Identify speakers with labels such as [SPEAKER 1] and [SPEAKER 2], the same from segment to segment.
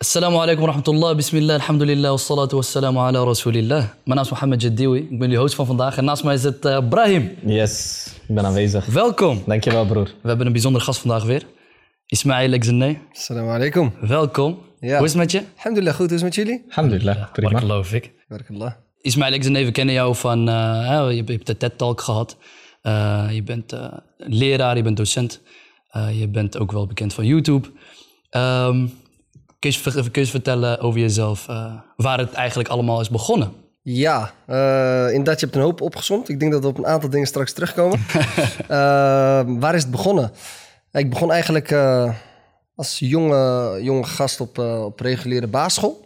[SPEAKER 1] Assalamu alaikum wa rahmatullah, bismillah, alhamdulillah, wassalatu wassalamu ala rasulillah. Mijn naam is Mohammed Jaddiwi, ik ben jullie host van vandaag en naast mij zit uh, Brahim.
[SPEAKER 2] Yes, ik ben aanwezig.
[SPEAKER 1] Welkom.
[SPEAKER 2] Dankjewel, broer.
[SPEAKER 1] We hebben een bijzondere gast vandaag weer. Ismail Exenay.
[SPEAKER 3] Assalamu alaikum.
[SPEAKER 1] Welkom.
[SPEAKER 3] Ja.
[SPEAKER 1] Hoe is het met je?
[SPEAKER 3] Alhamdulillah, goed. Hoe is het met jullie?
[SPEAKER 2] Alhamdulillah, prima.
[SPEAKER 1] Barakallahu fik.
[SPEAKER 3] Barakallah.
[SPEAKER 1] Ismail Exenay, we kennen jou van, uh, je, je hebt de TED-talk gehad. Uh, je bent uh, leraar, je bent docent. je bent ook wel bekend van YouTube. Um, kun, je, kun je eens vertellen over jezelf, waar het eigenlijk allemaal is begonnen?
[SPEAKER 3] Ja, inderdaad, je hebt een hoop opgezomd. Ik denk dat we op een aantal dingen straks terugkomen. waar is het begonnen? Ik begon eigenlijk als jonge, jonge gast op, op reguliere basisschool.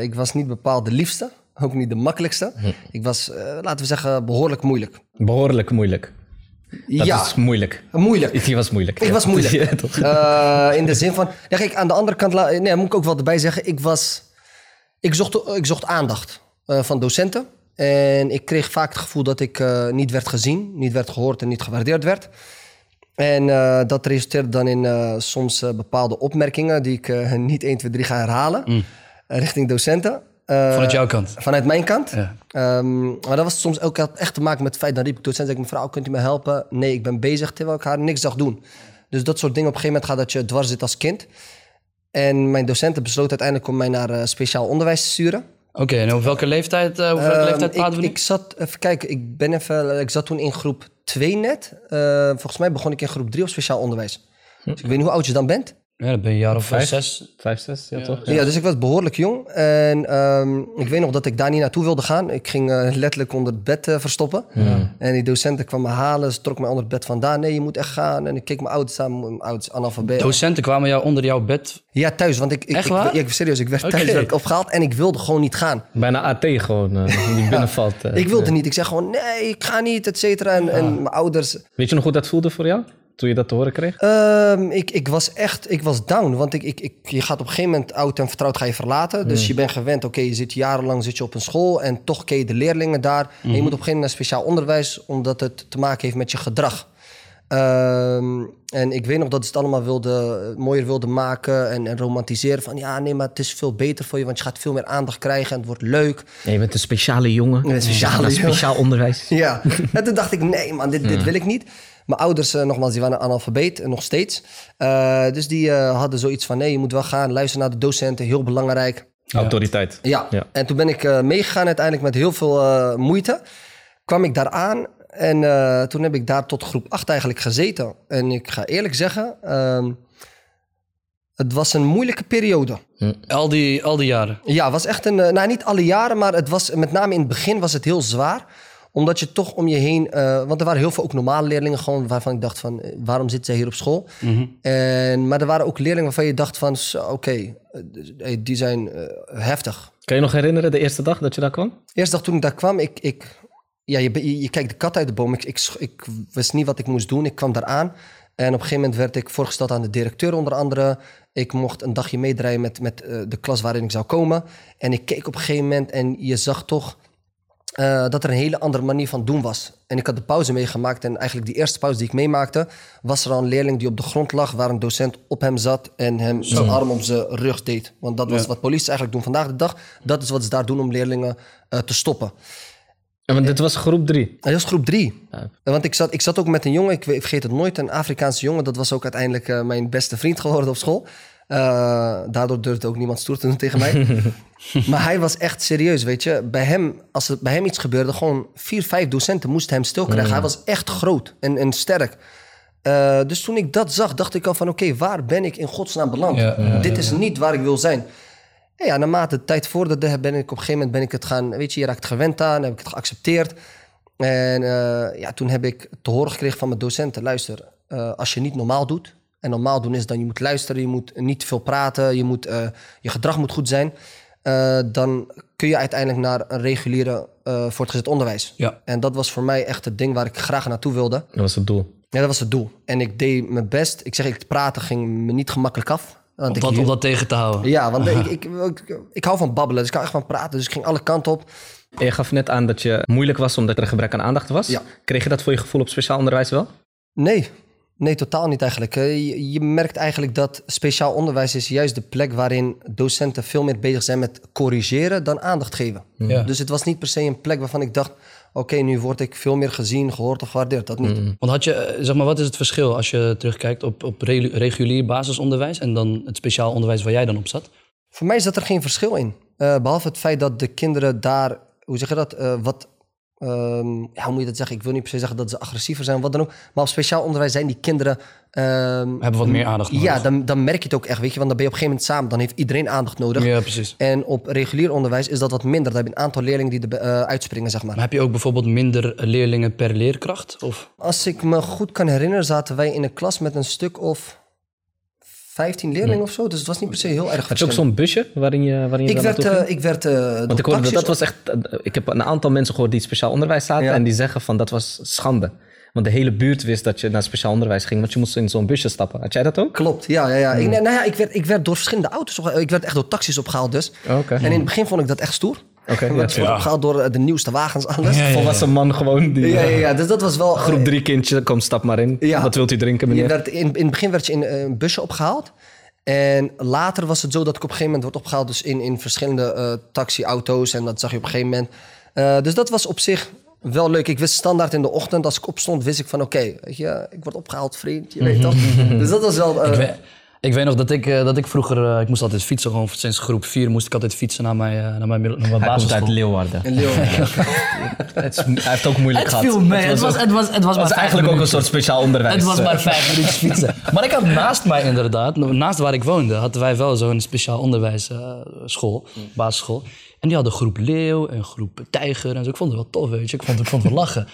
[SPEAKER 3] ik was niet bepaald de liefste, ook niet de makkelijkste. Hm. Ik was, uh, laten we zeggen, behoorlijk moeilijk.
[SPEAKER 2] Behoorlijk moeilijk. Dat
[SPEAKER 3] ja.
[SPEAKER 2] is moeilijk.
[SPEAKER 3] Moeilijk.
[SPEAKER 2] Die was moeilijk.
[SPEAKER 3] Ik was moeilijk. uh, in de zin van, ja, kijk, aan de andere kant, nee, moet ik ook wel erbij zeggen, ik was, ik zocht, ik zocht aandacht uh, van docenten. En ik kreeg vaak het gevoel dat ik niet werd gezien, niet werd gehoord en niet gewaardeerd werd. En dat resulteerde dan in soms bepaalde opmerkingen die ik niet 1, 2, 3 ga herhalen mm. richting docenten.
[SPEAKER 1] Uh, vanuit jouw kant?
[SPEAKER 3] Vanuit mijn kant. Ja. Um, maar dat was soms ook echt te maken met het feit... dan riep ik docent, zeg ik, mevrouw, kunt u me helpen? Nee, ik ben bezig, terwijl ik haar niks zag doen. Dus dat soort dingen, op een gegeven moment gaat dat je dwars zit als kind. En mijn docenten besloot uiteindelijk om mij naar uh, speciaal onderwijs te sturen.
[SPEAKER 1] Oké, okay, en op welke leeftijd, uh, welke um, leeftijd praten
[SPEAKER 3] ik,
[SPEAKER 1] we?
[SPEAKER 3] Ik zat, even kijken, ik, ben even, ik zat toen in groep 2 net. Volgens mij begon ik in groep 3 op speciaal onderwijs. Dus ik weet niet hoe oud je dan bent.
[SPEAKER 1] Ja, dan ben je een jaar of
[SPEAKER 2] vijf,
[SPEAKER 1] zes.
[SPEAKER 2] Vijf, zes, ja, ja. toch?
[SPEAKER 3] Ja. ja. dus ik was behoorlijk jong. En um, ik weet nog dat ik daar niet naartoe wilde gaan. Ik ging uh, letterlijk onder het bed uh, verstoppen. Ja. En die docenten kwamen me halen. Ze trok mij onder het bed vandaan. Nee, je moet echt gaan. En ik keek mijn ouders aan. Mijn ouders analfabeet.
[SPEAKER 1] Docenten kwamen jou onder jouw bed?
[SPEAKER 3] Ja, thuis. Want ik, ik,
[SPEAKER 1] echt waar?
[SPEAKER 3] Ik, ik, serieus, ik werd okay. thuis werd opgehaald. En ik wilde gewoon niet gaan.
[SPEAKER 2] Bijna AT gewoon, uh, die binnenvalt.
[SPEAKER 3] ik wilde niet. Ik zeg gewoon, nee, ik ga niet, et cetera. En, en mijn ouders...
[SPEAKER 2] Weet je nog hoe dat voelde voor jou? Toen je dat te horen kreeg?
[SPEAKER 3] Um, ik, ik was echt, ik was down. Want ik, ik, ik, je gaat op een gegeven moment oud en vertrouwd ga je verlaten. Dus mm. je bent gewend, oké, okay, je zit jarenlang zit je op een school... en toch ken je de leerlingen daar. Mm. En je moet op een gegeven moment naar speciaal onderwijs... omdat het te maken heeft met je gedrag. Um, en ik weet nog dat ze het allemaal wilde, mooier wilde maken en, en, romantiseren. Van ja, nee, maar het is veel beter voor je, want je gaat veel meer aandacht krijgen en het wordt leuk.
[SPEAKER 2] Ja, je bent een speciale jongen.
[SPEAKER 3] Een speciale
[SPEAKER 2] ja, speciaal onderwijs.
[SPEAKER 3] ja, en toen dacht ik, nee man, dit, dit wil ik niet. Mijn ouders, uh, nogmaals, die waren analfabeet, uh, nog steeds. Uh, dus die hadden zoiets van, nee, je moet wel gaan, luister naar de docenten, heel belangrijk.
[SPEAKER 2] Autoriteit.
[SPEAKER 3] Ja, ja. en toen ben ik meegegaan uiteindelijk met heel veel moeite. Kwam ik daar aan en toen heb ik daar tot groep 8 eigenlijk gezeten. En ik ga eerlijk zeggen, ehm, het was een moeilijke periode.
[SPEAKER 1] Hm. Al, die, al die jaren?
[SPEAKER 3] Ja, het was echt een, nou niet alle jaren, maar het was met name in het begin was het heel zwaar omdat je toch om je heen... Uh, want er waren heel veel ook normale leerlingen gewoon... waarvan ik dacht van, waarom zitten zij hier op school? Mm -hmm. en, maar er waren ook leerlingen waarvan je dacht van... oké, okay, die zijn uh, heftig.
[SPEAKER 2] Kan je nog herinneren de eerste dag dat je daar kwam?
[SPEAKER 3] De eerste dag toen ik daar kwam, ik... ik ja, je, je, kijkt de kat uit de boom. Ik, ik, ik wist niet wat ik moest doen. Ik kwam daar aan. En op een gegeven moment werd ik voorgesteld aan de directeur onder andere. Ik mocht een dagje meedraaien met, met uh, de klas waarin ik zou komen. En ik keek op een gegeven moment en je zag toch... Uh, dat er een hele andere manier van doen was. En ik had de pauze meegemaakt. En eigenlijk die eerste pauze die ik meemaakte... was er al een leerling die op de grond lag... waar een docent op hem zat en hem Zo. zijn arm op zijn rug deed. Want dat was ja. wat politie eigenlijk doen vandaag de dag. Dat is wat ze daar doen om leerlingen uh, te stoppen.
[SPEAKER 2] Ja, want dit was groep drie?
[SPEAKER 3] Dat was groep drie. Ja. Want ik zat, ik zat ook met een jongen, ik vergeet het nooit... een Afrikaanse jongen. Dat was ook uiteindelijk uh, mijn beste vriend geworden op school... Uh, daardoor durfde ook niemand stoer te doen tegen mij. maar hij was echt serieus, weet je. Bij hem, als er bij hem iets gebeurde, gewoon vier, vijf docenten moesten hem stil krijgen. Mm. Hij was echt groot en, en sterk. Uh, dus toen ik dat zag, dacht ik al van... oké, okay, waar ben ik in godsnaam beland? Ja, Dit is niet waar ik wil zijn. En ja, naarmate de tijd vorderde, ben ik op een gegeven moment ben ik het gaan... weet je, je raakt gewend aan, heb ik het geaccepteerd. En uh, ja, toen heb ik te horen gekregen van mijn docenten... luister, als je niet normaal doet... En normaal doen is dan je moet luisteren, je moet niet te veel praten, je, moet, uh, je gedrag moet goed zijn. Dan kun je uiteindelijk naar een reguliere voortgezet onderwijs.
[SPEAKER 1] Ja.
[SPEAKER 3] En dat was voor mij echt het ding waar ik graag naartoe wilde.
[SPEAKER 2] Dat was het doel.
[SPEAKER 3] Ja, dat was het doel. En ik deed mijn best. Ik zeg, ik praten ging me niet gemakkelijk af.
[SPEAKER 1] Want om, dat, ik, om dat tegen te houden?
[SPEAKER 3] Ja, want ik, ik, ik, ik, hou van babbelen, dus ik hou echt van praten. Dus ik ging alle kanten op.
[SPEAKER 2] Je gaf net aan dat je moeilijk was omdat er een gebrek aan aandacht was.
[SPEAKER 3] Ja.
[SPEAKER 2] Kreeg je dat voor je gevoel op speciaal onderwijs wel?
[SPEAKER 3] Nee, Nee, totaal niet eigenlijk. Eh, Je, je merkt eigenlijk dat speciaal onderwijs is juist de plek waarin docenten veel meer bezig zijn met corrigeren dan aandacht geven.
[SPEAKER 1] Ja.
[SPEAKER 3] Dus het was niet per se een plek waarvan ik dacht, oké, nu word ik veel meer gezien, gehoord of gewaardeerd. Dat niet.
[SPEAKER 1] Want had je, eh, zeg maar, wat is het verschil als je terugkijkt op, op re- regulier basisonderwijs en dan het speciaal onderwijs waar jij dan op zat?
[SPEAKER 3] Voor mij zat er geen verschil in. Eh, behalve het feit dat de kinderen daar, hoe zeg je dat, eh, wat, ehm, ja, hoe moet je dat zeggen? Ik wil niet per se zeggen dat ze agressiever zijn, wat dan ook. Maar op speciaal onderwijs zijn die kinderen... ehm,
[SPEAKER 1] Hebben wat meer aandacht nodig.
[SPEAKER 3] ja, dan, dan merk je het ook echt, weet je. Want dan ben je op een gegeven moment samen, dan heeft iedereen aandacht nodig.
[SPEAKER 1] Ja, precies.
[SPEAKER 3] En op regulier onderwijs is dat wat minder. Dan heb je een aantal leerlingen die er eh, uitspringen, zeg maar.
[SPEAKER 1] Maar heb je ook bijvoorbeeld minder leerlingen per leerkracht? Of?
[SPEAKER 3] Als ik me goed kan herinneren, zaten wij in een klas met een stuk of 15 leerlingen of zo. Dus het was niet per se heel erg
[SPEAKER 2] Had je ook zo'n busje waarin je, waarin je
[SPEAKER 3] Ik werd, eh, ik werd eh, door
[SPEAKER 2] Want ik hoorde dat, was echt... eh, Ik heb een aantal mensen gehoord die speciaal onderwijs zaten...
[SPEAKER 3] Ja.
[SPEAKER 2] en die zeggen van dat was schande. Want de hele buurt wist dat je naar speciaal onderwijs ging... want je moest in zo'n busje stappen. Had jij dat ook?
[SPEAKER 3] Klopt, ja, ja, ja. Ik, nou ja, ik, werd, ik werd door verschillende auto's, opgehaald. ik werd echt door taxis opgehaald dus.
[SPEAKER 2] Oké.
[SPEAKER 3] En in het begin vond ik dat echt stoer.
[SPEAKER 2] Oké,
[SPEAKER 3] Ik
[SPEAKER 2] ja,
[SPEAKER 3] werd
[SPEAKER 2] ja.
[SPEAKER 3] opgehaald door eh, de nieuwste wagens, alles. Ja,
[SPEAKER 2] Volwassen man gewoon die...
[SPEAKER 3] ja, ja, dus dat was wel... eh,
[SPEAKER 2] Groep drie kindje, kom stap maar in.
[SPEAKER 3] Ja.
[SPEAKER 2] Wat wilt u drinken,
[SPEAKER 3] Je
[SPEAKER 2] meneer?
[SPEAKER 3] werd, in, in het begin werd je in eh, een busje opgehaald. En later was het zo dat ik op een gegeven moment wordt opgehaald dus in, in verschillende eh taxiauto's. En dat zag je op een gegeven moment. Eh, dus dat was op zich wel leuk. Ik wist standaard in de ochtend, als ik opstond, wist ik van oké, weet je, ik word opgehaald, vriend. Je weet toch? dus dat was wel... eh,
[SPEAKER 1] Ik weet, ik weet nog dat ik, eh, dat ik vroeger, eh, ik moest altijd fietsen, gewoon sinds groep 4 moest ik altijd fietsen naar mijn, eh, naar mijn, naar mijn
[SPEAKER 2] Hij komt uit. Leeuwarden.
[SPEAKER 3] een leeuw.
[SPEAKER 2] Het is- hij heeft ook moeilijk
[SPEAKER 1] Het
[SPEAKER 2] gehad.
[SPEAKER 1] viel mee. Het was, het was, het was
[SPEAKER 2] eigenlijk ook een soort speciaal onderwijs.
[SPEAKER 1] Het was
[SPEAKER 2] eh.
[SPEAKER 1] maar vijf minuten fietsen. Maar ik had naast mij inderdaad, naast waar ik woonde, hadden wij wel zo'n speciaal onderwijsschool, basisschool. En die hadden groep leeuw en groep tijger en zo. Ik vond het wel tof, weet je. Ik vond, ik vond het wel lachen.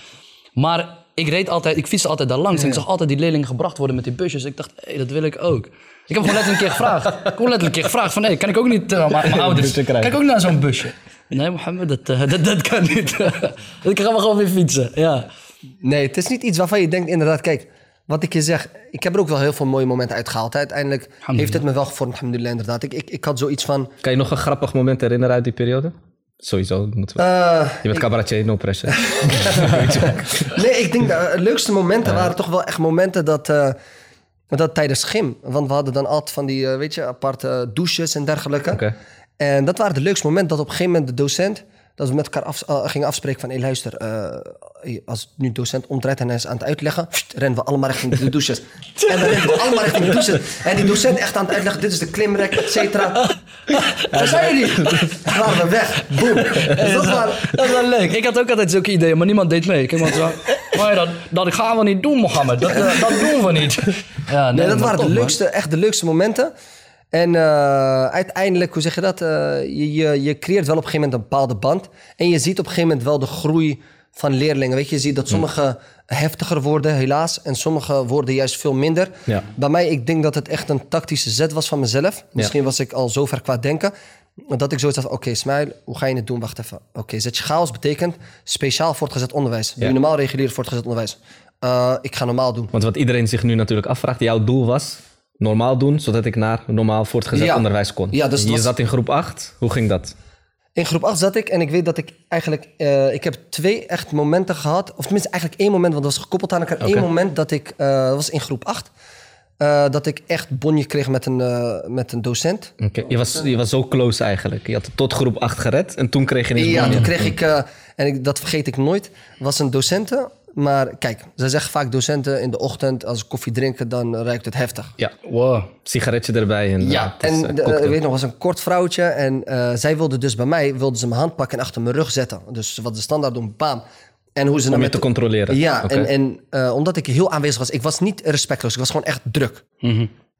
[SPEAKER 1] Maar ik reed altijd, ik fietste altijd daar langs en ik zag altijd die leerlingen gebracht worden met die busjes. Ik dacht, hé, dat wil ik ook. Ik heb gewoon letterlijk een keer gevraagd. Ik heb gewoon letterlijk een keer gevraagd van, hé, kan ik ook niet, uh, mijn ouders, kan
[SPEAKER 2] krijgen.
[SPEAKER 1] ik ook naar zo'n busje? Nee, Mohammed, dat, eh, dat, dat kan niet. ik ga maar gewoon weer fietsen, ja.
[SPEAKER 3] Nee, het is niet iets waarvan je denkt inderdaad, kijk, wat ik je zeg, ik heb er ook wel heel veel mooie momenten uitgehaald. hè. Uiteindelijk heeft het me wel gevormd, alhamdulillah, inderdaad. Ik, ik, ik had zoiets van,
[SPEAKER 2] Kan je nog een grappig moment herinneren uit die periode? Sowieso. Moeten we.
[SPEAKER 3] eh,
[SPEAKER 2] je bent cabaretier, no pressure.
[SPEAKER 3] Nee, ik denk dat de leukste momenten waren toch wel echt momenten dat, eh, dat tijdens gym. Want we hadden dan altijd van die, eh, weet je, aparte douches en dergelijke.
[SPEAKER 2] Oké.
[SPEAKER 3] En dat waren de leukste momenten dat op een gegeven moment de docent, dat we met elkaar af, gingen afspreken van, hé luister, als nu docent omdraait en hij is aan het uitleggen, pst, rennen we allemaal richting de douches. en dan rennen we allemaal richting de douches. En die docent echt aan het uitleggen, dit is de klimrek, et cetera. Waar zijn jullie? Dan waren we weg. Boom. Dus dat
[SPEAKER 1] wel leuk. Ik had ook altijd zulke ideeën, maar niemand deed mee. Ik iemand zo, maar dat, dat gaan we niet doen, Mohammed. Dat, eh, dat doen we niet. Ja,
[SPEAKER 3] Nee, dat waren
[SPEAKER 1] top,
[SPEAKER 3] de
[SPEAKER 1] man.
[SPEAKER 3] leukste, echt de leukste momenten. En eh, uiteindelijk, hoe zeg je dat? Eh, je, je, je creëert wel op een gegeven moment een bepaalde band. En je ziet op een gegeven moment wel de groei van leerlingen. Weet je, je ziet dat sommige heftiger worden, helaas. En sommige worden juist veel minder.
[SPEAKER 2] Ja.
[SPEAKER 3] Bij mij, ik denk dat het echt een tactische zet was van mezelf. Misschien was ik al zo ver qua denken. Dat ik zoiets had van, oké, Smile, hoe ga je het doen? Wacht even. Oké, zet je chaos betekent speciaal voortgezet onderwijs. Je normaal regulier voortgezet onderwijs. Eh, ik ga normaal doen.
[SPEAKER 2] Want wat iedereen zich nu natuurlijk afvraagt, jouw doel was normaal doen, zodat ik naar normaal voortgezet
[SPEAKER 3] Ja.
[SPEAKER 2] onderwijs kon.
[SPEAKER 3] Ja, dus
[SPEAKER 2] je
[SPEAKER 3] was-
[SPEAKER 2] zat in groep 8. Hoe ging dat?
[SPEAKER 3] In groep 8 zat ik en ik weet dat ik eigenlijk... eh, ik heb twee echt momenten gehad. Of tenminste eigenlijk één moment, want dat was gekoppeld aan elkaar.
[SPEAKER 2] Oké.
[SPEAKER 3] Eén moment dat ik... eh, dat was in groep 8. eh, dat ik echt bonje kreeg met een, met een docent.
[SPEAKER 2] Je, was, je was zo close eigenlijk. Je had het tot groep 8 gered en toen kreeg je ineens
[SPEAKER 3] Ja,
[SPEAKER 2] bonje.
[SPEAKER 3] toen kreeg ik... en ik, dat vergeet ik nooit. was een docenten. Maar kijk, ze zeggen vaak docenten in de ochtend... als ik koffie drinken, dan ruikt het heftig.
[SPEAKER 2] Ja,
[SPEAKER 1] Wow.
[SPEAKER 2] sigaretje erbij. En,
[SPEAKER 3] Ja, en
[SPEAKER 2] eh, cocktail.
[SPEAKER 3] ik weet nog, was een kort vrouwtje. En eh, zij wilde dus bij mij, wilde ze mijn hand pakken en achter mijn rug zetten. Dus wat de standaard doen, bam. En hoe ze
[SPEAKER 2] Om je
[SPEAKER 3] met
[SPEAKER 2] te controleren.
[SPEAKER 3] Ja, en, en eh, omdat ik heel aanwezig was, ik was niet respectloos, ik was gewoon echt druk.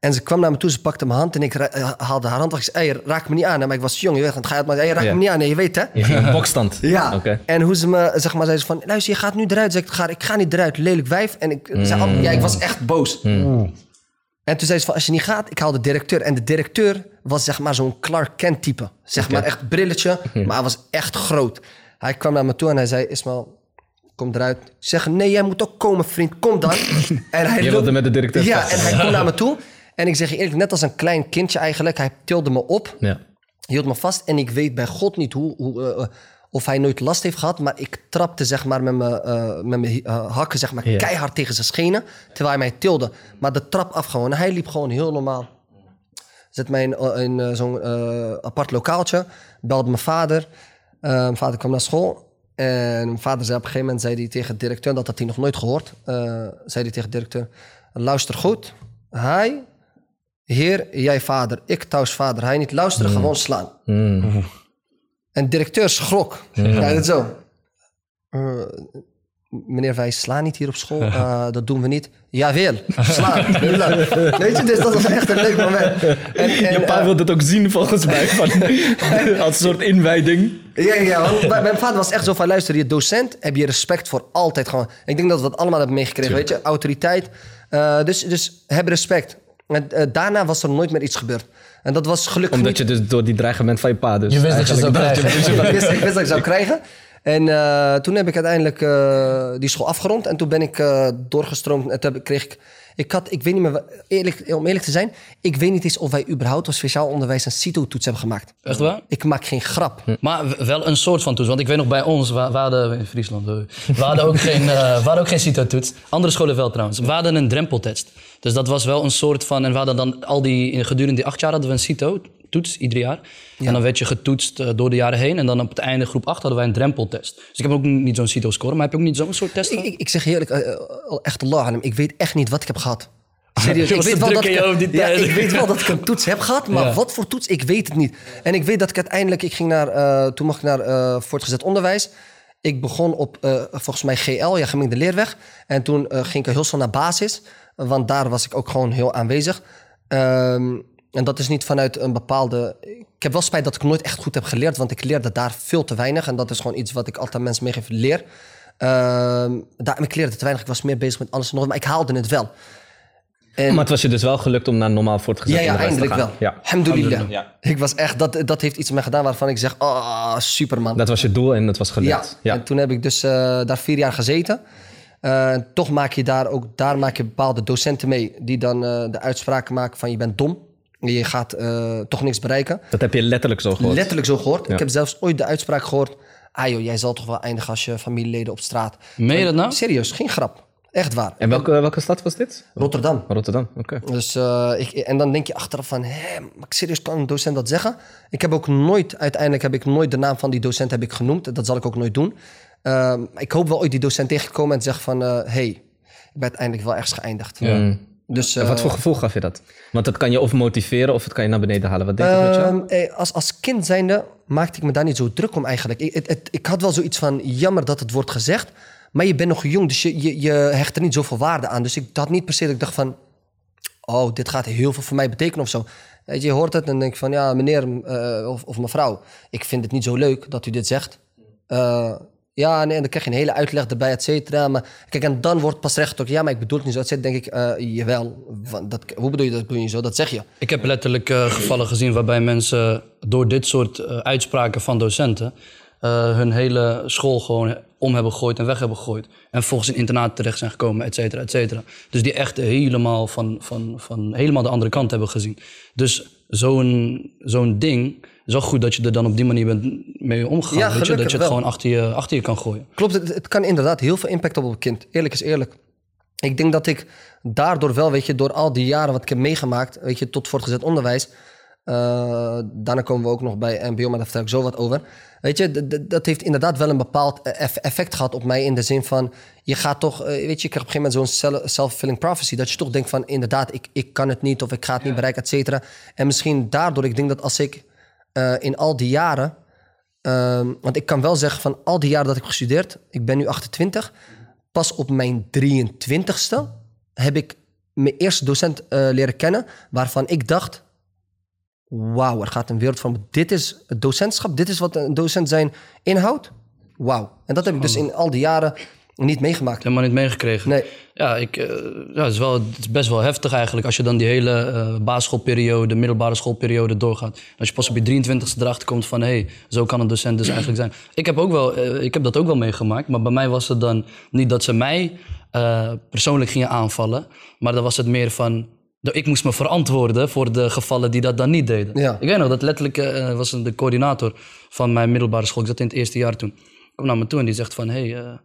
[SPEAKER 3] En ze kwam naar me toe, ze pakte mijn hand en ik eh, haalde haar hand. Ik zei, hey, raak me niet aan. Maar ik was jong, je weet, het ga je het maar, hey, raak me niet aan. Nee, je weet hè.
[SPEAKER 2] Je ging in bokstand.
[SPEAKER 3] Ja, en hoe ze me, zeg maar, zei ze van, luister, je gaat nu eruit. Zeg ik, ga, ik ga niet eruit, lelijk wijf. En ik, zei,
[SPEAKER 2] Mm.
[SPEAKER 3] oh, ja, ik was echt boos. En toen zei ze van, als je niet gaat, ik haal de directeur. En de directeur was zeg maar zo'n Clark Kent type. Zeg maar echt brilletje, maar hij was echt groot. Hij kwam naar me toe en hij zei, Ismael, kom eruit. Ik zeg, nee, jij moet ook komen, vriend, kom dan. en hij
[SPEAKER 2] Je wilde met de directeur
[SPEAKER 3] Ja, en hij kwam naar me toe. En ik zeg je eerlijk, net als een klein kindje eigenlijk. Hij tilde me op
[SPEAKER 2] Ja.
[SPEAKER 3] hield me vast en ik weet bij God niet hoe, hoe, eh, of hij nooit last heeft gehad. Maar ik trapte zeg maar met mijn, eh, met mijn eh, hakken zeg maar,
[SPEAKER 2] Ja.
[SPEAKER 3] keihard tegen zijn schenen. Terwijl hij mij tilde. Maar de trap af gewoon. Hij liep gewoon heel normaal. Zet mij in, in eh, zo'n eh, apart lokaaltje. Belde mijn vader. Eh, mijn vader kwam naar school. En mijn vader zei op een gegeven moment zei hij tegen de directeur, dat had hij nog nooit gehoord. eh, zei hij tegen de directeur: Luister goed. Hij, heer, jij vader, ik thuis vader. Hij niet luisteren, gewoon slaan.
[SPEAKER 2] Mm.
[SPEAKER 3] En directeur schrok. Ja, dat zo. Eh, meneer, wij slaan niet hier op school. Eh, dat doen we niet. Jawel, slaan. Weet je, dus dat was echt een leuk moment. En, en,
[SPEAKER 2] Je pa
[SPEAKER 3] eh,
[SPEAKER 2] wil het ook zien volgens mij. Van, als een soort inwijding.
[SPEAKER 3] Ja, ja, want mijn vader was echt zo van, luister, je docent heb je respect voor altijd gewoon. Ik denk dat we dat allemaal hebben meegekregen, weet je, autoriteit. Eh, dus, dus heb respect. En eh, daarna was er nooit meer iets gebeurd. En dat was gelukkig
[SPEAKER 2] Omdat
[SPEAKER 3] niet...
[SPEAKER 2] je dus door die dreigement van je pa dus
[SPEAKER 4] Je wist dat je zou krijgen.
[SPEAKER 3] ik, wist, ik wist dat ik zou krijgen. En eh, toen heb ik uiteindelijk eh, die school afgerond. En toen ben ik eh, doorgestroomd. En toen kreeg ik... Ik had, ik weet niet meer, eerlijk, om eerlijk te zijn... Ik weet niet eens of wij überhaupt als speciaal onderwijs een CITO-toets hebben gemaakt.
[SPEAKER 1] Echt waar?
[SPEAKER 3] Ik maak geen grap.
[SPEAKER 1] Maar w- wel een soort van toets. Want ik weet nog bij ons, we, hadden in Friesland, we hadden ook geen, we hadden ook geen CITO-toets. Andere scholen wel trouwens. We hadden een drempeltest. Dus dat was wel een soort van. En we hadden dan al die, in- gedurende die acht jaar hadden we een CITO-toets ieder jaar. En dan werd je getoetst eh, door de jaren heen. En dan op het einde groep 8 hadden wij een drempeltest. Dus ik heb ook niet zo'n CITO-score, maar heb je ook niet zo'n soort test?
[SPEAKER 3] Ik, ik, ik zeg eerlijk, eh, eh, echt Allah. Ik weet echt niet wat ik heb gehad. Serieus, ik weet, wel dat ik,
[SPEAKER 1] die
[SPEAKER 3] ja, ik weet wel dat ik een toets heb gehad, maar
[SPEAKER 1] Ja.
[SPEAKER 3] wat voor toets, ik weet het niet. En ik weet dat ik uiteindelijk, ik ging naar, toen mocht ik naar voortgezet onderwijs. Ik begon op, volgens mij GL, ja, gemengde leerweg. En toen ging ik heel snel naar basis, want daar was ik ook gewoon heel aanwezig. Ehm, en dat is niet vanuit een bepaalde... Ik heb wel spijt dat ik nooit echt goed heb geleerd, want ik leerde daar veel te weinig. En dat is gewoon iets wat ik altijd mensen meegeef, leer. Ehm daar, ik leerde te weinig, ik was meer bezig met alles en nog, wat, maar ik haalde het wel. En,
[SPEAKER 2] Maar het was je dus wel gelukt om naar normaal voortgezet
[SPEAKER 3] ja, ja,
[SPEAKER 2] onderwijs te
[SPEAKER 3] eindelijk wel.
[SPEAKER 2] gaan. Ja.
[SPEAKER 3] Alhamdulillah.
[SPEAKER 2] Ja.
[SPEAKER 3] Ik was echt, dat, dat heeft iets met me gedaan waarvan ik zeg, oh, superman.
[SPEAKER 2] Dat was je doel en dat was
[SPEAKER 3] ja.
[SPEAKER 2] gelukt. Ja.
[SPEAKER 3] en toen heb ik dus eh, daar vier jaar gezeten. Eh, toch maak je daar ook, daar maak je bepaalde docenten mee die dan eh, de uitspraken maken van je bent dom. Je gaat eh, toch niks bereiken.
[SPEAKER 2] Dat heb je letterlijk zo gehoord.
[SPEAKER 3] Letterlijk zo gehoord.
[SPEAKER 2] Ja.
[SPEAKER 3] Ik heb zelfs ooit de uitspraak gehoord. Ah joh, jij zal toch wel eindigen als je familieleden op straat.
[SPEAKER 1] Meen je dat nou?
[SPEAKER 3] Serieus, geen grap. Echt waar.
[SPEAKER 2] En welke, welke stad was dit?
[SPEAKER 3] Rotterdam.
[SPEAKER 2] Rotterdam, oké.
[SPEAKER 3] Dus, eh, ik, en dan denk je achteraf van, hé, maar serieus kan een docent dat zeggen? Ik heb ook nooit, uiteindelijk heb ik nooit de naam van die docent heb ik genoemd. Dat zal ik ook nooit doen. Ehm, ik hoop wel ooit die docent tegenkomen en zeggen van, hé, hey, ik ben uiteindelijk wel ergens geëindigd. Dus,
[SPEAKER 2] wat
[SPEAKER 3] eh,
[SPEAKER 2] voor gevoel gaf je dat? Want dat kan je of motiveren of het kan je naar beneden halen. Wat deed het met jou?
[SPEAKER 3] Ehm, eh, als, als kind zijnde maakte ik me daar niet zo druk om eigenlijk. Ik, het, het- ik had wel zoiets van, jammer dat het wordt gezegd. Maar je bent nog jong, dus je, je, je hecht er niet zoveel waarde aan. Dus ik had niet per se dat ik dacht van... Oh, dit gaat heel veel voor mij betekenen of zo. Weet je, je hoort het en dan denk van... Ja, meneer eh, of, of mevrouw, ik vind het niet zo leuk dat u dit zegt. Eh, ja, nee, en dan krijg je een hele uitleg erbij, et cetera. Maar kijk, en dan wordt pas recht ook... Ja, maar ik bedoel het niet zo. Dan denk ik, eh, jawel. Dat, hoe bedoel je dat? Bedoel je zo? Dat zeg je.
[SPEAKER 1] Ik heb letterlijk eh, gevallen gezien waarbij mensen door dit soort eh, uitspraken van docenten hun hele school gewoon om hebben gegooid en weg hebben gegooid. En volgens een internaat terecht zijn gekomen, et cetera, et cetera. Dus die echt helemaal van, van, van helemaal de andere kant hebben gezien. Dus zo'n zo'n ding is wel goed dat je er dan op die manier bent mee omgegaan.
[SPEAKER 3] Ja,
[SPEAKER 1] weet je? Dat je het
[SPEAKER 3] wel.
[SPEAKER 1] gewoon achter je, achter je kan gooien.
[SPEAKER 3] Klopt, het, het kan inderdaad heel veel impact hebben op een kind. Eerlijk is eerlijk. Ik denk dat ik daardoor wel, weet je, door al die jaren wat ik heb meegemaakt, weet je, tot voortgezet onderwijs. eh, daarna komen we ook nog bij MBO, maar daar vertel ik zo wat over. Weet je, dat heeft inderdaad wel een bepaald eff- effect gehad op mij in de zin van, je gaat toch, eh, weet je, je krijgt op een gegeven moment zo'n self- self-fulfilling prophecy, dat je toch denkt van, inderdaad, ik, ik kan het niet of ik ga het niet bereiken, et cetera. En misschien daardoor, ik denk dat als ik eh, in al die jaren Ehm, want ik kan wel zeggen van al die jaren dat ik heb gestudeerd, ik ben nu 28, pas op mijn 23ste heb ik mijn eerste docent eh, leren kennen, waarvan ik dacht, wauw, er gaat een wereld van, dit is het docentschap, dit is wat een docent zijn inhoudt. Wauw. En dat heb ik dus in al die jaren niet meegemaakt.
[SPEAKER 1] Helemaal niet meegekregen.
[SPEAKER 3] Nee.
[SPEAKER 1] Ja, ik, eh, ja het, is wel, het is best wel heftig eigenlijk als je dan die hele eh basisschoolperiode, middelbare schoolperiode doorgaat. Als je pas op je 23ste erachter komt van hé, hey, zo kan een docent dus eigenlijk zijn. Ik heb, ook wel, eh, ik heb dat ook wel meegemaakt, maar bij mij was het dan niet dat ze mij persoonlijk gingen aanvallen, maar dan was het meer van ik moest me verantwoorden voor de gevallen die dat dan niet deden.
[SPEAKER 3] Ja.
[SPEAKER 1] Ik weet nog, dat letterlijk was de coördinator van mijn middelbare school. Ik zat in het eerste jaar toen. Kwam naar me toe en die zegt van... Hey,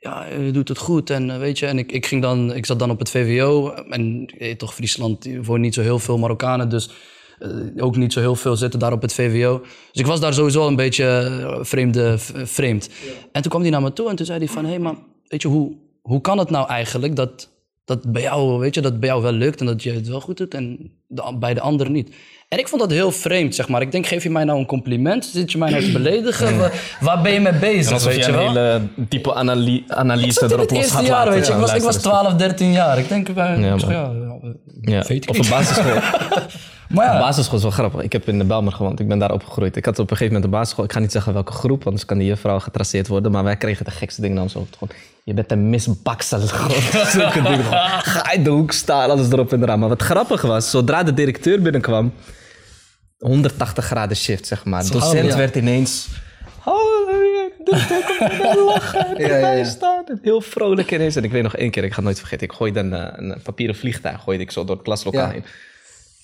[SPEAKER 1] ja, je doet het goed en eh, weet je... En ik, ik, ging dan, ik zat dan op het VWO. En weet toch, Friesland woont niet zo heel veel Marokkanen. Dus eh, ook niet zo heel veel zitten daar op het VWO. Dus ik was daar sowieso een beetje eh, vreemde, vreemd. En toen kwam hij naar me toe en toen zei hij van... Hé, hey, maar weet je, hoe, hoe kan het nou eigenlijk dat, dat, bij jou, weet je, dat bij jou wel lukt... en dat je het wel goed doet en de- bij de anderen niet? En ik vond dat heel vreemd, zeg maar. Ik denk, geef je mij nou een compliment? Zit je mij nou te beledigen? Waar, waar ben je mee bezig, weet
[SPEAKER 2] je
[SPEAKER 1] je
[SPEAKER 2] een
[SPEAKER 1] wel?
[SPEAKER 2] hele diepe analy-
[SPEAKER 1] Ik
[SPEAKER 2] analyse erop los
[SPEAKER 1] eerste
[SPEAKER 2] gaat
[SPEAKER 1] jaar,
[SPEAKER 2] laten.
[SPEAKER 1] weet je. Ik was, ik was
[SPEAKER 2] luister
[SPEAKER 1] 12, 13 jaar. Ik denk, bij,
[SPEAKER 2] Ja, man.
[SPEAKER 1] ja, ja,
[SPEAKER 2] Ja.
[SPEAKER 1] weet ik
[SPEAKER 2] Op een basisschool.
[SPEAKER 1] Maar ja,
[SPEAKER 2] basisschool is wel grappig. Ik heb in de Belmer gewoond. Ik ben daar opgegroeid. Ik had op een gegeven moment een basisschool. Ik ga niet zeggen welke groep, want anders kan die juffrouw getraceerd worden. Maar wij kregen de gekste dingen dan zo. Gewoon, je bent een misbaksel. Zulke dingen. Ga in de hoek staan, alles erop en eraan. Maar wat grappig was, zodra de directeur binnenkwam... 180 graden shift, zeg maar. De docent
[SPEAKER 3] ja.
[SPEAKER 2] werd ineens... Oh, lachen,
[SPEAKER 3] Ja, ja, ja.
[SPEAKER 2] staan. En Heel vrolijk ineens. En ik weet nog één keer, ik ga het nooit vergeten. Ik gooide een, eh, een papieren vliegtuig gooide ik zo door het klaslokaal heen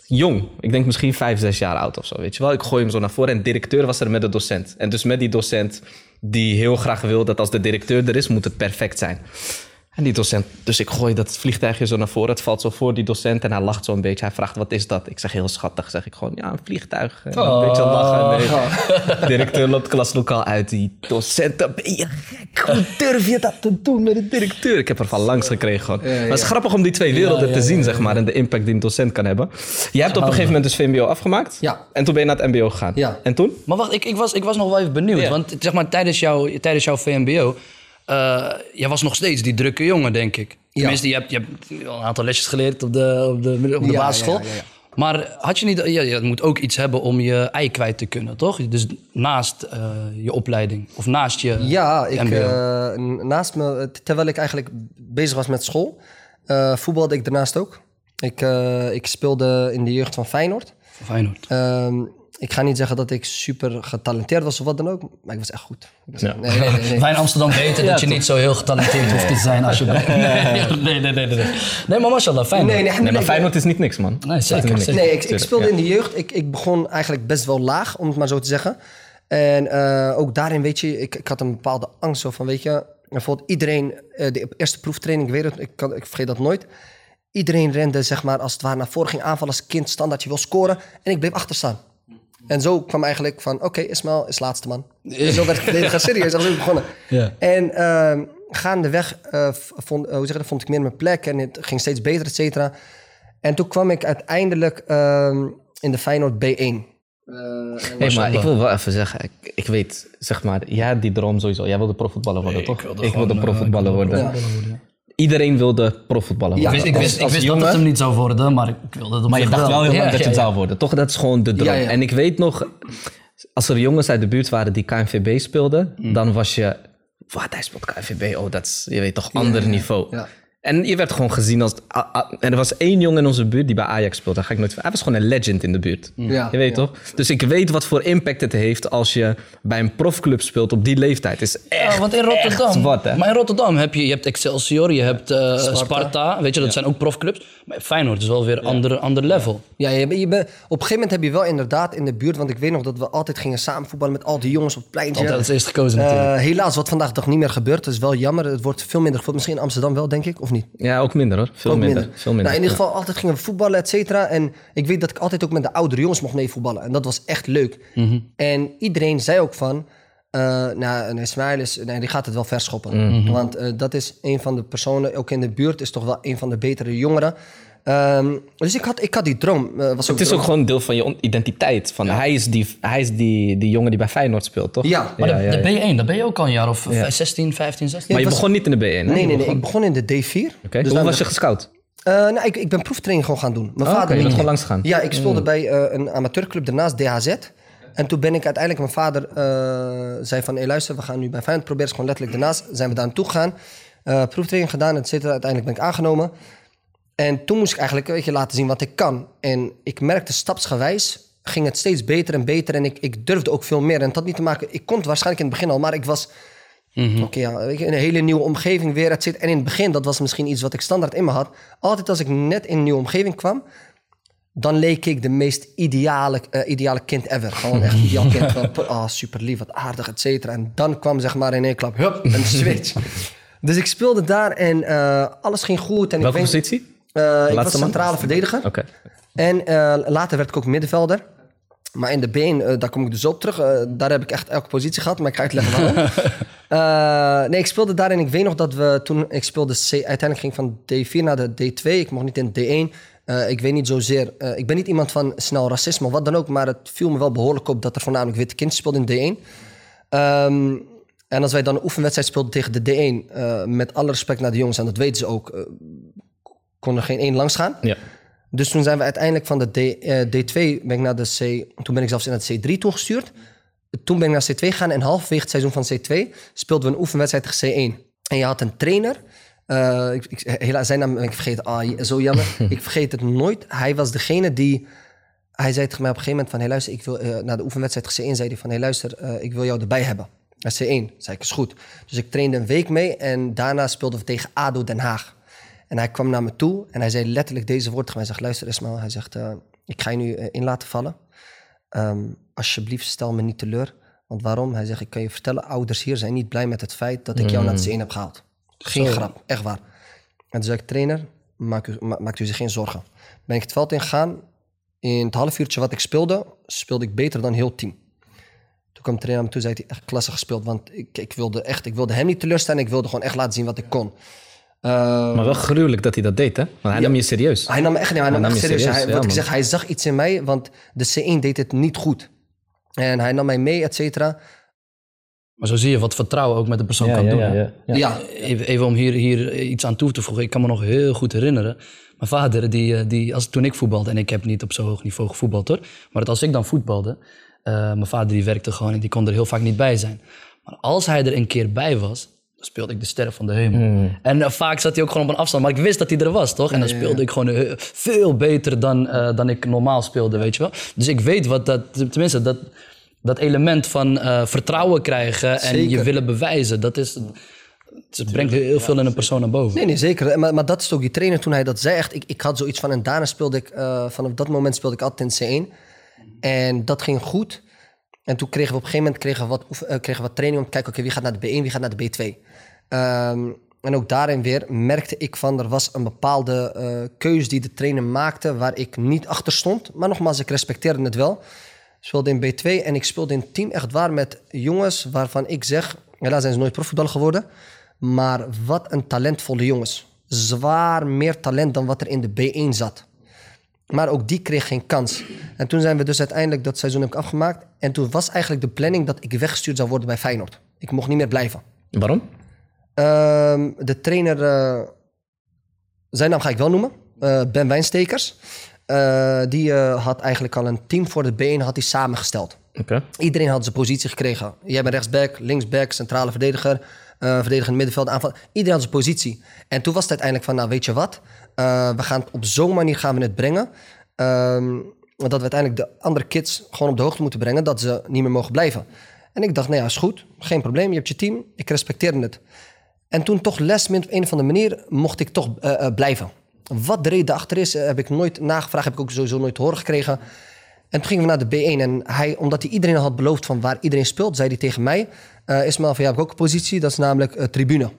[SPEAKER 2] jong. Ik denk misschien vijf, zes jaar oud of zo, weet je wel. Ik gooi hem zo naar voren en directeur was er met de docent. En dus met die docent die heel graag wil dat als de directeur er is, moet het perfect zijn. En die docent, dus ik gooi dat vliegtuigje zo naar voren. Het valt zo voor die docent en hij lacht zo een beetje. Hij vraagt, wat is dat? Ik zeg heel schattig, zeg ik gewoon, ja, een vliegtuig. En een beetje lachen. Nee. Directeur loopt klaslokaal uit. Die docent, ben je gek. Hoe durf je dat te doen met de directeur? Ik heb er van langs gekregen gewoon. Maar het is grappig om die twee werelden te zien, zeg maar. En de impact die een docent kan hebben. Je hebt op een gegeven moment dus VMBO afgemaakt.
[SPEAKER 3] Ja.
[SPEAKER 2] En toen ben je naar het MBO gegaan.
[SPEAKER 3] Ja.
[SPEAKER 2] En toen?
[SPEAKER 1] Maar wacht, ik, ik, was, ik was nog wel even benieuwd.
[SPEAKER 2] Ja.
[SPEAKER 1] Want zeg maar, tijdens, jouw tijdens jouw VMBO... eh jij was nog steeds die drukke jongen, denk ik. Tenminste, je hebt, je hebt al een aantal lesjes geleerd op de, op de, op de
[SPEAKER 3] Ja,
[SPEAKER 1] basisschool.
[SPEAKER 3] ja, ja, ja.
[SPEAKER 1] Maar had je niet... Ja, je moet ook iets hebben om je ei kwijt te kunnen, toch? Dus naast eh, je opleiding. Of naast je
[SPEAKER 3] Ja, ik, eh, naast me, terwijl ik eigenlijk bezig was met school, voetbalde ik daarnaast ook. Ik, ik speelde in de jeugd van Feyenoord.
[SPEAKER 1] Feyenoord.
[SPEAKER 3] Ehm, ik ga niet zeggen dat ik super getalenteerd was of wat dan ook, maar ik was echt goed. Ik was-
[SPEAKER 2] Ja.
[SPEAKER 3] Nee, nee, nee, nee.
[SPEAKER 1] Wij in Amsterdam weten dat je niet zo heel getalenteerd hoeft te zijn als je... Nee, nee, nee, nee. Nee, nee maar mashallah, fijn.
[SPEAKER 3] Nee, nee,
[SPEAKER 2] Nee, maar Feyenoord is niet niks, man.
[SPEAKER 1] Nee, zeker, zeker.
[SPEAKER 3] Nee, ik, ik speelde
[SPEAKER 2] ja.
[SPEAKER 3] in de jeugd. Ik, ik begon eigenlijk best wel laag, om het maar zo te zeggen. En eh, ook daarin, weet je, ik, ik had een bepaalde angst zo van, weet je... Bijvoorbeeld iedereen, eh, de eerste proeftraining, ik weet het, ik, kan, ik vergeet dat nooit. Iedereen rende, zeg maar, als het ware naar voren, ging aanvallen als kind, standaard, je wil scoren. En ik bleef achter staan. En zo kwam eigenlijk van, oké, Ismael is laatste man. En zo werd ik verdediger, serieus, dat is ook begonnen.
[SPEAKER 1] Ja.
[SPEAKER 3] En ehm, gaandeweg eh, v- vond, eh, hoe zeg je dat, vond ik meer mijn plek en het ging steeds beter, et cetera. En toen kwam ik uiteindelijk ehm, in de Feyenoord B1.
[SPEAKER 2] Hey, maar ik wil wel even zeggen, ik, ik weet, zeg maar, jij had die droom sowieso. Jij wilde profvoetballer worden, toch?
[SPEAKER 1] wilde
[SPEAKER 2] ik wilde
[SPEAKER 1] eh,
[SPEAKER 2] profvoetballer
[SPEAKER 1] ik wilde profvoetballer worden,
[SPEAKER 2] Iedereen wilde profvoetballer
[SPEAKER 3] Ja,
[SPEAKER 2] worden.
[SPEAKER 1] Ik wist, ik wist,
[SPEAKER 2] Als-
[SPEAKER 1] ik wist dat het hem niet zou worden, maar ik wilde het op
[SPEAKER 2] Maar je dacht wel heel lang
[SPEAKER 1] Ja,
[SPEAKER 2] dat je
[SPEAKER 1] ja,
[SPEAKER 2] het
[SPEAKER 1] ja.
[SPEAKER 2] zou worden. Toch, dat is gewoon de droom.
[SPEAKER 3] Ja, ja.
[SPEAKER 2] En ik weet nog, als er jongens uit de buurt waren die KNVB speelden,
[SPEAKER 3] Mm.
[SPEAKER 2] dan was je, wat, hij speelt KNVB, oh, dat is, je weet toch, ander niveau.
[SPEAKER 3] ja.
[SPEAKER 2] En je werd gewoon gezien als... en er was één jongen in onze buurt die bij Ajax speelde. Daar ga ik nooit... Hij was gewoon een legend in de buurt.
[SPEAKER 3] Ja,
[SPEAKER 2] je weet
[SPEAKER 3] ja.
[SPEAKER 2] toch? Dus ik weet wat voor impact het heeft als je bij een profclub speelt op die leeftijd. Het is echt,
[SPEAKER 1] Ja, want in
[SPEAKER 2] echt
[SPEAKER 1] Rotterdam,
[SPEAKER 2] wat, hè?
[SPEAKER 1] maar in Rotterdam heb je, je hebt Excelsior, je hebt eh, Sparta. weet je, dat zijn ook profclubs. Maar Feyenoord is wel weer een ander, ander level.
[SPEAKER 3] Ja, je, je op een gegeven moment heb je wel inderdaad in de buurt... want ik weet nog dat we altijd gingen samen voetballen met al die jongens op het pleintje.
[SPEAKER 1] Altijd als eerst gekozen natuurlijk.
[SPEAKER 3] Eh, helaas, wat vandaag dag niet meer gebeurt. Dat is wel jammer. Het wordt veel minder gevoetbald. Misschien in Amsterdam wel, denk ik, of niet?
[SPEAKER 2] Ja, ook minder hoor. Veel minder. Veel minder.
[SPEAKER 3] Nou, in ieder
[SPEAKER 2] ja.
[SPEAKER 3] geval, altijd gingen we voetballen, et cetera. En ik weet dat ik altijd ook met de oudere jongens mocht meevoetballen. En dat was echt leuk.
[SPEAKER 2] Mhm.
[SPEAKER 3] En iedereen zei ook van... eh nou, een Ismail is, nee, die gaat het wel verschoppen.
[SPEAKER 2] Mhm.
[SPEAKER 3] Want eh, dat is een van de personen, ook in de buurt, is toch wel een van de betere jongeren. Ehm, dus ik had, ik had die droom. eh, was ook
[SPEAKER 2] Het is ook gewoon een deel van je identiteit. Van, Hij is, die, hij is die, die jongen die bij Feyenoord speelt, toch?
[SPEAKER 3] Ja.
[SPEAKER 1] Maar
[SPEAKER 2] ja,
[SPEAKER 1] de,
[SPEAKER 2] ja,
[SPEAKER 1] de
[SPEAKER 2] ja.
[SPEAKER 1] B1, dat ben je ook al een jaar of eh, 16, 15, 16.
[SPEAKER 2] Maar je
[SPEAKER 3] was-
[SPEAKER 2] begon niet in de B1, hè?
[SPEAKER 3] Nee, nee, nee.
[SPEAKER 2] begon-
[SPEAKER 3] Ik begon in de D4.
[SPEAKER 2] Oké.
[SPEAKER 3] Dus
[SPEAKER 2] Hoe
[SPEAKER 3] dan
[SPEAKER 2] was je gescout?
[SPEAKER 3] Eh, nou, ik, ik ben proeftraining gewoon gaan doen. Mijn
[SPEAKER 2] Ah,
[SPEAKER 3] vader
[SPEAKER 2] oké, je bent
[SPEAKER 3] niet.
[SPEAKER 2] gewoon langs gegaan.
[SPEAKER 3] Ja, ik speelde bij eh, een amateurclub daarnaast, DHZ. En toen ben ik uiteindelijk, mijn vader eh, zei van... Hé, luister, we gaan nu bij Feyenoord proberen. is gewoon letterlijk daarnaast. Zijn we daar naartoe gegaan. eh proeftraining gedaan, et cetera. Uiteindelijk ben ik aangenomen. En toen moest ik eigenlijk weet je, laten zien wat ik kan. En ik merkte stapsgewijs ging het steeds beter en beter. En ik, ik durfde ook veel meer. En het had niet te maken... Ik kon het waarschijnlijk in het begin al, maar ik was Oké, ja, een hele nieuwe omgeving weer. Et cetera. En in het begin, dat was misschien iets wat ik standaard in me had. Altijd als ik net in een nieuwe omgeving kwam, dan leek ik de meest ideale, eh, ideale kind ever. Gewoon echt ideaal kind. Oh, super lief, wat aardig, et cetera. En dan kwam zeg maar in één klap, hup, een switch. dus ik speelde daar en eh, alles ging goed. En
[SPEAKER 2] Welke
[SPEAKER 3] ik weet-
[SPEAKER 2] positie?
[SPEAKER 3] Eh, ik was
[SPEAKER 2] man?
[SPEAKER 3] centrale verdediger.
[SPEAKER 2] Oké.
[SPEAKER 3] En eh, later werd ik ook middenvelder. Maar in de been, eh, daar kom ik dus op terug. Daar heb ik echt elke positie gehad, maar ik ga uitleggen waarom. Nee, ik speelde daar en ik weet nog dat we toen... Ik speelde C, uiteindelijk ging ik van D4 naar de D2. Ik mocht niet in D1. Eh, ik weet niet zozeer... ik ben niet iemand van snel racisme of wat dan ook... maar het viel me wel behoorlijk op dat er voornamelijk witte kinderen speelden in D1. Ehm, en als wij dan een oefenwedstrijd speelden tegen de D1... eh, met alle respect naar de jongens, en dat weten ze ook... kon er geen één langs gaan.
[SPEAKER 2] Ja.
[SPEAKER 3] Dus toen zijn we uiteindelijk van de D, eh, D2 ben ik naar de C. Toen ben ik zelfs in het C3 toegestuurd. Toen ben ik naar C2 gegaan en halverwege het seizoen van C2 speelden we een oefenwedstrijd tegen C1. En je had een trainer. eh, ik, ik, helaas, zijn naam ben ik vergeten. Ah, zo jammer. ik vergeet het nooit. Hij was degene die. Hij zei tegen mij op een gegeven moment van... Hey, luister, ik wil, eh, na de oefenwedstrijd tegen C1 zei hij van... Hey, luister, ik wil jou erbij hebben. Naar C1. Zei ik, is goed. Dus ik trainde een week mee en daarna speelden we tegen ADO Den Haag. En hij kwam naar me toe en hij zei letterlijk deze woorden tegen mij. Hij zegt, luister Ismail, hij zegt, eh, ik ga je nu eh, in laten vallen. Ehm, alsjeblieft, stel me niet teleur. Want waarom? Hij zegt, ik kan je vertellen, ouders hier zijn niet blij met het feit dat ik jou naar de C1 heb gehaald. Geen grap, echt waar. En toen zei ik, trainer, maak u, ma- maakt u zich geen zorgen. Ben ik het veld ingegaan. In het half uurtje wat ik speelde, speelde ik beter dan heel team. Toen kwam de trainer me toe, zei hij, echt klasse gespeeld. Want ik, ik, wilde echt, ik wilde hem niet teleurstellen. Ik wilde gewoon echt laten zien wat ik kon. Eh,
[SPEAKER 2] Maar wel gruwelijk dat hij dat deed, hè? Want hij nam je serieus.
[SPEAKER 3] hij nam me echt, nee, hij nam echt serieus.
[SPEAKER 2] serieus,
[SPEAKER 3] Hij,
[SPEAKER 2] ja,
[SPEAKER 3] wat ik zeg, hij zag iets in mij, want de C1 deed het niet goed. En hij nam mij mee, et cetera.
[SPEAKER 1] Maar zo zie je wat vertrouwen ook met de persoon kan doen.
[SPEAKER 3] Ja.
[SPEAKER 1] Even, even om hier, hier iets aan toe te voegen. Ik kan me nog heel goed herinneren. Mijn vader, die, eh, die, als, toen ik voetbalde, en ik heb niet op zo'n hoog niveau gevoetbald hoor. Maar dat als ik dan voetbalde, eh, mijn vader die werkte gewoon en die kon er heel vaak niet bij zijn. Maar als hij er een keer bij was, speelde ik de sterren van de hemel. En eh, vaak zat hij ook gewoon op een afstand, maar ik wist dat hij er was, toch? En dan speelde ik gewoon eh, veel beter dan, eh, dan ik normaal speelde, weet je wel. Dus ik weet wat dat, tenminste, dat, dat element van vertrouwen krijgen en je willen bewijzen, dat is... Het brengt heel veel in een persoon naar boven.
[SPEAKER 3] Nee, nee, zeker. Maar, maar dat is ook die trainer toen hij dat zei. Echt, ik, ik had zoiets van, en daarna speelde ik, vanaf dat moment speelde ik altijd in C1. En dat ging goed. En toen kregen we op een gegeven moment kregen we wat, kregen we wat training om te kijken, oké, wie gaat naar de B1, wie gaat naar de B2. Ehm, en ook daarin weer merkte ik van, er was een bepaalde eh keuze die de trainer maakte waar ik niet achter stond. Maar nogmaals, ik respecteerde het wel. Speelde in B2 en ik speelde in team echt waar met jongens waarvan ik zeg, helaas zijn ze nooit profvoetballer geworden, maar wat een talentvolle jongens. Zwaar meer talent dan wat er in de B1 zat. Maar ook die kreeg geen kans. En toen zijn we dus uiteindelijk dat seizoen heb ik afgemaakt. En toen was eigenlijk de planning dat ik weggestuurd zou worden bij Feyenoord. Ik mocht niet meer blijven.
[SPEAKER 2] Waarom?
[SPEAKER 3] Ehm, de trainer, eh, zijn naam ga ik wel noemen, eh, Ben Wijnstekers. Eh, die had eigenlijk al een team voor de B1 had hij samengesteld.
[SPEAKER 2] Oké.
[SPEAKER 3] Iedereen had zijn positie gekregen. Jij bent rechtsback, linksback, centrale verdediger, verdedigend middenveld, aanval. Iedereen had zijn positie. En toen was het uiteindelijk van, nou weet je wat, we gaan op zo'n manier gaan we het brengen. Ehm, dat we uiteindelijk de andere kids gewoon op de hoogte moeten brengen dat ze niet meer mogen blijven. En ik dacht, nou ja, is goed, geen probleem, je hebt je team, ik respecteerde het. En toen toch les op een of andere manier mocht ik toch eh, blijven. Wat de reden achter is, eh, heb ik nooit nagevraagd, heb ik ook sowieso nooit horen gekregen. En toen gingen we naar de B1 en hij, omdat hij iedereen had beloofd van waar iedereen speelt, zei hij tegen mij, eh Ismael, van ja, heb ik ook een positie, dat is namelijk tribune.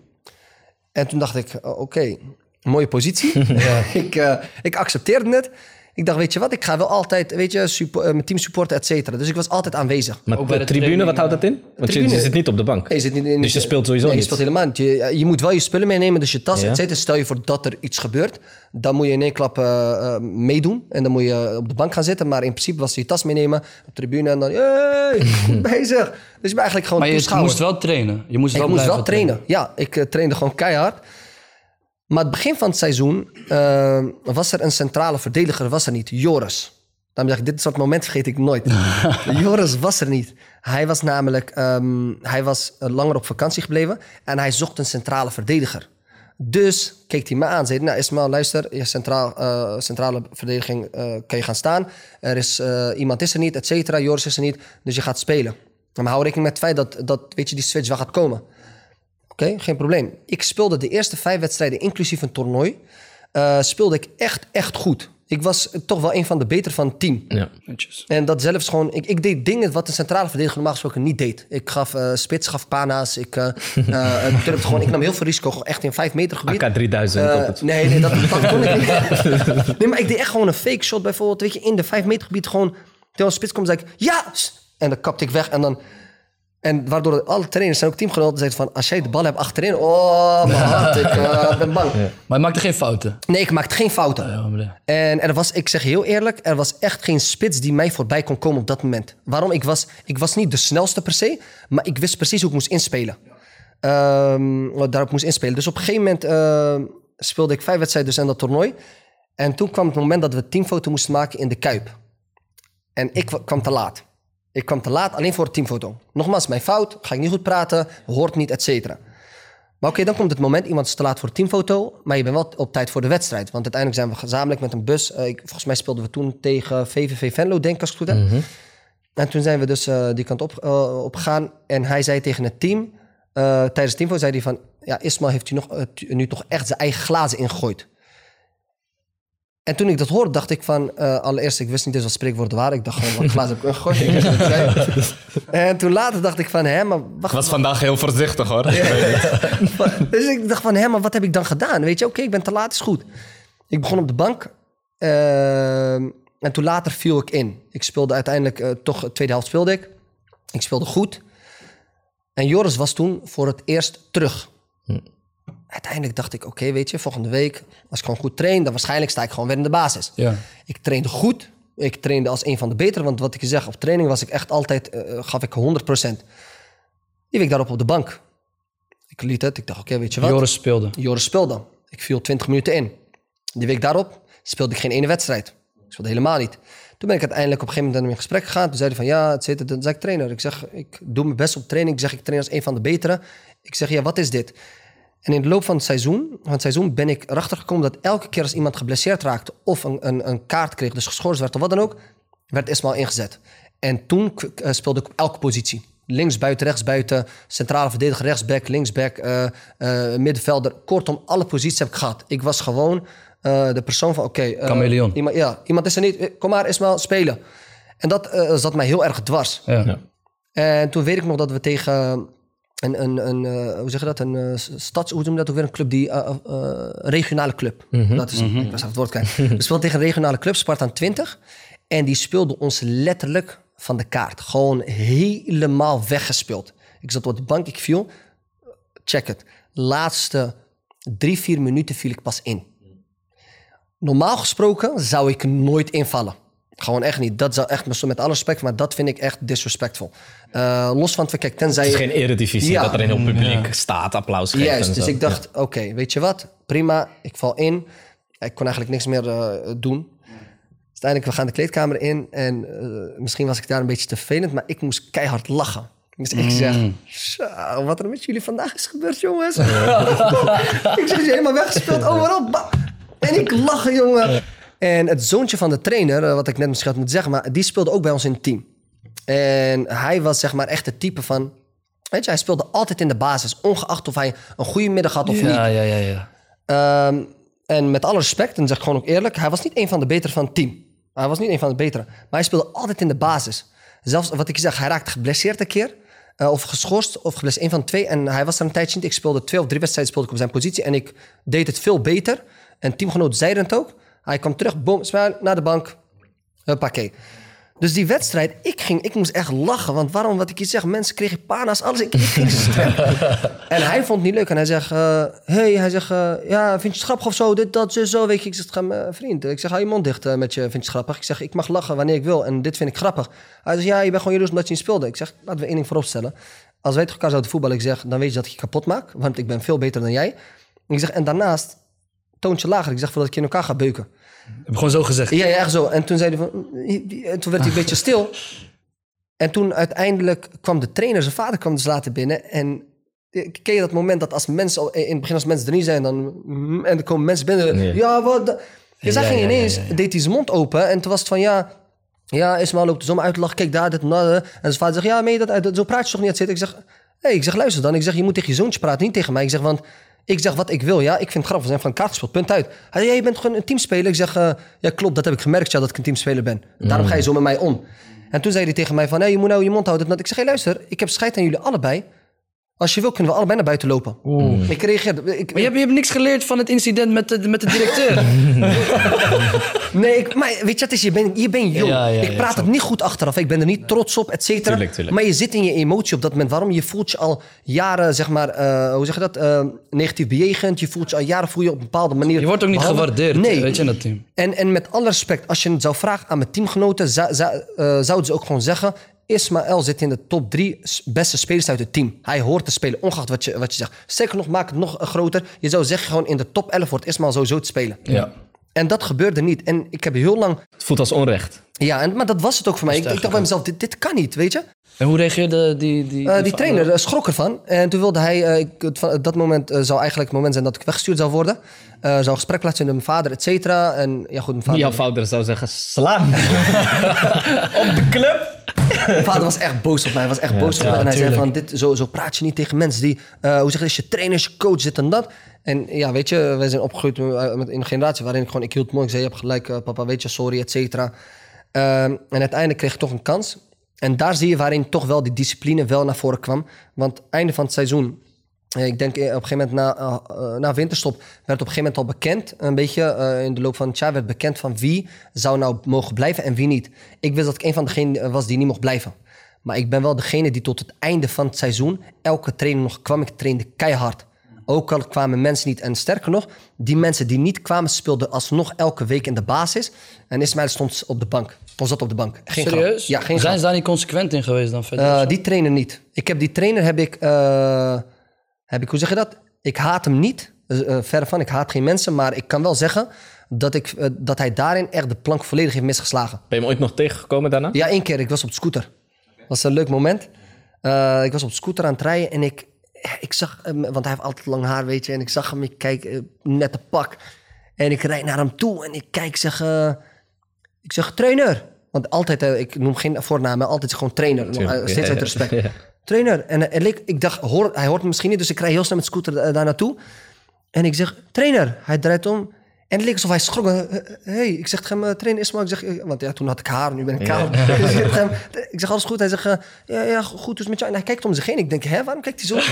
[SPEAKER 3] En toen dacht ik, oké, mooie positie. ik, ik accepteerde het. Ik dacht, weet je wat, ik ga wel altijd, weet je, suppo- eh, mijn team supporten, et cetera. Dus ik was altijd aanwezig.
[SPEAKER 2] Maar
[SPEAKER 1] Ook bij
[SPEAKER 2] de
[SPEAKER 1] de
[SPEAKER 2] tribune,
[SPEAKER 1] training,
[SPEAKER 2] wat houdt dat in? Want je,
[SPEAKER 3] tribune-
[SPEAKER 2] je zit niet op de bank.
[SPEAKER 3] Nee, je zit niet in,
[SPEAKER 2] Dus je speelt sowieso
[SPEAKER 3] nee,
[SPEAKER 2] niet.
[SPEAKER 3] je speelt helemaal niet. Je, je moet wel je spullen meenemen, dus je tas,
[SPEAKER 2] Ja.
[SPEAKER 3] et cetera. Stel je voor dat er iets gebeurt, dan moet je in één klap eh, eh, meedoen. En dan moet je op de bank gaan zitten. Maar in principe was je tas meenemen op de tribune en dan, hey, goed bezig. Dus je bent eigenlijk gewoon
[SPEAKER 1] Maar je moest wel trainen. Je moest
[SPEAKER 3] Ik
[SPEAKER 1] wel
[SPEAKER 3] moest wel trainen. Ja, ik eh, trainde gewoon keihard. Maar het begin van het seizoen eh, was er een centrale verdediger, was er niet. Joris. Dan zeg ik, dit soort moment vergeet ik nooit. Joris was er niet. Hij was namelijk, ehm, hij was eh, langer op vakantie gebleven en hij zocht een centrale verdediger. Dus keek hij me aan, zei nou Ismael, luister, je centraal, eh, centrale verdediging kan je gaan staan. Er is, iemand is er niet, et cetera, Joris is er niet, dus je gaat spelen. Maar hou rekening met het feit dat, dat weet je, die switch wel gaat komen. Oké, geen probleem. Ik speelde de eerste vijf wedstrijden, inclusief een toernooi, eh, speelde ik echt, echt goed. Ik was toch wel een van de beter van het team.
[SPEAKER 2] Ja.
[SPEAKER 1] Netjes.
[SPEAKER 3] En dat zelfs gewoon... Ik, ik deed dingen wat een centrale verdediger normaal gesproken niet deed. Ik gaf eh, spits, gaf pana's. Ik, eh eh, ik durfde gewoon... Ik nam heel veel risico. Echt in vijf meter gebied.
[SPEAKER 2] AK3000
[SPEAKER 3] Eh,
[SPEAKER 2] op het...
[SPEAKER 3] nee, nee, dat, dat kon ik niet. nee, maar ik deed echt gewoon een fake shot bijvoorbeeld. Weet je, in de vijf meter gebied gewoon... Terwijl een spits komt, zei ik... Ja! En dan kapte ik weg en dan... En waardoor alle trainers en ook teamgenoten zeiden van... Als jij de bal hebt achterin... Oh, mijn hart, ik eh, ben bang.
[SPEAKER 1] Maar je maakte geen fouten.
[SPEAKER 3] Nee, ik maakte geen fouten.
[SPEAKER 1] Ja,
[SPEAKER 3] En er was, ik zeg heel eerlijk, er was echt geen spits die mij voorbij kon komen op dat moment. Waarom? Ik was, ik was niet de snelste per se, maar ik wist precies hoe ik moest inspelen. Wat daarop moest inspelen. Dus op een gegeven moment eh, speelde ik vijf wedstrijden dus in dat toernooi. En toen kwam het moment dat we een teamfoto moesten maken in de Kuip. En ik wa- kwam te laat. Ik kwam te laat alleen voor het teamfoto. Nogmaals, mijn fout, ga ik niet goed praten, hoort niet, et cetera. Maar oké, dan komt het moment, iemand is te laat voor de teamfoto, maar je bent wel op tijd voor de wedstrijd. Want uiteindelijk zijn we gezamenlijk met een bus. eh, ik, volgens mij speelden we toen tegen VVV Venlo, denk ik als ik het goed heb. En toen zijn we dus eh, die kant op, eh, op gegaan. En hij zei tegen het team, eh, tijdens de teamfoto, zei hij van... Ja, Ismail heeft u nog, eh, nu toch echt zijn eigen glazen ingegooid. En toen ik dat hoorde, dacht ik van... eh, allereerst, ik wist niet eens wat spreekwoorden waren. Ik dacht gewoon, wat glazen heb ik zei. en toen later dacht ik van, hè, maar wacht
[SPEAKER 2] was vandaag heel voorzichtig hoor.
[SPEAKER 3] dus ik dacht van, hé, maar wat heb ik dan gedaan? Weet je, oké, ik ben te laat, is goed. Ik begon op de bank. ehm, en toen later viel ik in. Ik speelde uiteindelijk, eh, toch, de tweede helft speelde ik. Ik speelde goed. En Joris was toen voor het eerst terug. Uiteindelijk dacht ik, oké, weet je, volgende week... als ik gewoon goed train, dan waarschijnlijk sta ik gewoon weer in de basis.
[SPEAKER 1] Ja.
[SPEAKER 3] Ik trainde goed. Ik trainde als een van de betere. Want wat ik je zeg, op training was ik echt altijd... eh, gaf ik 100%. Die week daarop op de bank. Ik liet het. Ik dacht, oké, weet je wat?
[SPEAKER 1] Joris speelde.
[SPEAKER 3] Joris speelde. Ik viel 20 minuten in. Die week daarop speelde ik geen ene wedstrijd. Ik speelde helemaal niet. Toen ben ik uiteindelijk op een gegeven moment in gesprek gegaan. Toen zei hij van ja, het zit. Toen zei ik trainer. Ik zeg, ik doe mijn best op training. Ik zeg, ik train als een van de betere. Ik zeg, ja, wat is dit? En in de loop van het seizoen, van het seizoen ben ik erachter gekomen dat elke keer als iemand geblesseerd raakte of een, een, een kaart kreeg, dus geschorst werd of wat dan ook, werd Ismail ingezet. En toen eh, speelde ik op elke positie. Links buiten, rechts buiten, centrale verdediger, rechtsback, linksback, eh, eh, middenvelder. Kortom, alle posities heb ik gehad. Ik was gewoon eh, de persoon van, oké... eh,
[SPEAKER 1] Chameleon.
[SPEAKER 3] Iemand, ja, iemand is er niet, kom maar Ismail, spelen. En dat eh, zat mij heel erg dwars.
[SPEAKER 1] Ja.
[SPEAKER 3] En toen weet ik nog dat we tegen een, een, een eh, hoe zeg je dat, een stads, hoe noem dat ook weer, een club die, eh, regionale club. Dat is, ik was het woord kwijt. we speelden tegen een regionale club, Spartaan 20. En die speelde ons letterlijk van de kaart. Gewoon helemaal weggespeeld. Ik zat op de bank, ik viel. Check het. Laatste drie, vier minuten viel ik pas in. Normaal gesproken zou ik nooit invallen. Gewoon echt niet. Dat zou echt, met alle respect, maar dat vind ik echt disrespectful. Eh, los van het feit, kijk, tenzij...
[SPEAKER 2] Het is geen eredivisie
[SPEAKER 3] Ja.
[SPEAKER 2] dat er een heel publiek staat, applaus geeft.
[SPEAKER 3] Juist,
[SPEAKER 2] en
[SPEAKER 3] dus
[SPEAKER 2] zo.
[SPEAKER 3] ik dacht, oké, weet je wat? Prima, ik val in. Ik kon eigenlijk niks meer eh, doen. Dus uiteindelijk, we gaan de kleedkamer in. En eh, misschien was ik daar een beetje te vervelend, maar ik moest keihard lachen. Dus ik zeg, zo, wat er met jullie vandaag is gebeurd, jongens. ik zeg, je helemaal weggespeeld, overal. En ik lachen, jongen. En het zoontje van de trainer, eh, wat ik net misschien had moeten zeggen, maar die speelde ook bij ons in het team. En hij was zeg maar echt het type van... Weet je, hij speelde altijd in de basis. Ongeacht of hij een goede middag had of niet.
[SPEAKER 1] Ja, ja, ja, ja.
[SPEAKER 3] Ehm, en met alle respect, en zeg ik gewoon ook eerlijk... hij was niet een van de betere van het team. Hij was niet een van de betere. Maar hij speelde altijd in de basis. Zelfs wat ik zeg, hij raakte geblesseerd een keer... eh, of geschorst, of geblesseerd, een van de twee. En hij was er een tijdje niet. Ik speelde twee of drie wedstrijden speelde ik op zijn positie. En ik deed het veel beter. En teamgenoot zeiden het ook. Hij kwam terug, smile, naar de bank. Huppakee. Dus die wedstrijd, ik, ging, ik moest echt lachen. Want waarom, wat ik je zeg, mensen kregen pana's, alles. Ik, ging en hij vond het niet leuk. En hij zegt, eh, hey, hij zegt, eh, ja, vind je het grappig of zo? Dit, dat, zo, zo. Weet je, ik zeg, ga, mijn vriend. Ik zeg, hou je mond dicht eh, met je, vind je het grappig? Ik zeg, ik mag lachen wanneer ik wil. En dit vind ik grappig. Hij zegt, ja, je bent gewoon jaloers omdat je niet speelde. Ik zeg, laten we één ding vooropstellen. Als wij tegen elkaar zouden voetballen, ik zeg, dan weet je dat ik je kapot maak. Want ik ben veel beter dan jij. Ik zeg, en daarnaast, toontje lager. Ik zeg, voordat ik je in elkaar ga beuken.
[SPEAKER 1] Heb ik gewoon zo gezegd.
[SPEAKER 3] Ja, ja, echt zo. En toen zei hij van... En toen werd hij een beetje stil. En toen uiteindelijk kwam de trainer, zijn vader kwam dus later binnen. En ken je dat moment dat als mensen... al- In het begin als mensen er niet zijn, dan... mm, En er komen mensen binnen.
[SPEAKER 2] Nee.
[SPEAKER 3] Ja, wat... Je zag
[SPEAKER 1] Ja,
[SPEAKER 3] ineens,
[SPEAKER 1] ja,
[SPEAKER 3] deed hij zijn mond open. En toen was het van, ja... Ja, Ismael loopt de zon uit te lachen. Kijk daar, dit en dat. En zijn vader zegt, ja, meen je dat? uit? Zo praat je toch niet uit zitten? Ik zeg, hey, ik zeg, luister dan. Ik zeg, je moet tegen je zoontje praten, niet tegen mij. Ik zeg, want ik zeg wat ik wil. Ja, ik vind het grappig. We zijn van kaart gespeeld. Punt uit. Hij zei, ja, je bent gewoon een teamspeler. Ik zeg, eh, ja, klopt. Dat heb ik gemerkt, ja, dat ik een teamspeler ben. Daarom ga je zo met mij om. En toen zei hij tegen mij van, hey, je moet nou je mond houden. Ik zeg, hey, luister, ik heb scheid aan jullie allebei. Als je wil, kunnen we allebei naar buiten lopen. Ik reageerde. Ik,
[SPEAKER 1] Maar je hebt, je hebt niks geleerd van het incident met de, met de directeur.
[SPEAKER 3] Nee, ik, maar weet je, het is, je bent je bent jong.
[SPEAKER 1] Ja, ja,
[SPEAKER 3] ik praat het niet goed achteraf. Ik ben er niet trots op, et cetera.
[SPEAKER 2] Tuurlijk, tuurlijk.
[SPEAKER 3] Maar je zit in je emotie op dat moment. Waarom? Je voelt je al jaren, zeg maar, eh, hoe zeg je dat? eh, negatief bejegend. Je voelt je al jaren voel je op een bepaalde manier.
[SPEAKER 1] Je wordt ook niet
[SPEAKER 3] behandeld.
[SPEAKER 1] gewaardeerd,
[SPEAKER 3] Nee.
[SPEAKER 1] weet je, in dat team.
[SPEAKER 3] En, en met alle respect, als je het zou vragen aan mijn teamgenoten, zou, zou, eh, zouden ze ook gewoon zeggen: Ismaël zit in de top drie beste spelers uit het team. Hij hoort te spelen, ongeacht wat je, wat je zegt. Sterker nog, maak het nog eh, groter. Je zou zeggen gewoon in de top 11 wordt Ismaël sowieso te spelen.
[SPEAKER 1] Ja.
[SPEAKER 3] En dat gebeurde niet. En ik heb heel lang.
[SPEAKER 2] Het voelt als onrecht.
[SPEAKER 3] Ja, en, maar dat was het ook voor mij. Ik, ik dacht bij mezelf: dit, dit kan niet, weet je?
[SPEAKER 1] En hoe reageerde die... Die,
[SPEAKER 3] Eh, die trainer eh, schrok ervan. En toen wilde hij, eh, ik, van- dat moment zou eigenlijk het moment zijn dat ik weggestuurd zou worden. Eh zou een gesprek plaatsen met mijn vader, et cetera. En ja, goed, mijn vader,
[SPEAKER 2] Jouw vader zou zeggen, slaan. Op de club.
[SPEAKER 3] mijn vader was echt boos op mij. Hij was echt boos op
[SPEAKER 1] ja,
[SPEAKER 3] mij. En hij zei van, dit, zo, zo praat je niet tegen mensen die, eh, hoe zeg je, is je trainer, is je coach, dit en dat. En ja, weet je, wij zijn opgegroeid met- in een generatie waarin ik gewoon, ik hield het mooi. Ik zei, je hebt gelijk, papa, weet je, sorry, et cetera. Ehm, en uiteindelijk kreeg ik toch een kans. En daar zie je waarin toch wel die discipline wel naar voren kwam. Want einde van het seizoen, eh, ik denk eh, op een gegeven moment na, eh, na winterstop, werd op een gegeven moment al bekend, een beetje in de loop van het jaar werd bekend van wie zou nou mogen blijven en wie niet. Ik wist dat ik een van degenen was die niet mocht blijven. Maar ik ben wel degene die tot het einde van het seizoen elke training nog kwam. Ik trainde keihard. Ook al kwamen mensen niet. En sterker nog, die mensen die niet kwamen, speelden alsnog elke week in de basis. En Ismaël stond op de bank. Of zat op de bank. Geen grap.
[SPEAKER 1] Serieus?
[SPEAKER 3] Ja, geen
[SPEAKER 1] Zijn
[SPEAKER 3] grap.
[SPEAKER 1] ze daar niet consequent in geweest dan verder?
[SPEAKER 3] Eh, die trainer niet. Ik heb die trainer, heb ik, eh, heb ik, hoe zeg je dat? Ik haat hem niet. Uh, verre van, ik haat geen mensen. Maar ik kan wel zeggen dat, ik, eh, dat hij daarin echt de plank volledig heeft misgeslagen.
[SPEAKER 2] Ben je hem ooit nog tegengekomen daarna?
[SPEAKER 3] Ja, één keer. Ik was op de scooter. Dat was een leuk moment. Eh, ik was op de scooter aan het rijden en ik, ik zag hem, want hij heeft altijd lang haar, weet je. En ik zag hem, ik kijk, eh, net een pak. En ik rijd naar hem toe en ik kijk, zeg, eh, ik zeg, trainer. Want altijd, eh, ik noem geen voornaam, altijd gewoon trainer.
[SPEAKER 2] Tuurlijk,
[SPEAKER 3] steeds
[SPEAKER 2] ja,
[SPEAKER 3] uit respect.
[SPEAKER 2] Ja.
[SPEAKER 3] Trainer. En leek- ik dacht, hoor, hij hoort me misschien niet, dus ik rij heel snel met scooter daar naartoe. En ik zeg, trainer. Hij draait om. En het leek alsof hij schrok. Hé, hey, ik zeg tegen hem, eh, trainer Ismael. Ik zeg, eh, want ja, toen had ik haar, nu ben ik kaal. Dus ik, zeg tegen hem, ik zeg, alles goed? Hij zegt, eh, ja, ja, goed, dus met jou. En hij kijkt om zich heen. Ik denk, hè, waarom kijkt hij zo?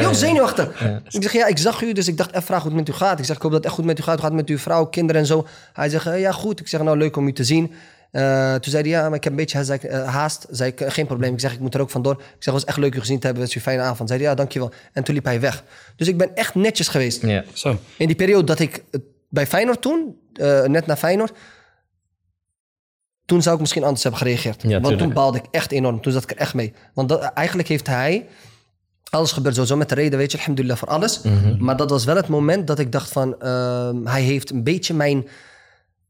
[SPEAKER 3] Heel zenuwachtig. Ik zeg, ja, ik zag u, dus ik dacht even vragen hoe het met u gaat. Ik zeg, ik hoop dat het echt goed met u gaat. Hoe gaat het met uw vrouw, kinderen en zo? Hij zegt, eh, ja, goed. Ik zeg, nou, leuk om u te zien. Eh, toen zei hij, ja, maar ik heb een beetje haast. Zei ik, eh, haast. Zei ik, eh, geen probleem. Ik zeg, ik moet er ook vandoor. Ik zeg, was echt leuk u gezien te hebben. Het is een fijne avond. Zei hij, ja, dankjewel. En toen liep hij weg. Dus ik ben echt netjes geweest.
[SPEAKER 2] Ja.
[SPEAKER 1] Zo.
[SPEAKER 3] In die periode dat ik eh, bij Feyenoord toen, eh, net na Feyenoord, toen zou ik misschien anders hebben gereageerd.
[SPEAKER 2] Ja,
[SPEAKER 3] Want
[SPEAKER 2] tuurlijk.
[SPEAKER 3] toen baalde ik echt enorm. Toen zat ik er echt mee. Want dat, eigenlijk heeft hij, alles gebeurt sowieso met de reden, weet je, alhamdulillah voor alles.
[SPEAKER 2] Mhm.
[SPEAKER 3] Maar dat was wel het moment dat ik dacht van, ehm, hij heeft een beetje mijn,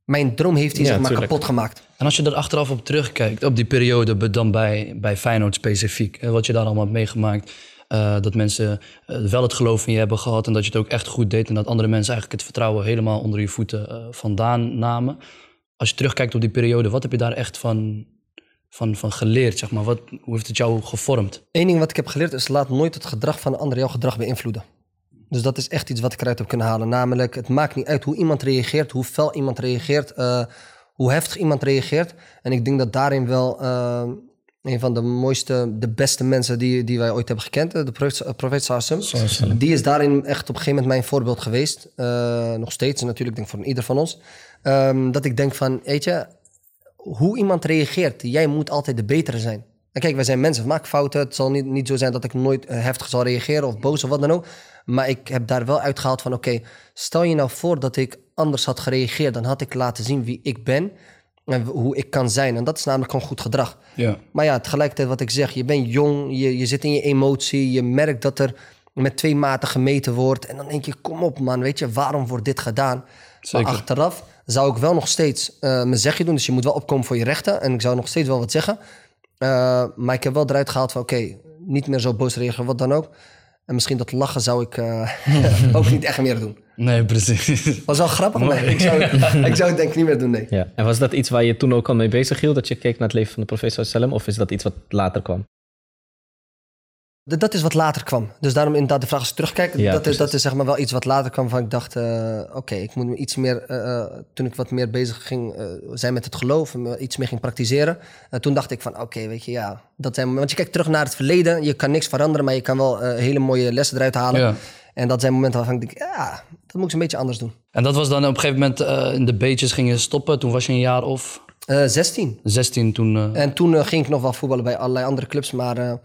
[SPEAKER 3] mijn droom heeft hij
[SPEAKER 2] Ja,
[SPEAKER 3] zeg maar
[SPEAKER 2] tuurlijk.
[SPEAKER 3] kapot gemaakt.
[SPEAKER 1] En als je er achteraf op terugkijkt, op die periode dan bij, bij Feyenoord specifiek, wat je daar allemaal hebt meegemaakt, eh, dat mensen eh, wel het geloof in je hebben gehad en dat je het ook echt goed deed en dat andere mensen eigenlijk het vertrouwen helemaal onder je voeten eh, vandaan namen. Als je terugkijkt op die periode, wat heb je daar echt van, van, van geleerd? Zeg maar? wat, hoe heeft het jou gevormd?
[SPEAKER 3] Eén ding wat ik heb geleerd is, laat nooit het gedrag van een ander jouw gedrag beïnvloeden. Dus dat is echt iets wat ik eruit heb kunnen halen. Namelijk, het maakt niet uit hoe iemand reageert, hoe fel iemand reageert, hoe heftig iemand reageert. En ik denk dat daarin wel een van de mooiste, de beste mensen die, die wij ooit hebben gekend, de profeet, eh, profeet Sassam, die is daarin echt op een gegeven moment mijn voorbeeld geweest. Eh, nog steeds, natuurlijk denk voor ieder van ons. Ehm, dat ik denk van, weet je, hoe iemand reageert, jij moet altijd de betere zijn. En kijk, wij zijn mensen, we maken fouten. Het zal niet, niet zo zijn dat ik nooit eh, heftig zal reageren of boos of wat dan ook. Maar ik heb daar wel uitgehaald van, oké, stel je nou voor dat ik anders had gereageerd, dan had ik laten zien wie ik ben en hoe ik kan zijn. En dat is namelijk gewoon goed gedrag.
[SPEAKER 1] Ja.
[SPEAKER 3] Maar ja, tegelijkertijd wat ik zeg, je bent jong, je, je zit in je emotie, je merkt dat er met twee maten gemeten wordt. En dan denk je, kom op man, weet je, waarom wordt dit gedaan?
[SPEAKER 1] Zeker.
[SPEAKER 3] Maar achteraf zou ik wel nog steeds eh, mijn zegje doen. Dus je moet wel opkomen voor je rechten. En ik zou nog steeds wel wat zeggen. Eh, maar ik heb wel eruit gehaald van, oké, niet meer zo boos reageren, wat dan ook. En misschien dat lachen zou ik eh, ook niet echt meer doen.
[SPEAKER 1] Nee, precies.
[SPEAKER 3] Was wel grappig, maar ik zou, ik zou het denk ik niet meer doen, nee.
[SPEAKER 2] Ja. En was dat iets waar je toen ook al mee bezig hield, dat je keek naar het leven van de profeet sallam, of is dat iets wat later kwam?
[SPEAKER 3] Dat is wat later kwam. Dus daarom inderdaad de vraag als ik terugkijk.
[SPEAKER 2] Ja,
[SPEAKER 3] dat, is, dat is zeg maar wel iets wat later kwam van ik dacht... eh, oké, ik moet me iets meer... eh, eh, toen ik wat meer bezig ging eh, zijn met het geloof... en iets meer ging praktiseren... toen dacht ik van oké, weet je, ja... Dat zijn, want je kijkt terug naar het verleden. Je kan niks veranderen, maar je kan wel hele mooie lessen eruit halen.
[SPEAKER 1] Ja.
[SPEAKER 3] En dat zijn momenten waarvan ik denk... Ja, dat moet ik een beetje anders doen.
[SPEAKER 1] En dat was dan op een gegeven moment eh, in de beetjes gingen stoppen. Toen was je een jaar of
[SPEAKER 3] Eh 16.
[SPEAKER 1] 16 toen. eh,
[SPEAKER 3] En toen eh, ging ik nog wel voetballen bij allerlei andere clubs, maar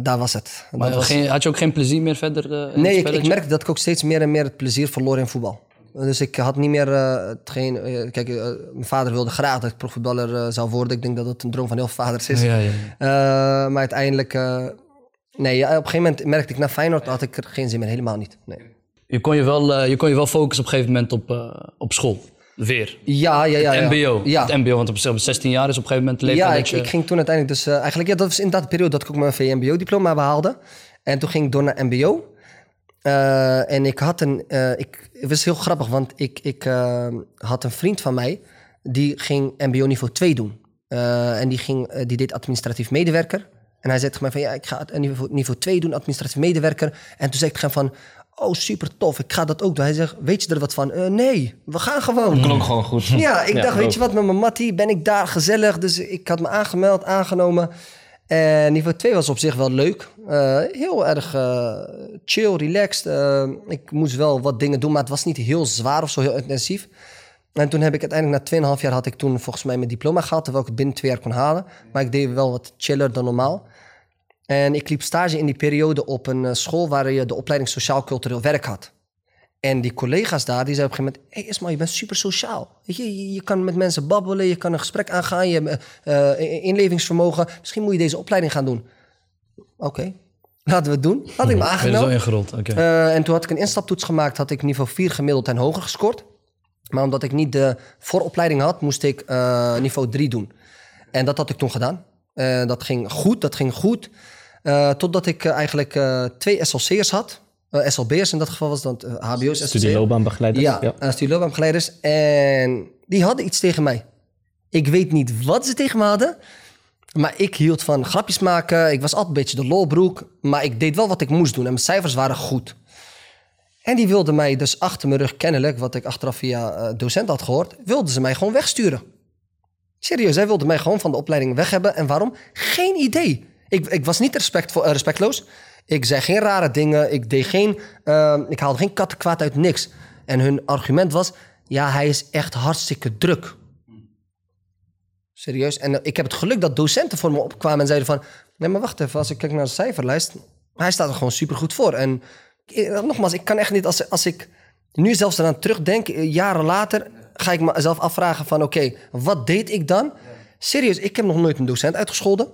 [SPEAKER 3] daar was het.
[SPEAKER 1] Maar
[SPEAKER 3] was-
[SPEAKER 1] geen, had je ook geen plezier meer verder?
[SPEAKER 3] Nee, ik, merkte dat ik ook steeds meer en meer het plezier verloor in voetbal. Dus ik had niet meer uh, hetgeen... kijk, mijn vader wilde graag dat ik profvoetballer zou worden. Ik denk dat dat een droom van heel veel vaders is.
[SPEAKER 1] Ja, ja, ja.
[SPEAKER 3] Maar uiteindelijk... nee, op een gegeven moment merkte ik na Feyenoord... had ik er geen zin meer, helemaal niet. Nee.
[SPEAKER 1] Je, kon je, wel, eh, je kon je wel focussen op een gegeven moment op, eh, op school. Weer.
[SPEAKER 3] Ja, ja, ja. ja.
[SPEAKER 1] MBO.
[SPEAKER 3] Ja.
[SPEAKER 1] Het MBO, want op zichzelf 16 jaar is op een gegeven moment leeftijd
[SPEAKER 3] Ja,
[SPEAKER 1] dat
[SPEAKER 3] ik,
[SPEAKER 1] je...
[SPEAKER 3] ik ging toen uiteindelijk dus... eh, eigenlijk, ja, dat was inderdaad de periode dat ik ook mijn VMBO-diploma behaalde. En toen ging ik door naar MBO. En ik had een... ik, het was heel grappig, want ik, ik had een vriend van mij... die ging MBO niveau 2 doen. En die, ging, die deed administratief medewerker. En hij zei tegen mij van... ja, ik ga het niveau, niveau 2 doen, administratief medewerker. En toen zei ik tegen hem van... Oh, super tof, ik ga dat ook doen. Hij zegt, weet je er wat van? "Eh, nee, we gaan gewoon.
[SPEAKER 2] Klonk gewoon goed.
[SPEAKER 3] Ja, ik dacht, weet je wat, met mijn mattie ben ik daar gezellig. Dus ik had me aangemeld, aangenomen. En niveau 2 was op zich wel leuk. Eh, heel erg eh, chill, relaxed. Ik moest wel wat dingen doen, maar het was niet heel zwaar of zo heel intensief. En toen heb ik uiteindelijk na 2,5 jaar had ik toen volgens mij mijn diploma gehaald, terwijl ik het binnen twee jaar kon halen. Maar ik deed wel wat chiller dan normaal. En ik liep stage in die periode op een eh, school waar je de opleiding sociaal-cultureel werk had. En die collega's daar, die zeiden op een gegeven moment... Hé hey Ismail, je bent super sociaal. Weet je, je, je kan met mensen babbelen, je kan een gesprek aangaan... je hebt eh, eh, inlevingsvermogen. Misschien moet je deze opleiding gaan doen. Oké, laten we het doen. Had ik me
[SPEAKER 1] Ben je er zo? Oké.
[SPEAKER 3] Eh, en toen had ik een instaptoets gemaakt, had ik niveau 4 gemiddeld en hoger gescoord. Maar omdat ik niet de vooropleiding had, moest ik niveau 3 doen. En dat had ik toen gedaan. Eh, dat ging goed, dat ging goed. Eh, totdat ik eh, eigenlijk twee SLC'ers had. SLB'ers in dat geval was dat eh, HBO's. SLC.
[SPEAKER 2] Studieloopbaanbegeleider.
[SPEAKER 3] Ja, ja. studieloopbaanbegeleiders. En die hadden iets tegen mij. Ik weet niet wat ze tegen me hadden. Maar ik hield van grapjes maken. Ik was altijd een beetje de lolbroek. Maar ik deed wel wat ik moest doen. En mijn cijfers waren goed. En die wilden mij dus achter mijn rug kennelijk... wat ik achteraf via eh, docent had gehoord... wilden ze mij gewoon wegsturen. Serieus, zij wilden mij gewoon van de opleiding weg hebben. En waarom? Geen idee. Ik, ik was niet respectvol, eh, respectloos. Ik zei geen rare dingen. Ik deed geen... eh, ik haalde geen kattenkwaad uit niks. En hun argument was... Ja, hij is echt hartstikke druk. Serieus. En eh, ik heb het geluk dat docenten voor me opkwamen en zeiden van... Nee, maar wacht even. Als ik kijk naar de cijferlijst... Hij staat er gewoon supergoed voor. En eh, nogmaals, ik kan echt niet... Als, als ik nu zelfs eraan terugdenk, jaren later... ga ik mezelf afvragen van... Oké, wat deed ik dan? Serieus, ik heb nog nooit een docent uitgescholden.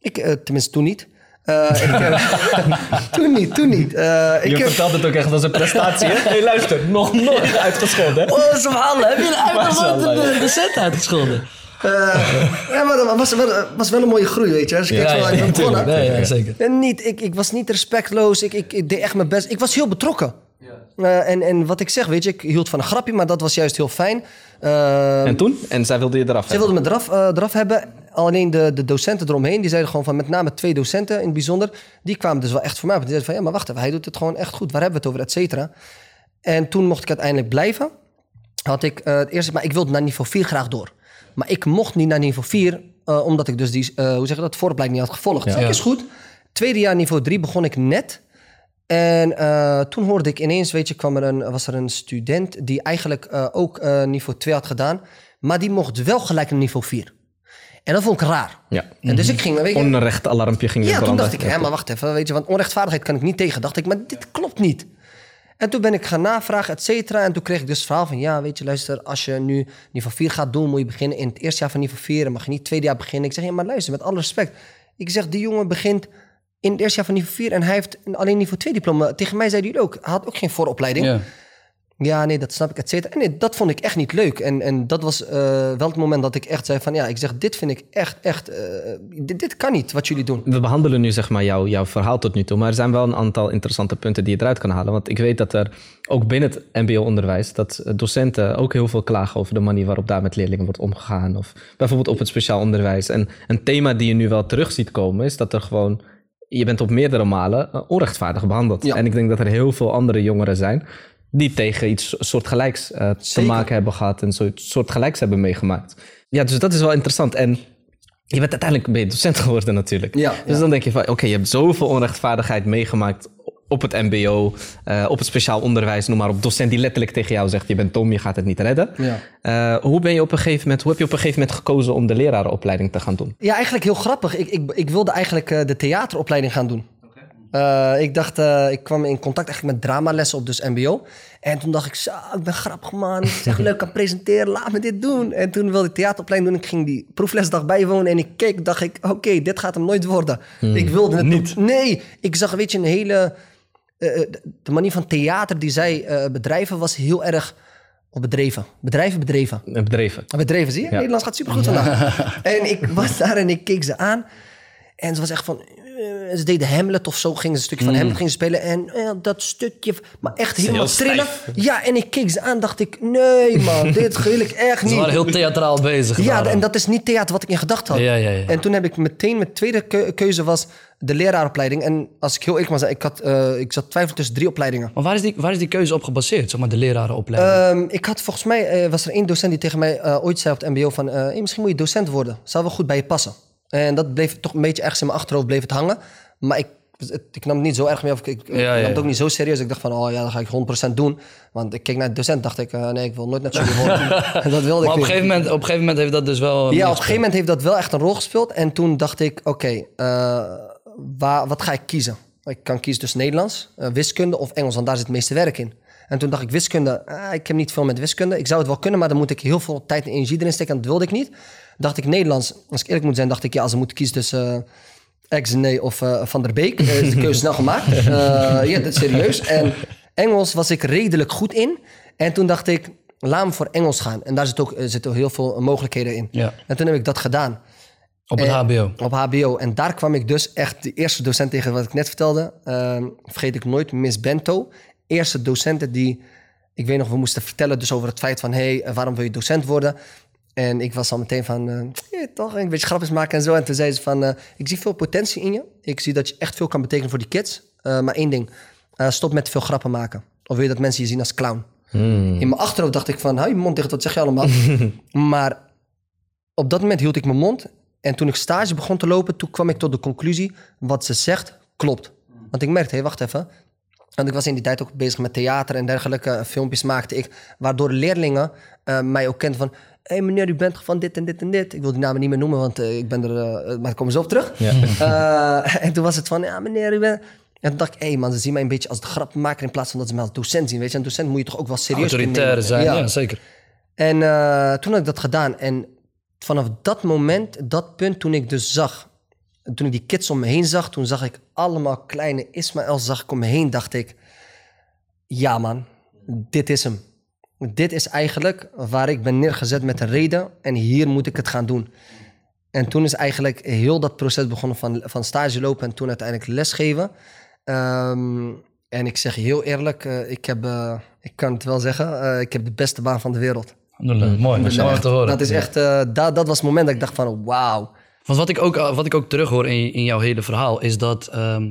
[SPEAKER 3] Ik, eh, tenminste, toen niet. Eh, ik, toen niet, toen niet. Eh, ik
[SPEAKER 2] Je
[SPEAKER 3] heb-
[SPEAKER 2] vertelt het ook echt als een prestatie, hè? Hé, hey, luister, nog nooit uitgescholden?
[SPEAKER 1] Oh, subhanallah. Heb je een
[SPEAKER 2] Mashallah,
[SPEAKER 1] uit
[SPEAKER 2] ja.
[SPEAKER 1] de cent uitgescholden?
[SPEAKER 3] Ja, maar dat was wel, was wel een mooie groei, weet je. Als ik ben begonnen.
[SPEAKER 1] Nee, ja, zeker.
[SPEAKER 3] En niet, ik, ik was niet respectloos. Ik, ik, ik deed echt mijn best. Ik was heel betrokken. Eh, en, en wat ik zeg, weet je, ik hield van een grapje, maar dat was juist heel fijn. Eh,
[SPEAKER 2] En toen? En zij wilde je eraf
[SPEAKER 3] zij wilden me eraf, eh, eraf hebben. Alleen de, de docenten eromheen, die zeiden gewoon van, met name twee docenten in het bijzonder, die kwamen dus wel echt voor mij op. Die zeiden van, ja, maar wacht even, hij doet het gewoon echt goed. Waar hebben we het over, et cetera? En toen mocht ik uiteindelijk blijven. Had ik eh, het eerste, maar ik wilde naar niveau 4 graag door. Maar ik mocht niet naar niveau 4, eh, omdat ik dus die, hoe zeg je dat, vooropleiding niet had gevolgd. Ja.
[SPEAKER 1] Ja.
[SPEAKER 3] is goed. Tweede jaar niveau 3 begon ik net. En eh, toen hoorde ik ineens, weet je, kwam er een, was er een student die eigenlijk eh, ook eh, niveau 2 had gedaan. Maar die mocht wel gelijk naar niveau 4. En dat vond ik raar.
[SPEAKER 2] Ja.
[SPEAKER 3] En dus ik ging, weet je,
[SPEAKER 2] Onrecht alarmpje ging je
[SPEAKER 3] ja, toen dacht ik, hè, maar wacht even, weet je, want onrechtvaardigheid kan ik niet tegen. Dacht ik, maar dit klopt niet. En toen ben ik gaan navragen, et cetera. En toen kreeg ik dus het verhaal van, ja, weet je, luister, als je nu niveau 4 gaat doen, moet je beginnen in het eerste jaar van niveau 4. En mag je niet het tweede jaar beginnen. Ik zeg, ja, maar luister, met alle respect. Ik zeg, die jongen begint in het eerste jaar van niveau 4 en hij heeft alleen niveau 2 diploma. Tegen mij zei hij ook, hij had ook geen vooropleiding.
[SPEAKER 1] Ja.
[SPEAKER 3] Ja, nee, dat snap ik, et cetera. En nee, dat vond ik echt niet leuk. En, en dat was eh, wel het moment dat ik echt zei van... ja, ik zeg, dit vind ik echt, echt... eh, dit, dit kan niet, wat jullie doen.
[SPEAKER 2] We behandelen nu zeg maar jouw, jouw verhaal tot nu toe, maar er zijn wel een aantal interessante punten die je eruit kan halen. Want ik weet dat er ook binnen het mbo-onderwijs, dat docenten ook heel veel klagen over de manier waarop daar met leerlingen wordt omgegaan. Of bijvoorbeeld op het speciaal onderwijs. En een thema die je nu wel terug ziet komen, is dat er gewoon je bent op meerdere malen eh, onrechtvaardig behandeld.
[SPEAKER 3] Ja.
[SPEAKER 2] En ik denk dat er heel veel andere jongeren zijn die tegen iets soortgelijks eh te maken hebben gehad en zo- soortgelijks hebben meegemaakt. Ja, dus dat is wel interessant. En je bent uiteindelijk ben je docent geworden natuurlijk.
[SPEAKER 3] Ja,
[SPEAKER 2] dus
[SPEAKER 3] ja.
[SPEAKER 2] dan denk je van, oké, je hebt zoveel onrechtvaardigheid meegemaakt op het mbo, eh, op het speciaal onderwijs, noem maar op. Docent die letterlijk tegen jou zegt, je bent dom, je gaat het niet redden.
[SPEAKER 3] Ja.
[SPEAKER 2] Eh, hoe ben je op een gegeven moment, hoe heb je op een gegeven moment gekozen om de lerarenopleiding te gaan doen?
[SPEAKER 3] Ja, eigenlijk heel grappig. Ik, ik, ik wilde eigenlijk eh, de theateropleiding gaan doen. Ik dacht, ik kwam in contact eigenlijk met dramalessen op dus MBO. En toen dacht ik, zo, ik ben grappig man, ik zeg leuk kan presenteren, laat me dit doen. En toen wilde ik theateropleiding doen. Ik ging die proeflesdag bijwonen en ik keek, dacht ik, oké, dit gaat hem nooit worden. Ik wilde het niet. Nee, ik zag, weet je, een hele... eh, eh, de manier van theater die zij eh, bedrijven was heel erg op bedreven. Bedrijven, bedreven.
[SPEAKER 2] Bedreven.
[SPEAKER 3] Ah, Bedreven, zie je? Nederlands gaat supergoed vandaag. en ik was daar en ik keek ze aan. En ze was echt van... eh, ze deden Hamlet of zo. Gingen ze een stukje van Hamlet gingen spelen. En eh, dat stukje... Maar echt helemaal trillen. Ja, en ik keek ze aan. Dacht ik... Nee man, dit wil ik echt
[SPEAKER 1] Ze
[SPEAKER 3] niet.
[SPEAKER 1] waren heel theatraal bezig.
[SPEAKER 3] Ja, en dat is niet theater wat ik in gedachten had.
[SPEAKER 1] Ja, ja, ja.
[SPEAKER 3] En toen heb ik meteen... Mijn tweede keu- keuze was de leraaropleiding. En als ik heel eerlijk mag zijn... Ik, had, eh, ik zat twijfel tussen drie opleidingen.
[SPEAKER 1] Maar waar is, die, waar is die keuze op gebaseerd, zeg maar, de lerarenopleiding?
[SPEAKER 3] Ehm, ik had volgens mij, eh, was er één docent die tegen mij ooit zei op het mbo van... hey, misschien moet je docent worden. Zou wel goed bij je passen. En dat bleef toch een beetje ergens in mijn achterhoofd bleef het hangen. Maar ik, het- ik nam het niet zo erg mee. Of ik, ik
[SPEAKER 1] Ja, ja,
[SPEAKER 3] nam het ook niet zo serieus. Ik dacht van, oh ja, dat ga ik 100% doen. Want ik keek naar de docent dacht ik, eh, nee, ik wil nooit net zo worden. dat wilde
[SPEAKER 1] maar
[SPEAKER 3] ik
[SPEAKER 1] op een,
[SPEAKER 3] niet.
[SPEAKER 1] gegeven moment, op een gegeven moment heeft dat dus wel...
[SPEAKER 3] Ja, op een gegeven moment heeft dat wel echt een rol gespeeld. En toen dacht ik, oké, eh, wat ga ik kiezen? Ik kan kiezen tussen Nederlands, eh, wiskunde of Engels, want daar zit het meeste werk in. En toen dacht ik, wiskunde, ah, ik heb niet veel met wiskunde. Ik zou het wel kunnen, maar dan moet ik heel veel tijd en energie erin steken. En dat wilde ik niet. Dacht ik Nederlands, als ik eerlijk moet zijn, dacht ik, ja, als ze moeten kiezen tussen Exene of eh, Van der Beek, eh, is de keuze snel gemaakt. Eh, ja, dat is serieus. En Engels was ik redelijk goed in. En toen dacht ik, laat me voor Engels gaan. En daar zit ook, er zitten heel veel mogelijkheden in.
[SPEAKER 1] Ja.
[SPEAKER 3] En toen heb ik dat gedaan.
[SPEAKER 1] Op het
[SPEAKER 3] Eh,
[SPEAKER 1] hbo.
[SPEAKER 3] Op HBO. En daar kwam ik dus echt de eerste docent tegen wat ik net vertelde. Ehm, vergeet ik nooit, Miss Bento. Eerste docenten die, ik weet nog, we moesten vertellen dus over het feit van... hé, hey, waarom wil je docent worden? En ik was al meteen van, eh, ja, toch, een beetje grapjes maken en zo. En toen zei ze van, eh, ik zie veel potentie in je. Ik zie dat je echt veel kan betekenen voor die kids. Eh, maar één ding, eh, stop met te veel grappen maken. Of wil je dat mensen je zien als clown? In mijn achterhoofd dacht ik van, hou je mond dicht, wat zeg je allemaal? maar op dat moment hield ik mijn mond. En toen ik stage begon te lopen, toen kwam ik tot de conclusie... wat ze zegt, klopt. Want ik merkte, hé, wacht even. Want ik was in die tijd ook bezig met theater en dergelijke. Filmpjes maakte ik, waardoor leerlingen eh, mij ook kenden van... Hé hey meneer, u bent van dit en dit en dit. Ik wil die namen niet meer noemen, want eh, ik ben er... eh, maar ik kom zo op terug. Eh, en toen was het van, ja meneer, u bent... En toen dacht ik, hé man, ze zien mij een beetje als de grappenmaker... in plaats van dat ze mij als docent zien. Weet je, een docent moet je toch ook wel serieus
[SPEAKER 1] Autoritair
[SPEAKER 3] nemen.
[SPEAKER 1] zijn, ja,
[SPEAKER 3] Ja.
[SPEAKER 1] zeker.
[SPEAKER 3] En eh, toen had ik dat gedaan. En vanaf dat moment, dat punt, toen ik dus zag... Toen ik die kids om me heen zag, toen zag ik allemaal kleine Ismaël zag ik om me heen, dacht ik... Ja man, dit is hem. Dit is eigenlijk waar ik ben neergezet met een reden en hier moet ik het gaan doen. En toen is eigenlijk heel dat proces begonnen van, van stage lopen en toen uiteindelijk lesgeven. Ehm, en ik zeg je heel eerlijk, eh, ik, heb, eh, ik kan het wel zeggen, eh, ik heb de beste baan van de wereld.
[SPEAKER 1] Alhamdulillah, Mooi, mooi om te horen.
[SPEAKER 3] Dat is echt, eh, dat, dat was het moment dat ik dacht van wauw.
[SPEAKER 1] Want wat ik ook, wat ik ook terughoor in, in jouw hele verhaal is dat ehm,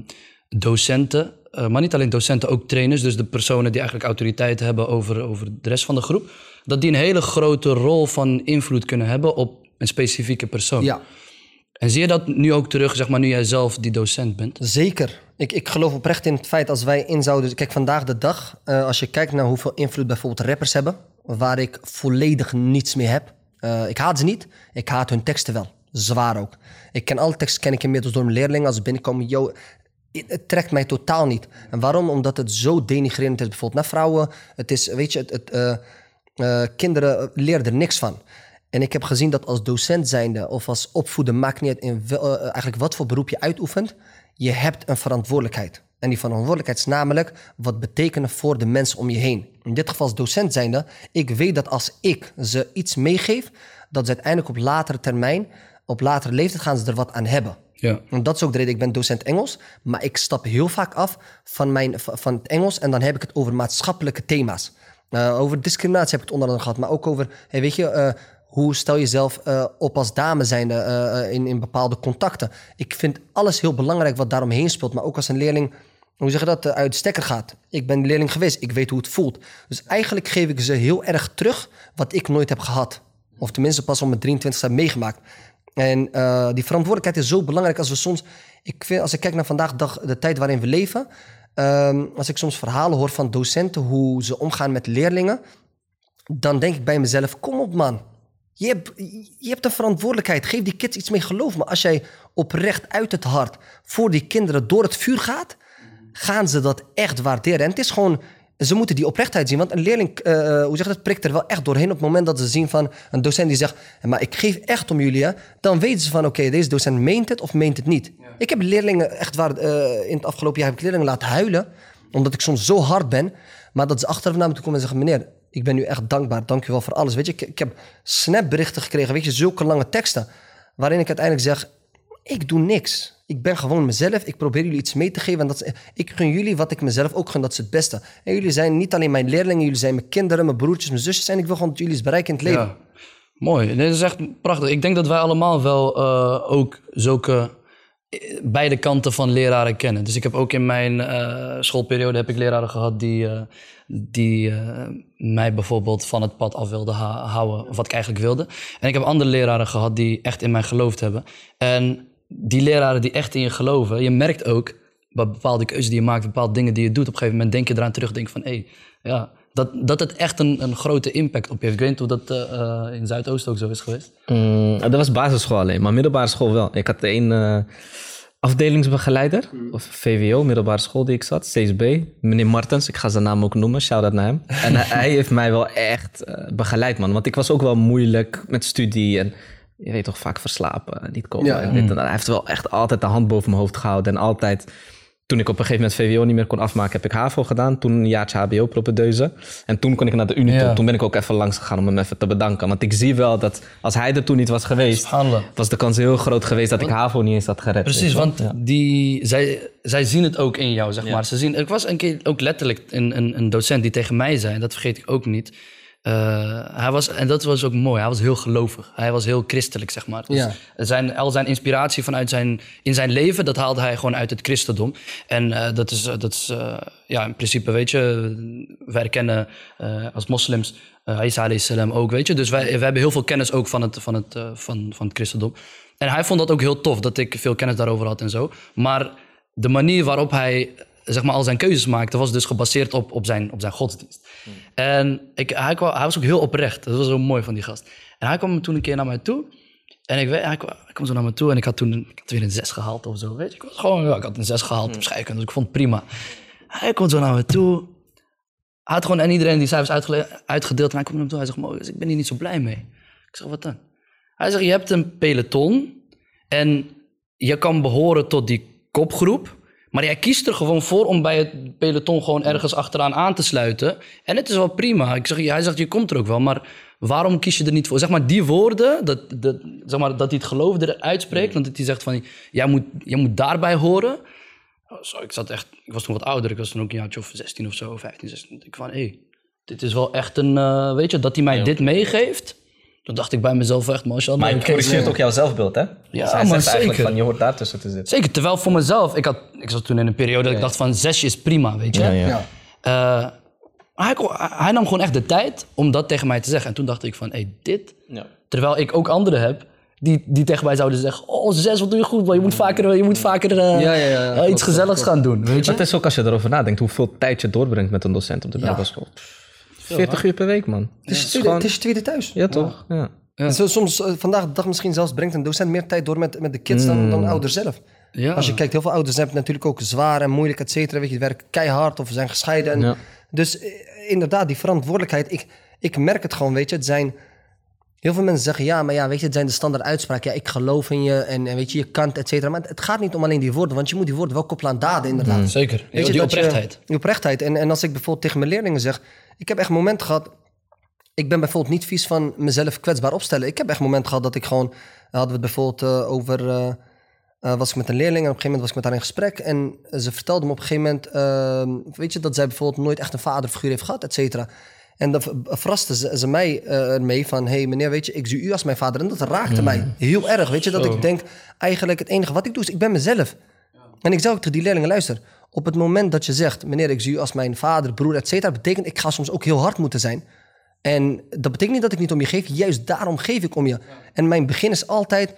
[SPEAKER 1] docenten, eh, maar niet alleen docenten, ook trainers, dus de personen die eigenlijk autoriteit hebben over, over de rest van de groep, dat die een hele grote rol van invloed kunnen hebben op een specifieke persoon.
[SPEAKER 3] Ja,
[SPEAKER 1] En zie je dat nu ook terug, zeg maar, nu jij zelf die docent bent?
[SPEAKER 3] zeker. Ik, ik geloof oprecht in het feit als wij in zouden... Kijk, vandaag de dag, eh, als je kijkt naar hoeveel invloed bijvoorbeeld rappers hebben... waar ik volledig niets mee heb. Eh, ik haat ze niet, ik haat hun teksten wel. Zwaar ook. Ik ken alle teksten ken ik inmiddels door mijn leerlingen. Als ze binnenkomen, yo, het, trekt mij totaal niet. En waarom? Omdat het zo denigrerend is bijvoorbeeld naar vrouwen. Het is, weet je, het, eh, eh, kinderen leren er niks van. En ik heb gezien dat als docent zijnde of als opvoeder, maakt niet uit in eh, eigenlijk wat voor beroep je uitoefent, je hebt een verantwoordelijkheid. En die verantwoordelijkheid is namelijk wat betekenen voor de mensen om je heen. In dit geval als docent zijnde, ik weet dat als ik ze iets meegeef, dat ze uiteindelijk op latere termijn, op latere leeftijd gaan ze er wat aan hebben.
[SPEAKER 1] Ja.
[SPEAKER 3] En dat is ook de reden, ik ben docent Engels, maar ik stap heel vaak af van, mijn, van het Engels en dan heb ik het over maatschappelijke thema's. Eh, over discriminatie heb ik het onder andere gehad, maar ook over, hey, weet je, eh, Hoe stel je jezelf eh, op als dame zijnde in, in bepaalde contacten? Ik vind alles heel belangrijk wat daaromheen speelt. Maar ook als een leerling, hoe zeg je dat, uit de stekker gaat. Ik ben leerling geweest, ik weet hoe het voelt. Dus eigenlijk geef ik ze heel erg terug wat ik nooit heb gehad. Of tenminste pas op mijn 23 heb meegemaakt. En eh, die verantwoordelijkheid is zo belangrijk als we soms... Ik vind, als ik kijk naar vandaag de tijd waarin we leven... ehm, als ik soms verhalen hoor van docenten, hoe ze omgaan met leerlingen... dan denk ik bij mezelf, kom op man. Je hebt, je hebt een verantwoordelijkheid. Geef die kids iets mee. Geloof me, als jij oprecht uit het hart voor die kinderen door het vuur gaat, gaan ze dat echt waarderen. En het is gewoon, ze moeten die oprechtheid zien. Want een leerling, eh, hoe zeg dat, prikt er wel echt doorheen op het moment dat ze zien van een docent die zegt, maar ik geef echt om jullie. Hè, dan weten ze van, oké, deze docent meent het of meent het niet. Ik heb leerlingen, echt waar, eh, in het afgelopen jaar heb ik leerlingen laten huilen, omdat ik soms zo hard ben. Maar dat ze achteraf naar me toe komen en zeggen, meneer, ik ben u echt dankbaar. Dank u wel voor alles. Weet je, ik, ik heb snapberichten gekregen, weet je, zulke lange teksten. Waarin ik uiteindelijk zeg, ik doe niks. Ik ben gewoon mezelf. Ik probeer jullie iets mee te geven. En dat ik gun jullie wat ik mezelf ook gun. Dat is het beste. En jullie zijn niet alleen mijn leerlingen. Jullie zijn mijn kinderen, mijn broertjes, mijn zusjes. En ik wil gewoon dat jullie iets bereiken in het leven.
[SPEAKER 1] Ja, mooi. Dit is echt prachtig. Ik denk dat wij allemaal wel eh, ook zulke eh, beide kanten van leraren kennen. Dus ik heb ook in mijn eh, schoolperiode heb ik leraren gehad die, die mij bijvoorbeeld van het pad af wilden houden, wat ik eigenlijk wilde. En ik heb andere leraren gehad die echt in mij geloofd hebben. En die leraren die echt in je geloven, je merkt ook bij bepaalde keuzes die je maakt, bepaalde dingen die je doet, op een gegeven moment denk je eraan terug, denk van hé, hey, ja, dat, dat het echt een, een grote impact op je heeft. Ik weet niet hoe dat eh, eh, in Zuidoost ook zo is geweest.
[SPEAKER 2] Mm, dat was basisschool alleen, maar middelbare school wel. Ik had één eh, afdelingsbegeleider, of VWO, middelbare school die ik zat, CSB. Meneer Martens, ik ga zijn naam ook noemen, shout-out naar hem. En hij, hij heeft mij wel echt begeleid, man. Want ik was ook wel moeilijk met studie en je weet toch, vaak verslapen, niet komen.
[SPEAKER 3] Ja.
[SPEAKER 2] En dit en dat. Hij heeft wel echt altijd de hand boven mijn hoofd gehouden en altijd... Toen ik op een gegeven moment VWO niet meer kon afmaken, heb ik HAVO gedaan. Toen een jaartje HBO propedeuse. En toen kon ik naar de Unie toe.
[SPEAKER 1] Ja.
[SPEAKER 2] Toen ben ik ook even langs gegaan om hem even te bedanken. Want ik zie wel dat als hij er toen niet was geweest, was de kans heel groot geweest dat ik HAVO niet eens had gered.
[SPEAKER 1] Precies, want die, zij, zij zien het ook in jou, zeg maar. Ze zien, ik was een keer ook letterlijk een, een, een docent die tegen mij zei, dat vergeet ik ook niet. Eh, hij was, en dat was ook mooi, hij was heel gelovig. Hij was heel christelijk, zeg maar. Dus
[SPEAKER 3] Ja.
[SPEAKER 1] zijn, al zijn inspiratie vanuit zijn, in zijn leven, dat haalde hij gewoon uit het christendom. En eh, dat is, dat is eh, ja, in principe, weet je, wij herkennen eh, als moslims uh, Isa alayhi salam ook, weet je. Dus wij, wij hebben heel veel kennis ook van het, van, het, eh, van, van het christendom. En hij vond dat ook heel tof, dat ik veel kennis daarover had en zo. Maar de manier waarop hij zeg maar, al zijn keuzes maakte, was dus gebaseerd op, op, zijn, op zijn godsdienst. En ik, hij, kwam, hij was ook heel oprecht. Dat was zo mooi van die gast. En hij kwam toen een keer naar mij toe. En ik weet, hij, kwam, hij kwam zo naar me toe en ik had toen ik had weer een zes gehaald of zo. Weet je, ik was gewoon, ja, ik had een zes gehaald op scheikunde, dus ik vond het prima. Hij komt zo naar me toe. Hij had gewoon aan iedereen die cijfers uitgele- uitgedeeld. En hij komt naar me toe. Hij zegt, Moses, ik ben hier niet zo blij mee. Ik zeg, wat dan? Hij zegt, je hebt een peloton. En je kan behoren tot die kopgroep. Maar jij kiest er gewoon voor om bij het peloton gewoon ergens achteraan aan te sluiten. En het is wel prima. Ik zeg, hij zegt, je komt er ook wel. Maar waarom kies je er niet voor? Zeg maar, die woorden, dat, dat, zeg maar, dat hij het geloof eruit uitspreekt. Want dat hij zegt van, jij moet, jij moet daarbij horen. Oh, Zo, ik, zat echt, ik was toen wat ouder. Ik was toen ook een jaartje of 16 of zo, 15, 16. Ik van, hé, hey, dit is wel echt een... eh, weet je, dat hij mij dit meegeeft. Toen dacht ik bij mezelf echt, mashallah.
[SPEAKER 2] Maar je corrigeert ook jouw zelfbeeld, hè?
[SPEAKER 1] Ja,
[SPEAKER 2] Dus hij
[SPEAKER 1] maar
[SPEAKER 2] zegt eigenlijk
[SPEAKER 1] zeker.
[SPEAKER 2] van, je hoort daartussen te zitten.
[SPEAKER 1] Zeker, terwijl voor mezelf, ik, had, ik zat toen in een periode dat ik dacht van zesje is prima, weet je.
[SPEAKER 2] Ja, ja.
[SPEAKER 3] Ja.
[SPEAKER 1] Eh, maar hij, nam gewoon echt de tijd om dat tegen mij te zeggen. En toen dacht ik van, hé, dit...
[SPEAKER 2] Ja.
[SPEAKER 1] Terwijl ik ook anderen heb die, die tegen mij zouden zeggen... Oh, zes, wat doe je goed, man. Je moet vaker, je moet vaker eh,
[SPEAKER 3] Ja, ja, ja.
[SPEAKER 1] eh, iets gezelligs gaan doen, weet je.
[SPEAKER 2] Maar het is ook als je erover nadenkt, hoeveel tijd je doorbrengt met een docent op de bijbelschool. 40 uur per week, man.
[SPEAKER 3] Het is, tweede,
[SPEAKER 2] gewoon-
[SPEAKER 3] het is je tweede thuis.
[SPEAKER 2] Ja, toch? Ja.
[SPEAKER 1] Ja.
[SPEAKER 3] Zo, soms, eh, vandaag de dag misschien zelfs, brengt een docent meer tijd door met, met de kids dan, dan ouders zelf.
[SPEAKER 1] Ja.
[SPEAKER 3] Als je kijkt, heel veel ouders hebben het natuurlijk ook zwaar en moeilijk, et cetera. Weet je, werken keihard of zijn gescheiden. En
[SPEAKER 2] Ja.
[SPEAKER 3] Dus eh, inderdaad, die verantwoordelijkheid. Ik, ik merk het gewoon, weet je. Het zijn... Heel veel mensen zeggen, ja, maar ja, weet je, het zijn de standaard uitspraken. Ja, ik geloof in je en, en weet je, je kan het, et cetera. Maar het, gaat niet om alleen die woorden, want je moet die woorden wel koppelen aan daden, inderdaad.
[SPEAKER 1] Zeker,
[SPEAKER 3] Weet je,
[SPEAKER 1] die
[SPEAKER 3] dat je-
[SPEAKER 1] oprechtheid.
[SPEAKER 3] die oprechtheid. En, en als ik bijvoorbeeld tegen mijn leerlingen zeg... Ik heb echt momenten gehad... Ik ben bijvoorbeeld niet vies van mezelf kwetsbaar opstellen. Ik heb echt momenten gehad dat ik gewoon... Hadden we het bijvoorbeeld eh, over... eh, eh, was ik met een leerling en op een gegeven moment was ik met haar in gesprek. En ze vertelde me op een gegeven moment... eh, weet je, dat zij bijvoorbeeld nooit echt een vaderfiguur heeft gehad, et cetera. En dan ver- verraste ze, ze mij eh, ermee van... hé hey, meneer, weet je, ik zie u als mijn vader. En dat raakte mij heel erg, weet je. Dat ik denk, eigenlijk het enige wat ik doe is, ik ben mezelf. En ik zei ook tegen die leerlingen, luister... op het moment dat je zegt, meneer, ik zie u als mijn vader, broer, et cetera... betekent, ik ga soms ook heel hard moeten zijn. En dat betekent niet dat ik niet om je geef. Juist daarom geef ik om je. En mijn begin is altijd...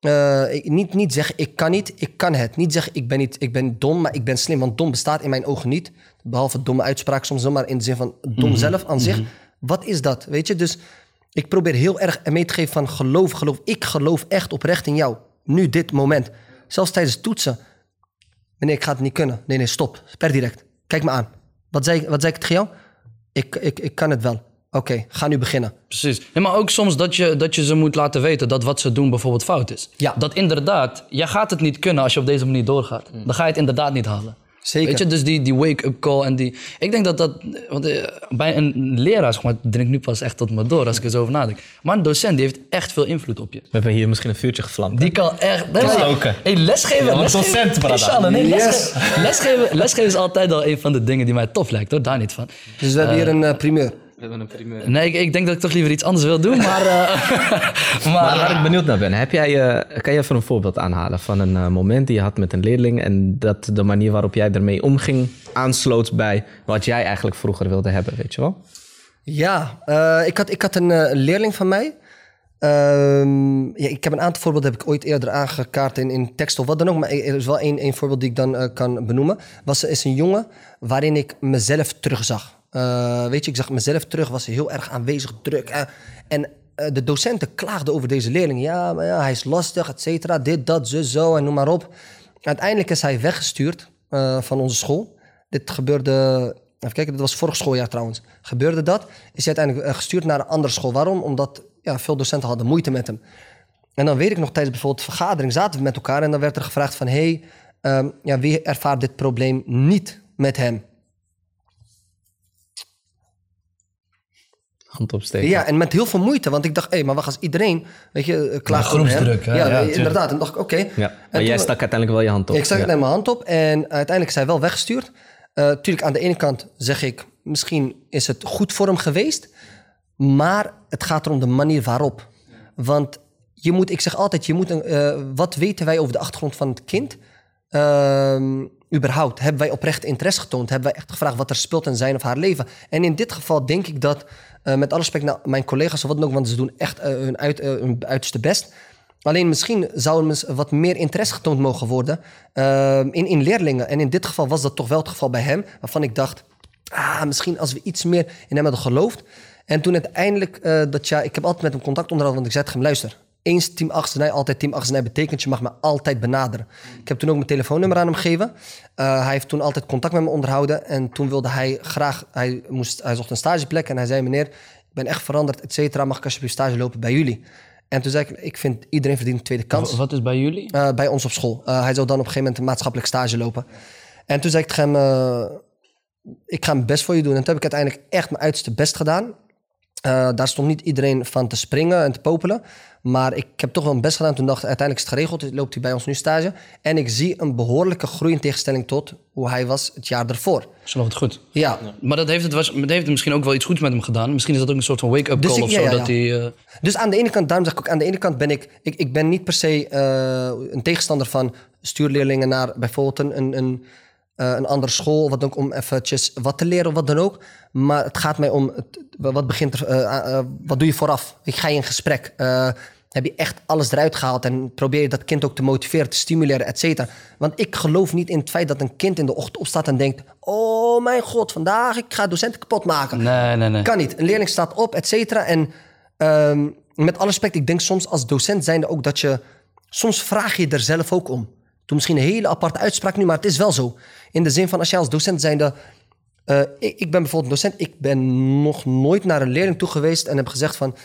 [SPEAKER 3] eh, ik- niet, niet zeggen, ik kan niet, ik kan het. Niet zeggen, ik ben, niet, ik ben dom, maar ik ben slim. Want dom bestaat in mijn ogen niet. Behalve domme uitspraak soms, maar in de zin van dom zelf aan zich. Wat is dat, weet je? Dus ik probeer heel erg mee te geven van geloof, geloof. Ik geloof echt oprecht in jou. Nu, dit moment. Zelfs tijdens toetsen. Meneer, ik ga het niet kunnen. Nee, nee, stop. Per direct. Kijk me aan. Wat zei, ik- wat zei ik tegen jou? Ik, ik, ik kan het wel. Oké, ga nu beginnen.
[SPEAKER 1] Precies. Nee, maar ook soms dat je, dat je ze moet laten weten dat wat ze doen bijvoorbeeld fout is.
[SPEAKER 3] Ja.
[SPEAKER 1] Dat inderdaad, jij gaat het niet kunnen als je op deze manier doorgaat. Dan ga je het inderdaad niet halen.
[SPEAKER 3] Zeker.
[SPEAKER 1] Weet je, dus die, die wake-up call en die... Ik denk dat dat... Want eh, bij een leraar, zeg maar, het dringt nu pas echt tot me door als ik er zo over nadenk. Maar een docent, die heeft echt veel invloed op je.
[SPEAKER 2] We hebben hier misschien een vuurtje gevlamd.
[SPEAKER 1] Die kan echt... Nee, maar-
[SPEAKER 2] Stoken.
[SPEAKER 1] Hey, lesgeven,
[SPEAKER 2] Ja,
[SPEAKER 1] lesgeven.
[SPEAKER 2] docent, brada.
[SPEAKER 1] Nee,
[SPEAKER 3] Yes.
[SPEAKER 1] lesgeven, lesgeven, lesgeven is altijd al een van de dingen die mij tof lijkt, hoor. Daar niet van.
[SPEAKER 3] Dus we hebben hier een eh, primeur.
[SPEAKER 2] We hebben een primeur.
[SPEAKER 1] Nee, ik, ik denk dat ik toch liever iets anders wil doen, maar... eh, maar,
[SPEAKER 2] Maar waar ik benieuwd naar ben, heb jij, eh, kan je even een voorbeeld aanhalen van een eh, moment die je had met een leerling en dat de manier waarop jij ermee omging aansloot bij wat jij eigenlijk vroeger wilde hebben, weet je wel?
[SPEAKER 3] Ja, eh, ik, had, ik had een leerling van mij. Ehm, ja, ik heb een aantal voorbeelden heb ik ooit eerder aangekaart in, in tekst of wat dan ook. Maar er is wel één, één voorbeeld die ik dan eh, kan benoemen. Was, is een jongen waarin ik mezelf terugzag. Eh, weet je, ik zag mezelf terug, was heel erg aanwezig, druk. en eh, de docenten klaagden over deze leerling. Ja, ja, hij is lastig, et cetera. Dit, dat, zo, zo en noem maar op. Uiteindelijk is hij weggestuurd eh, van onze school. Dit gebeurde Even kijken, dat was vorig schooljaar trouwens. Gebeurde dat, is hij uiteindelijk gestuurd naar een andere school. Waarom? Omdat ja, veel docenten hadden moeite met hem. En dan weet ik nog, tijdens bijvoorbeeld vergadering zaten we met elkaar... en dan werd er gevraagd van... hey, ehm, ja, wie ervaart dit probleem niet met hem?
[SPEAKER 2] Hand opsteken.
[SPEAKER 3] Ja, en met heel veel moeite. Want ik dacht, hé, maar wacht, als iedereen... Weet je, eh, klaagt over hem.
[SPEAKER 1] groepsdruk, hè?
[SPEAKER 3] Ja,
[SPEAKER 1] Ja,
[SPEAKER 3] eh, inderdaad. En dacht ik, oké.
[SPEAKER 2] Ja,
[SPEAKER 3] En
[SPEAKER 2] maar jij
[SPEAKER 3] toen-
[SPEAKER 2] stak uiteindelijk wel je hand op.
[SPEAKER 3] Ik stak mijn hand op en uiteindelijk is hij wel weggestuurd. Eh tuurlijk, aan de ene kant zeg ik, misschien is het goed voor hem geweest, maar het gaat erom de manier waarop. Want je moet, ik zeg altijd, je moet een, wat weten wij over de achtergrond van het kind? Ehm, überhaupt, hebben wij oprecht interesse getoond? Hebben wij echt gevraagd wat er speelt in zijn of haar leven? En in dit geval denk ik dat, eh, met alle respect naar mijn collega's of wat dan ook, want ze doen echt eh, hun, uit, eh, hun uiterste best. Alleen misschien zou er wat meer interesse getoond mogen worden in, in leerlingen. En in dit geval was dat toch wel het geval bij hem, waarvan ik dacht, ah, misschien als we iets meer in hem hadden geloofd. En toen uiteindelijk, dat ja, ik heb altijd met hem contact onderhouden, want ik zei tegen hem, luister, eens team Achsenij, altijd team Achsenij betekent, je mag me altijd benaderen. Ik heb toen ook mijn telefoonnummer aan hem gegeven. Eh, hij heeft toen altijd contact met me onderhouden en toen wilde hij graag, hij, moest, hij zocht een stageplek en hij zei, meneer, ik ben echt veranderd, et cetera, mag ik alsjeblieft stage lopen bij jullie? En toen zei ik, ik vind iedereen verdient een tweede kans.
[SPEAKER 1] wat is bij jullie?
[SPEAKER 3] Eh, bij ons op school. Eh, hij zou dan op een gegeven moment een maatschappelijk stage lopen. En toen zei ik tegen hem, ik ga mijn best voor je doen. En toen heb ik uiteindelijk echt mijn uiterste best gedaan. Eh, daar stond niet iedereen van te springen en te popelen. Maar ik heb toch wel mijn best gedaan. Toen dacht ik, uiteindelijk is het geregeld. Loopt hij bij ons nu stage. En ik zie een behoorlijke groei in tegenstelling tot hoe hij was het jaar ervoor.
[SPEAKER 1] Zo nog het goed.
[SPEAKER 3] Ja,
[SPEAKER 1] Maar dat heeft, het was, dat heeft misschien ook wel iets goeds met hem gedaan. Misschien is dat ook een soort van wake-up
[SPEAKER 3] Dus
[SPEAKER 1] call
[SPEAKER 3] ik-
[SPEAKER 1] of
[SPEAKER 3] ja,
[SPEAKER 1] zo.
[SPEAKER 3] ja,
[SPEAKER 1] Dat hij, eh,
[SPEAKER 3] Dus aan de ene kant, daarom zeg ik ook, aan de ene kant ben ik, ik, ik ben niet per se eh, een tegenstander van stuurleerlingen naar bijvoorbeeld een, een, een, eh, een andere school, wat dan ook om eventjes wat te leren of wat dan ook. Maar het gaat mij om, het- wat begint er, eh, eh, wat doe je vooraf? Ik ga je in gesprek. Heb je echt alles eruit gehaald en probeer je dat kind ook te motiveren, te stimuleren, et cetera. Want ik geloof niet in het feit dat een kind in de ochtend opstaat en denkt... oh mijn god, vandaag, ik ga docenten kapot maken.
[SPEAKER 1] nee, nee, nee.
[SPEAKER 3] Kan niet. Een leerling staat op, et cetera. En ehm, met alle respect, ik denk soms als docent zijnde ook dat je... Soms vraag je er zelf ook om. Toen misschien een hele aparte uitspraak nu, maar het is wel zo. In de zin van als jij als docent zijnde... eh, ik, ik ben bijvoorbeeld docent. Ik ben nog nooit naar een leerling toe geweest en heb gezegd van...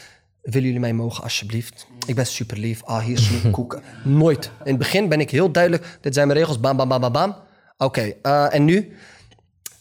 [SPEAKER 3] Willen jullie mij mogen, alsjeblieft? Ik ben super lief. Ah, hier is koeken. Nooit. In het begin ben ik heel duidelijk. Dit zijn mijn regels. Bam, bam, bam, bam, bam. Oké, eh, en nu?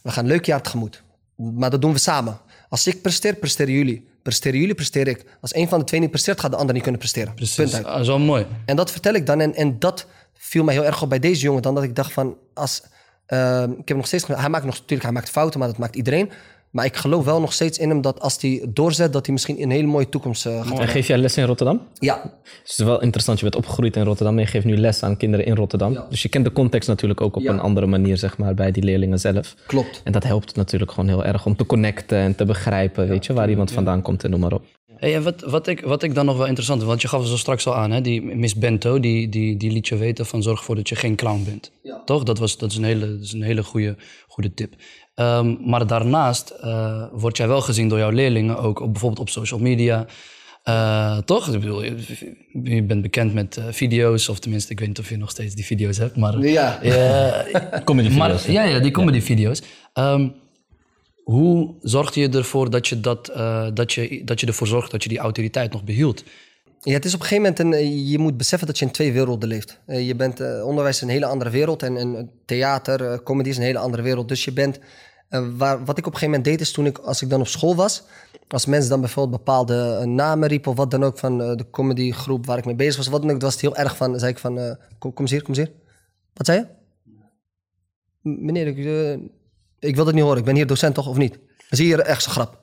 [SPEAKER 3] We gaan een leuk jaar tegemoet. Maar dat doen we samen. Als ik presteer, presteren jullie. Presteren jullie, presteer ik. Als een van de twee niet presteert, gaat de ander niet kunnen presteren. Punt
[SPEAKER 1] Precies.
[SPEAKER 3] uit.
[SPEAKER 1] Ah, zo mooi.
[SPEAKER 3] En dat vertel ik dan. En, en dat viel mij heel erg op bij deze jongen. Dan dat ik dacht van, als... ehm, ik heb nog steeds... Hij maakt nog, natuurlijk, hij maakt fouten, maar dat maakt iedereen. Maar ik geloof wel nog steeds in hem dat als hij doorzet, dat hij misschien een hele mooie toekomst eh, gaat.
[SPEAKER 2] En geef jij les in Rotterdam?
[SPEAKER 3] Ja,
[SPEAKER 2] Dus het is wel interessant, je bent opgegroeid in Rotterdam en je geeft nu les aan kinderen in Rotterdam. Dus je kent de context natuurlijk ook op
[SPEAKER 3] Ja.
[SPEAKER 2] een andere manier, zeg maar, bij die leerlingen zelf.
[SPEAKER 3] klopt.
[SPEAKER 2] En dat helpt natuurlijk gewoon heel erg om te connecten en te begrijpen, weet je, waar iemand vandaan komt en noem maar op.
[SPEAKER 1] Hey, en wat, wat, ik, wat ik dan nog wel interessant vind, want je gaf het zo straks al aan, hè? die Miss Bento, die, die, die liet je weten van zorg ervoor dat je geen clown bent.
[SPEAKER 3] Ja.
[SPEAKER 1] Toch? Dat, was, dat is een hele, dat is een hele goede, goede tip. Ehm, maar daarnaast eh, word jij wel gezien door jouw leerlingen, ook op, bijvoorbeeld op social media. Eh, toch? Ik bedoel, je, bent bekend met eh, video's, of tenminste, ik weet niet of je nog steeds die video's hebt, maar...
[SPEAKER 3] Ja.
[SPEAKER 1] Ja,
[SPEAKER 2] Comedy
[SPEAKER 1] maar, ja, ja, die comedy video's. Ehm, hoe zorgde je ervoor dat je, dat, eh, dat, je, dat je ervoor zorgt dat je die autoriteit nog behield?
[SPEAKER 3] Ja, het is op een gegeven moment, een, eh, je moet beseffen dat je in twee werelden leeft. Eh, je bent, onderwijs een hele andere wereld en, en theater, comedy is een hele andere wereld. Dus je bent, waar, wat ik op een gegeven moment deed is toen ik, als ik dan op school was, als mensen dan bijvoorbeeld bepaalde namen riepen of wat dan ook van de comedygroep waar ik mee bezig was, wat dan ook, was het heel erg van, zei ik van, kom, kom eens hier, kom eens hier. Wat zei je? Meneer, ik, ik wil het niet horen, ik ben hier docent toch of niet? Zie je hier echt zo'n grap?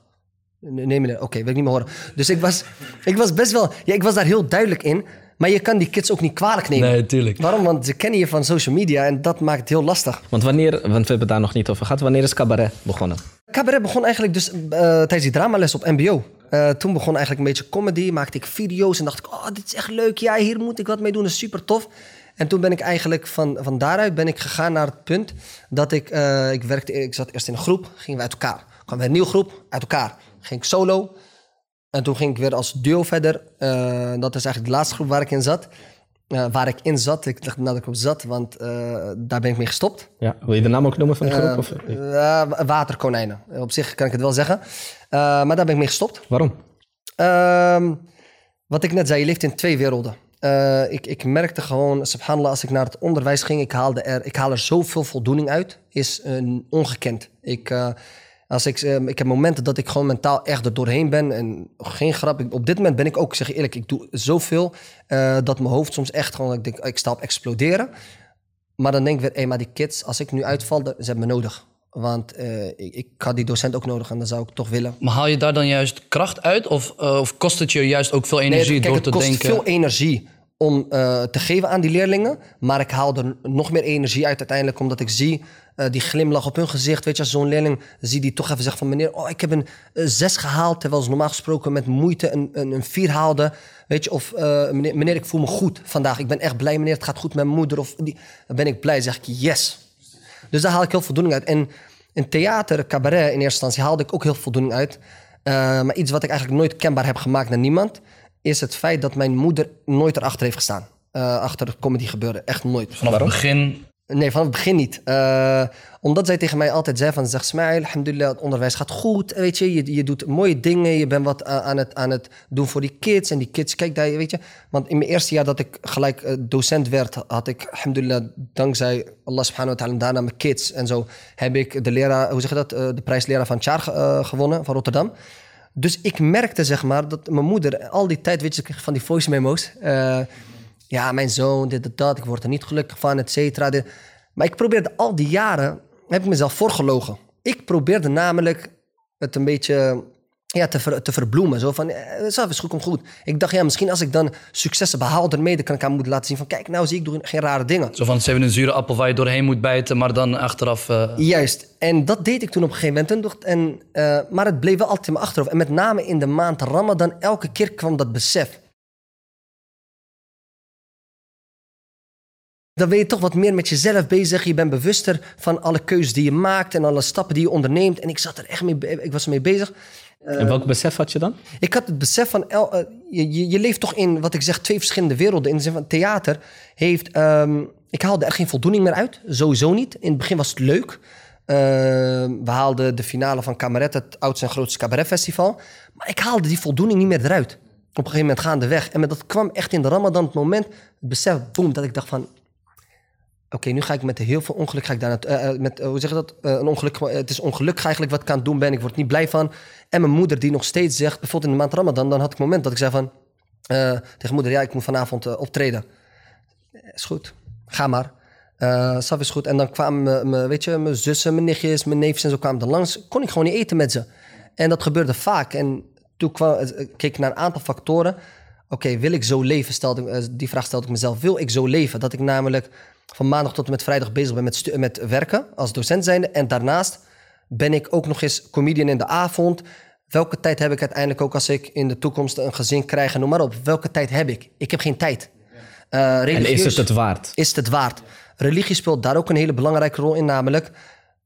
[SPEAKER 3] Nee, meneer, oké, wil ik niet meer horen. Dus ik was, ik was best wel, ja, ik was daar heel duidelijk in. Maar je kan die kids ook niet kwalijk nemen.
[SPEAKER 1] Nee, tuurlijk.
[SPEAKER 3] Waarom? Want ze kennen je van social media en dat maakt het heel lastig.
[SPEAKER 2] Want wanneer, want we hebben het daar nog niet over gehad, wanneer is cabaret begonnen?
[SPEAKER 3] Cabaret begon eigenlijk dus eh, tijdens die dramales op MBO. Eh, toen begon eigenlijk een beetje comedy, maakte ik video's en dacht ik, oh, dit is echt leuk, ja, hier moet ik wat mee doen, dat is super tof. En toen ben ik eigenlijk van, van daaruit ben ik gegaan naar het punt dat ik, eh, ik werkte, ik zat eerst in een groep, gingen we uit elkaar. kwam weer een nieuwe groep, uit elkaar. Ging ik solo en toen ging ik weer als duo verder. Eh, dat is eigenlijk de laatste groep waar ik in zat. Eh, waar ik in zat, ik dacht dat ik op zat, want daar ben ik mee gestopt.
[SPEAKER 2] Ja, wil je de naam ook noemen van de groep? of?
[SPEAKER 3] Waterkonijnen. Op zich kan ik het wel zeggen. Maar daar ben ik mee gestopt.
[SPEAKER 2] Waarom?
[SPEAKER 3] Ehm, wat ik net zei, je leeft in twee werelden. Eh, ik, ik merkte gewoon, subhanallah, als ik naar het onderwijs ging, ik haalde er, ik haal er zoveel voldoening uit, is eh, ongekend. Ik, eh, als ik, ik heb momenten dat ik gewoon mentaal echt er doorheen ben en geen grap. Op dit moment ben ik ook, zeg eerlijk, ik doe zoveel dat mijn hoofd soms echt gewoon, ik ik sta op exploderen. Maar dan denk ik weer, hé, maar die kids, als ik nu uitval, ze hebben me nodig. Want eh, ik, ik had die docent ook nodig en dat zou ik toch willen.
[SPEAKER 1] Maar haal je daar dan juist kracht uit? Of, eh, of kost het je juist ook veel energie
[SPEAKER 3] Nee, kijk,
[SPEAKER 1] door
[SPEAKER 3] het
[SPEAKER 1] te
[SPEAKER 3] kost
[SPEAKER 1] denken?
[SPEAKER 3] veel energie om eh, te geven aan die leerlingen. Maar ik haal er nog meer energie uit uiteindelijk, omdat ik zie die glimlach op hun gezicht. Weet je, als zo'n leerling zie die toch even zegt van meneer, oh, ik heb een zes gehaald, terwijl ze normaal gesproken met moeite een, een, een vier haalde. Weet je, of meneer, meneer, ik voel me goed vandaag. Ik ben echt blij, meneer, het gaat goed met mijn moeder. Of die, dan ben ik blij, zeg ik yes. Dus daar haal ik heel veel voldoening uit. En in theater, cabaret in eerste instantie haalde ik ook heel veel voldoening uit. Eh, maar iets wat ik eigenlijk nooit kenbaar heb gemaakt naar niemand... is het feit dat mijn moeder nooit erachter heeft gestaan. Eh, achter comedy gebeuren. Echt nooit.
[SPEAKER 1] Vanaf het begin.
[SPEAKER 3] Nee, van het begin niet. Eh, omdat zij tegen mij altijd zei van... Zeg Smail, alhamdulillah, het onderwijs gaat goed. Weet je, je, je doet mooie dingen. Je bent wat a- aan het, aan het doen voor die kids. En die kids, kijk daar, weet je. Want in mijn eerste jaar dat ik gelijk eh, docent werd... had ik, alhamdulillah, dankzij Allah subhanahu wa ta'ala... daarna mijn kids en zo... heb ik de leraar, hoe zeg je dat? eh, de prijs leraar van het jaar ge- eh, gewonnen, van Rotterdam. Dus ik merkte, zeg maar, dat mijn moeder al die tijd... Weet je, van die voice memo's... eh, ja, mijn zoon, dit en dat, ik word er niet gelukkig van, et cetera. Dit. Maar ik probeerde al die jaren, heb ik mezelf voorgelogen. Ik probeerde namelijk het een beetje ja, te, ver- te verbloemen. Zo van, eh, zo is goed, komt goed. Ik dacht, ja, misschien als ik dan successen behaal ermee, dan kan ik aan moeten laten zien van, kijk, nou zie ik doe geen rare dingen.
[SPEAKER 1] Zo van, ze hebben een zure appel waar je doorheen moet bijten, maar dan achteraf... eh,
[SPEAKER 3] Juist. En dat deed ik toen op een gegeven moment. En, eh, maar het bleef wel altijd in mijn achterhoofd. En met name in de maand Ramadan, elke keer kwam dat besef. Dan ben je toch wat meer met jezelf bezig. Je bent bewuster van alle keuzes die je maakt en alle stappen die je onderneemt. En ik zat er echt mee, ik was ermee bezig.
[SPEAKER 2] en welk besef had je dan?
[SPEAKER 3] Ik had het besef van, eh, je, je, je leeft toch in, wat ik zeg, twee verschillende werelden. In de zin van theater heeft, ehm, ik haalde er geen voldoening meer uit. Sowieso niet. In het begin was het leuk. Ehm, we haalden de finale van Cabaret, het oudste en grootste cabaretfestival. Maar ik haalde die voldoening niet meer eruit. Op een gegeven moment gaandeweg. En met dat kwam echt in de ramadan het moment, het besef, boem, dat ik dacht van... Oké, nu ga ik met heel veel ongeluk, ga ik daar eh, eh, met, eh, hoe zeg je dat? Een ongeluk, het is ongelukkig eigenlijk wat ik aan het doen ben. Ik word niet blij van. En mijn moeder die nog steeds zegt, bijvoorbeeld in de maand Ramadan, dan had ik een moment dat ik zei van, tegen moeder, ja, ik moet vanavond optreden. Is goed, ga maar. Eh Saf is goed. En dan kwamen me- me, weet je, mijn zussen, mijn nichtjes, mijn neefjes en zo kwamen er langs. Kon ik gewoon niet eten met ze. En dat gebeurde vaak. En toen kwam, keek ik naar een aantal factoren. Oké, wil ik zo leven? Stelde, die vraag stelde ik mezelf. Wil ik zo leven? Dat ik namelijk van maandag tot en met vrijdag bezig ben met, met werken als docent zijnde. En daarnaast ben ik ook nog eens comedian in de avond. Welke tijd heb ik uiteindelijk ook als ik in de toekomst een gezin krijg en noem maar op. Welke tijd heb ik? Ik heb geen tijd. Eh,
[SPEAKER 2] En is het het waard?
[SPEAKER 3] is het het waard? Religie speelt daar ook een hele belangrijke rol in, namelijk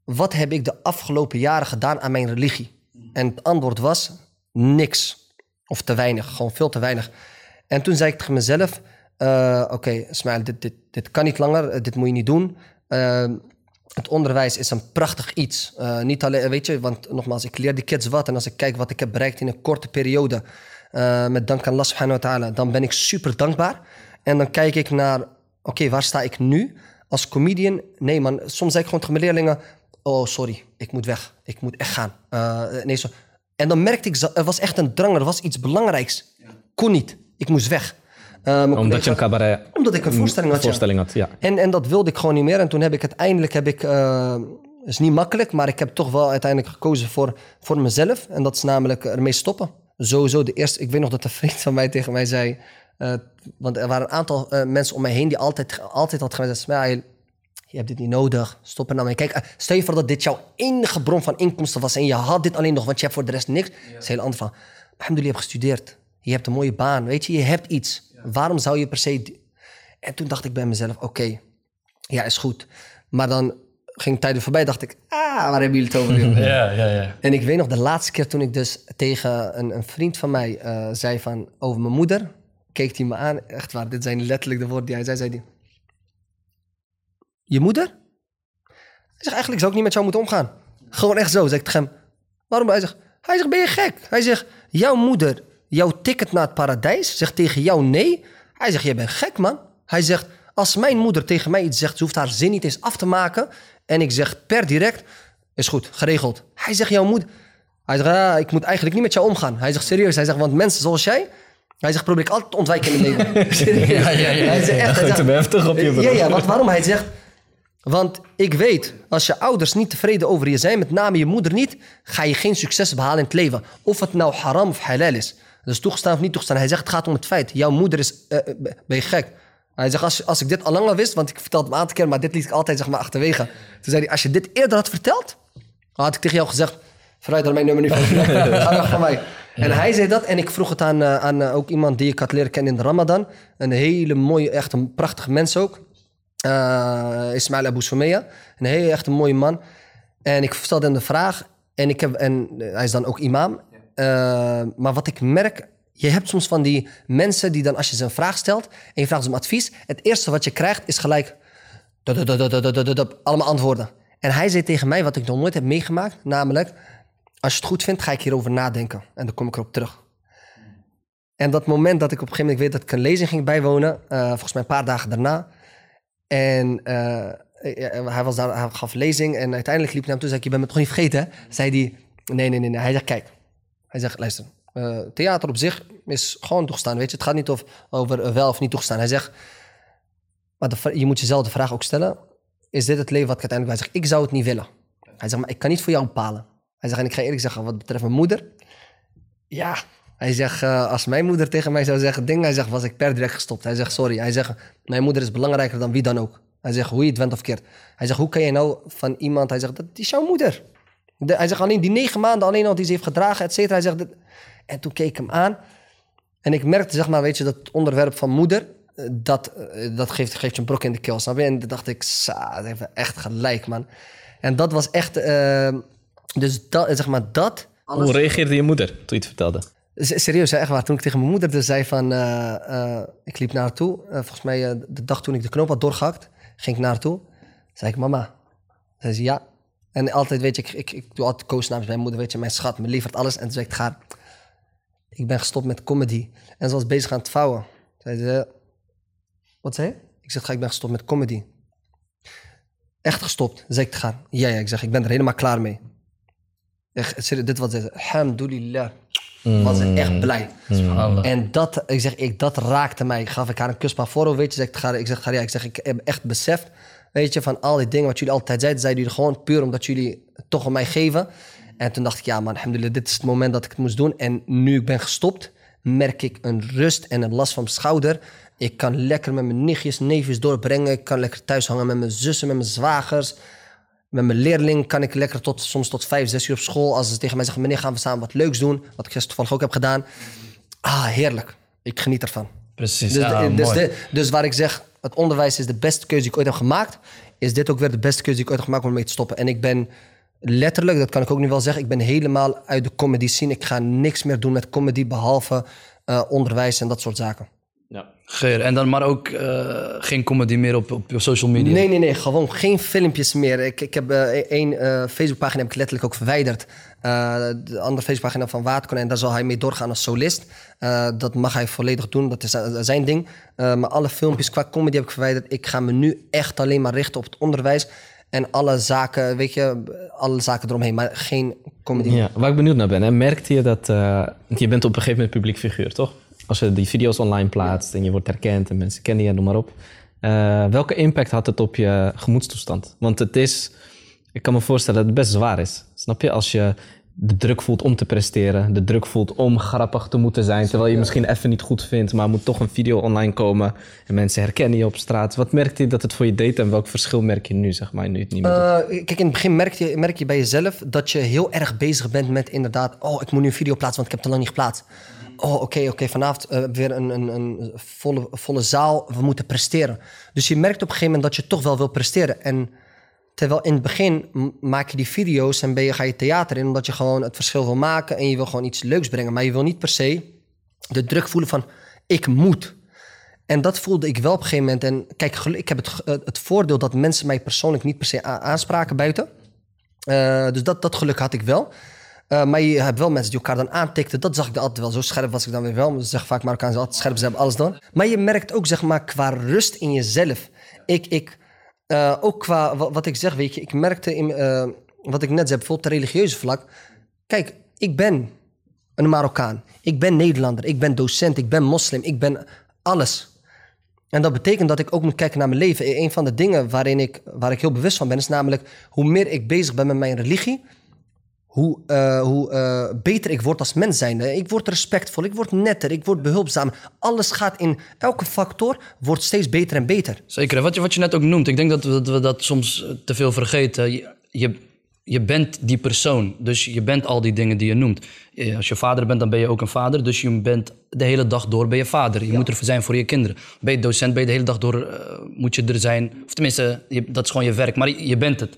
[SPEAKER 3] wat heb ik de afgelopen jaren gedaan aan mijn religie? En het antwoord was niks. Of te weinig, gewoon veel te weinig. En toen zei ik tegen mezelf, eh, oké, Ismail, dit, dit, dit kan niet langer, eh, dit moet je niet doen. Eh, het onderwijs is een prachtig iets. Eh, niet alleen, weet je, want nogmaals, ik leer die kids wat. En als ik kijk wat ik heb bereikt in een korte periode, met dank aan Allah subhanahu wa ta'ala, dan ben ik super dankbaar. En dan kijk ik naar, oké, waar sta ik nu? Als comedian, nee man, soms zei ik gewoon tegen mijn leerlingen, oh sorry, ik moet weg, ik moet echt gaan. Nee, zo. En dan merkte ik, er was echt een drang, er was iets belangrijks. Kon niet, ik moest weg. Eh, mijn
[SPEAKER 2] Omdat je een cabaret
[SPEAKER 3] omdat ik een voorstelling had, ja.
[SPEAKER 2] voorstelling had. Ja.
[SPEAKER 3] en, en dat wilde ik gewoon niet meer. En toen heb ik uiteindelijk, heb ik, eh, is niet makkelijk, maar ik heb toch wel uiteindelijk gekozen voor, voor mezelf. En dat is namelijk ermee stoppen. Sowieso de eerste, ik weet nog dat een vriend van mij tegen mij zei, eh, want er waren een aantal eh, mensen om mij heen die altijd, altijd had gezegd, Smail, je hebt dit niet nodig, stop er nou mee. Kijk, eh, stel je voor dat dit jouw enige bron van inkomsten was en je had dit alleen nog, want je hebt voor de rest niks. Dat is een hele andere vraag. Alhamdulillah, je hebt gestudeerd. Je hebt een mooie baan, weet je, je hebt iets. Waarom zou je per se... die- En toen dacht ik bij mezelf, oké, ja, is goed. Maar dan ging tijden voorbij, dacht ik, ah, waar hebben jullie het over?
[SPEAKER 1] Ja, ja, ja.
[SPEAKER 3] En ik weet nog de laatste keer toen ik dus tegen een, een vriend van mij eh, zei van over mijn moeder, keek hij me aan. Echt waar, dit zijn letterlijk de woorden die hij zei. zei hij, je moeder? Hij zegt, eigenlijk zou ik niet met jou moeten omgaan. Gewoon echt zo, zeg ik tegen hem. Waarom? Hij zegt, hij zegt, ben je gek? Hij zegt, jouw moeder, jouw ticket naar het paradijs, zegt tegen jou nee. Hij zegt, je bent gek man. Hij zegt, als mijn moeder tegen mij iets zegt, ze hoeft haar zin niet eens af te maken. En ik zeg per direct, is goed, geregeld. Hij zegt, jouw moeder... Hij zegt, ah, ik moet eigenlijk niet met jou omgaan. Hij zegt, serieus. Hij zegt, want mensen zoals jij... Hij zegt, probeer ik altijd te ontwijken in het leven. Serieus.
[SPEAKER 1] Ja, ja, ja.
[SPEAKER 3] Hij zegt echt... hij zegt-
[SPEAKER 2] hem heftig op je, bro.
[SPEAKER 3] Ja, ja, want waarom? Hij zegt... Want ik weet, als je ouders niet tevreden over je zijn, met name je moeder niet, ga je geen succes behalen in het leven. Of het nou haram of halal is. Dus toegestaan of niet toegestaan. Hij zegt, het gaat om het feit. Jouw moeder is... eh, ben je gek? Hij zegt, als, als ik dit al langer wist, want ik vertelde het een aantal keer, maar dit liet ik altijd zeg maar, achterwege. Toen zei hij, als je dit eerder had verteld, had ik tegen jou gezegd, vooruit dan mijn nummer niet van. Ga weg van mij. En hij zei dat en ik vroeg het aan, eh, aan ook iemand die ik had leren kennen in de Ramadan. Een hele mooie, echt een prachtige mens ook. Eh Ismail Abu Soumeya. Een hele echt een mooie man. En ik stelde hem de vraag. En, ik heb, en hij is dan ook imam. Eh, maar wat ik merk... Je hebt soms van die mensen die dan als je ze een vraag stelt... en je vraagt ze om advies... het eerste wat je krijgt is gelijk... allemaal antwoorden. En hij zei tegen mij wat ik nog nooit heb meegemaakt... namelijk... als je het goed vindt, ga ik hierover nadenken. En dan kom ik erop terug. En dat moment dat ik op een gegeven moment weet dat ik een lezing ging bijwonen... eh, volgens mij een paar dagen daarna... En eh, ja, hij, was daar, hij gaf lezing en uiteindelijk liep hij naar hem toe en zei ik, je bent me toch niet vergeten? Zei hij, nee, nee, nee, nee. Hij zegt, kijk. Hij zegt, luister, eh, theater op zich is gewoon toegestaan, weet je. Het gaat niet of, over eh, wel of niet toegestaan. Hij zegt, maar je moet jezelf de vraag ook stellen, is dit het leven wat ik uiteindelijk... Hij zegt, ik zou het niet willen. Hij zegt, maar ik kan niet voor jou bepalen. Hij zegt, en ik ga eerlijk zeggen, wat betreft mijn moeder, ja. Hij zegt, eh, als mijn moeder tegen mij zou zeggen ding, hij zegt, was ik per direct gestopt. Hij zegt, sorry. Hij zegt, mijn moeder is belangrijker dan wie dan ook. Hij zegt, hoe je het went of keert. Hij zegt, hoe kan je nou van iemand... Hij zegt, dat is jouw moeder. De- hij zegt, alleen die negen maanden alleen al die ze heeft gedragen, et cetera. Hij zegt, dit- en toen keek ik hem aan. En ik merkte, zeg maar, weet je, dat onderwerp van moeder... eh, Dat, eh, dat geeft, geeft je een brok in de keel, snap je? En toen dacht ik, sa, dat heeft echt gelijk, man. En dat was echt... eh, dus dat, zeg maar, dat...
[SPEAKER 2] Hoe reageerde je moeder toen je het vertelde?
[SPEAKER 3] Serieus, hè, echt waar. Toen ik tegen mijn moeder dus zei van... eh, eh, ik liep naar haar toe. Volgens mij de dag toen ik de knoop had doorgehakt... ging ik naar haar toe. zei ik, mama. Zei ze, ja. En altijd, weet je, ik, ik, ik doe altijd koos namens mijn moeder. Weet je, mijn schat, mijn lieverd, alles. En toen zei ik, ga. Ik ben gestopt met comedy. En ze was bezig aan het vouwen. Zei ze, wat zei je? Ik zeg, ga, ik ben gestopt met comedy. Echt gestopt. Zei ik, te gaan. Ja, ja. Ik zeg, ik ben er helemaal klaar mee. Echt, dit wat ze zei. Alhamdulillah. was ze echt blij.
[SPEAKER 1] Subhanallah.
[SPEAKER 3] En dat, ik zeg, ik, dat raakte mij. Gaf ik haar een kus maar voor, weet je. Zeg, ik, ga, ik zeg, ja, ik zeg, ik heb echt beseft, weet je, van al die dingen wat jullie altijd zeiden, zeiden jullie gewoon puur omdat jullie het toch om mij geven. En toen dacht ik, ja man, alhamdulillah, dit is het moment dat ik het moest doen. En nu ik ben gestopt, merk ik een rust en een last van mijn schouder. Ik kan lekker met mijn nichtjes, neefjes doorbrengen. Ik kan lekker thuis hangen met mijn zussen, met mijn zwagers. Met mijn leerling kan ik lekker tot, soms tot vijf, zes uur op school. Als ze tegen mij zeggen, meneer, gaan we samen wat leuks doen. Wat ik gisteren toevallig ook heb gedaan. Ah, heerlijk. Ik geniet ervan.
[SPEAKER 1] Precies,
[SPEAKER 3] Dus,
[SPEAKER 1] ja,
[SPEAKER 3] de- dus, de- dus waar ik zeg, het onderwijs is de beste keuze die ik ooit heb gemaakt. Is dit ook weer de beste keuze die ik ooit heb gemaakt om mee te stoppen. En ik ben letterlijk, dat kan ik ook nu wel zeggen, ik ben helemaal uit de comedy scene. Ik ga niks meer doen met comedy behalve eh, onderwijs en dat soort zaken.
[SPEAKER 1] Geer. En dan maar ook eh, geen comedy meer op, op social media.
[SPEAKER 3] Nee, nee, nee, gewoon geen filmpjes meer. Ik, ik heb eh, één eh, Facebookpagina heb ik letterlijk ook verwijderd. Eh, de andere Facebookpagina van Waterkonijn, daar zal hij mee doorgaan als solist. Eh, dat mag hij volledig doen, dat is zijn ding. Eh, maar alle filmpjes qua comedy heb ik verwijderd. Ik ga me nu echt alleen maar richten op het onderwijs. En alle zaken, weet je, alle zaken eromheen, maar geen comedy.
[SPEAKER 2] Ja, waar ik benieuwd naar ben, hè, merkte je dat... eh, want je bent op een gegeven moment publiek figuur, toch? Als je die video's online plaatst en je wordt herkend en mensen kennen je, noem maar op. Eh, welke impact had het op je gemoedstoestand? Want het is, ik kan me voorstellen dat het best zwaar is. Snap je? Als je de druk voelt om te presteren, de druk voelt om grappig te moeten zijn, terwijl je misschien even niet goed vindt, maar moet toch een video online komen en mensen herkennen je op straat. Wat merkte je dat het voor je deed en welk verschil merk je nu, zeg maar, nu het niet meer doet?
[SPEAKER 3] Eh, kijk, in het begin merk je, merk je bij jezelf dat je heel erg bezig bent met inderdaad... oh, ik moet nu een video plaatsen, want ik heb het al lang niet geplaatst. Oh, oké, oké, vanavond eh, weer een, een, een volle, volle zaal, we moeten presteren. Dus je merkt op een gegeven moment dat je toch wel wil presteren. En terwijl in het begin maak je die video's en ben je, ga je theater in... omdat je gewoon het verschil wil maken en je wil gewoon iets leuks brengen. Maar je wil niet per se de druk voelen van, ik moet... En dat voelde ik wel op een gegeven moment. En kijk, ik heb het, het voordeel dat mensen mij persoonlijk niet per se aanspraken buiten. Eh, dus dat, dat geluk had ik wel. Eh, maar je hebt wel mensen die elkaar dan aantikten. Dat zag ik dan altijd wel. Zo scherp was ik dan weer wel. Ze zeggen vaak Marokkaans altijd scherp, ze hebben alles door. Maar je merkt ook, zeg maar, qua rust in jezelf. Ik, ik eh, ook qua, wa- wat ik zeg, weet je. Ik merkte, in, eh, wat ik net zei, bijvoorbeeld op religieuze vlak. Kijk, ik ben een Marokkaan. Ik ben Nederlander. Ik ben docent. Ik ben moslim. Ik ben alles. En dat betekent dat ik ook moet kijken naar mijn leven. Een van de dingen waarin ik, waar ik heel bewust van ben, is namelijk hoe meer ik bezig ben met mijn religie, hoe, eh, hoe eh, beter ik word als mens zijnde. Ik word respectvol, ik word netter, ik word behulpzaam. Alles gaat in elke factor wordt steeds beter en beter.
[SPEAKER 1] Zeker. Wat je, wat je net ook noemt, ik denk dat we dat, we dat soms eh, te veel vergeten. Je, je, je bent die persoon, dus je bent al die dingen die je noemt. Als je vader bent, dan ben je ook een vader. Dus je bent de hele dag door ben je vader. Je moet er zijn voor je kinderen. Ben je docent, ben je de hele dag door, moet je er zijn. Of tenminste, je, dat is gewoon je werk, maar je, je bent het.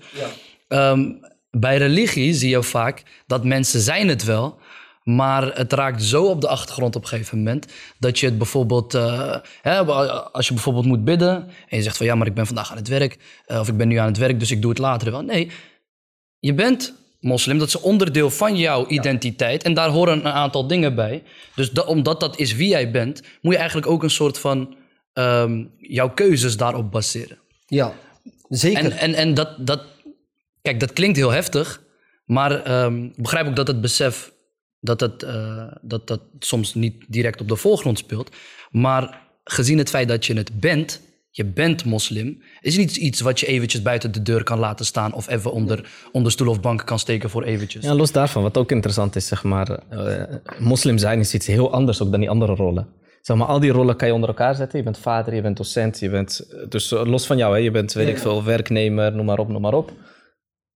[SPEAKER 1] Ehm, bij religie zie je vaak dat mensen zijn het wel, maar het raakt zo op de achtergrond op een gegeven moment dat je het bijvoorbeeld, eh, hè, als je bijvoorbeeld moet bidden en je zegt van ja, maar ik ben vandaag aan het werk eh, of ik ben nu aan het werk, dus ik doe het later wel. Nee, je bent moslim, dat is onderdeel van jouw identiteit en daar horen een aantal dingen bij. Dus da- omdat dat is wie jij bent, moet je eigenlijk ook een soort van ehm, jouw keuzes daarop baseren.
[SPEAKER 3] Ja, zeker.
[SPEAKER 1] En, en, en dat, dat, kijk, dat klinkt heel heftig, maar ehm, ik begrijp ook dat het besef dat het, eh, dat dat soms niet direct op de voorgrond speelt. Maar gezien het feit dat je het bent, je bent moslim, is niet iets wat je eventjes buiten de deur kan laten staan of even onder, onder stoel of bank kan steken voor eventjes.
[SPEAKER 2] Ja, los daarvan, wat ook interessant is, zeg maar, eh, moslim zijn is iets heel anders ook dan die andere rollen. Zeg maar, al die rollen kan je onder elkaar zetten. Je bent vader, je bent docent, je bent, eh, dus los van jou, hè, je bent, weet ik veel, werknemer, noem maar op, noem maar op.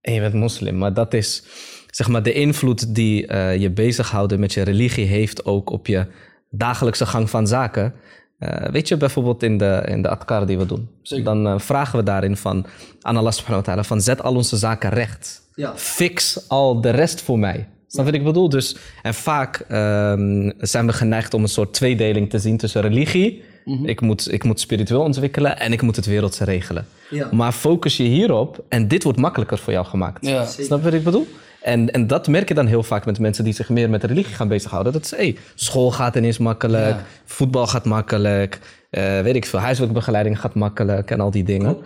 [SPEAKER 2] En je bent moslim, maar dat is, zeg maar, de invloed die eh, je bezighouden met je religie heeft ook op je dagelijkse gang van zaken. Eh, weet je, bijvoorbeeld in de, in de adkar die we doen. Dan eh, vragen we daarin van, aan Allah subhanahu wa ta'ala, van zet al onze zaken recht
[SPEAKER 3] Ja.
[SPEAKER 2] fix al de rest voor mij. Snap wat ik bedoel? Dus, en vaak ehm, zijn we geneigd om een soort tweedeling te zien tussen religie. ik, moet, ik moet spiritueel ontwikkelen en ik moet het wereldse regelen.
[SPEAKER 3] Ja.
[SPEAKER 2] Maar focus je hierop en dit wordt makkelijker voor jou gemaakt.
[SPEAKER 1] Ja.
[SPEAKER 2] Snap je wat ik bedoel? En, en dat merk je dan heel vaak met mensen die zich meer met religie gaan bezighouden. Dat is, hey, school gaat ineens makkelijk, voetbal gaat makkelijk, eh, weet ik veel, huiswerkbegeleiding gaat makkelijk en al die dingen.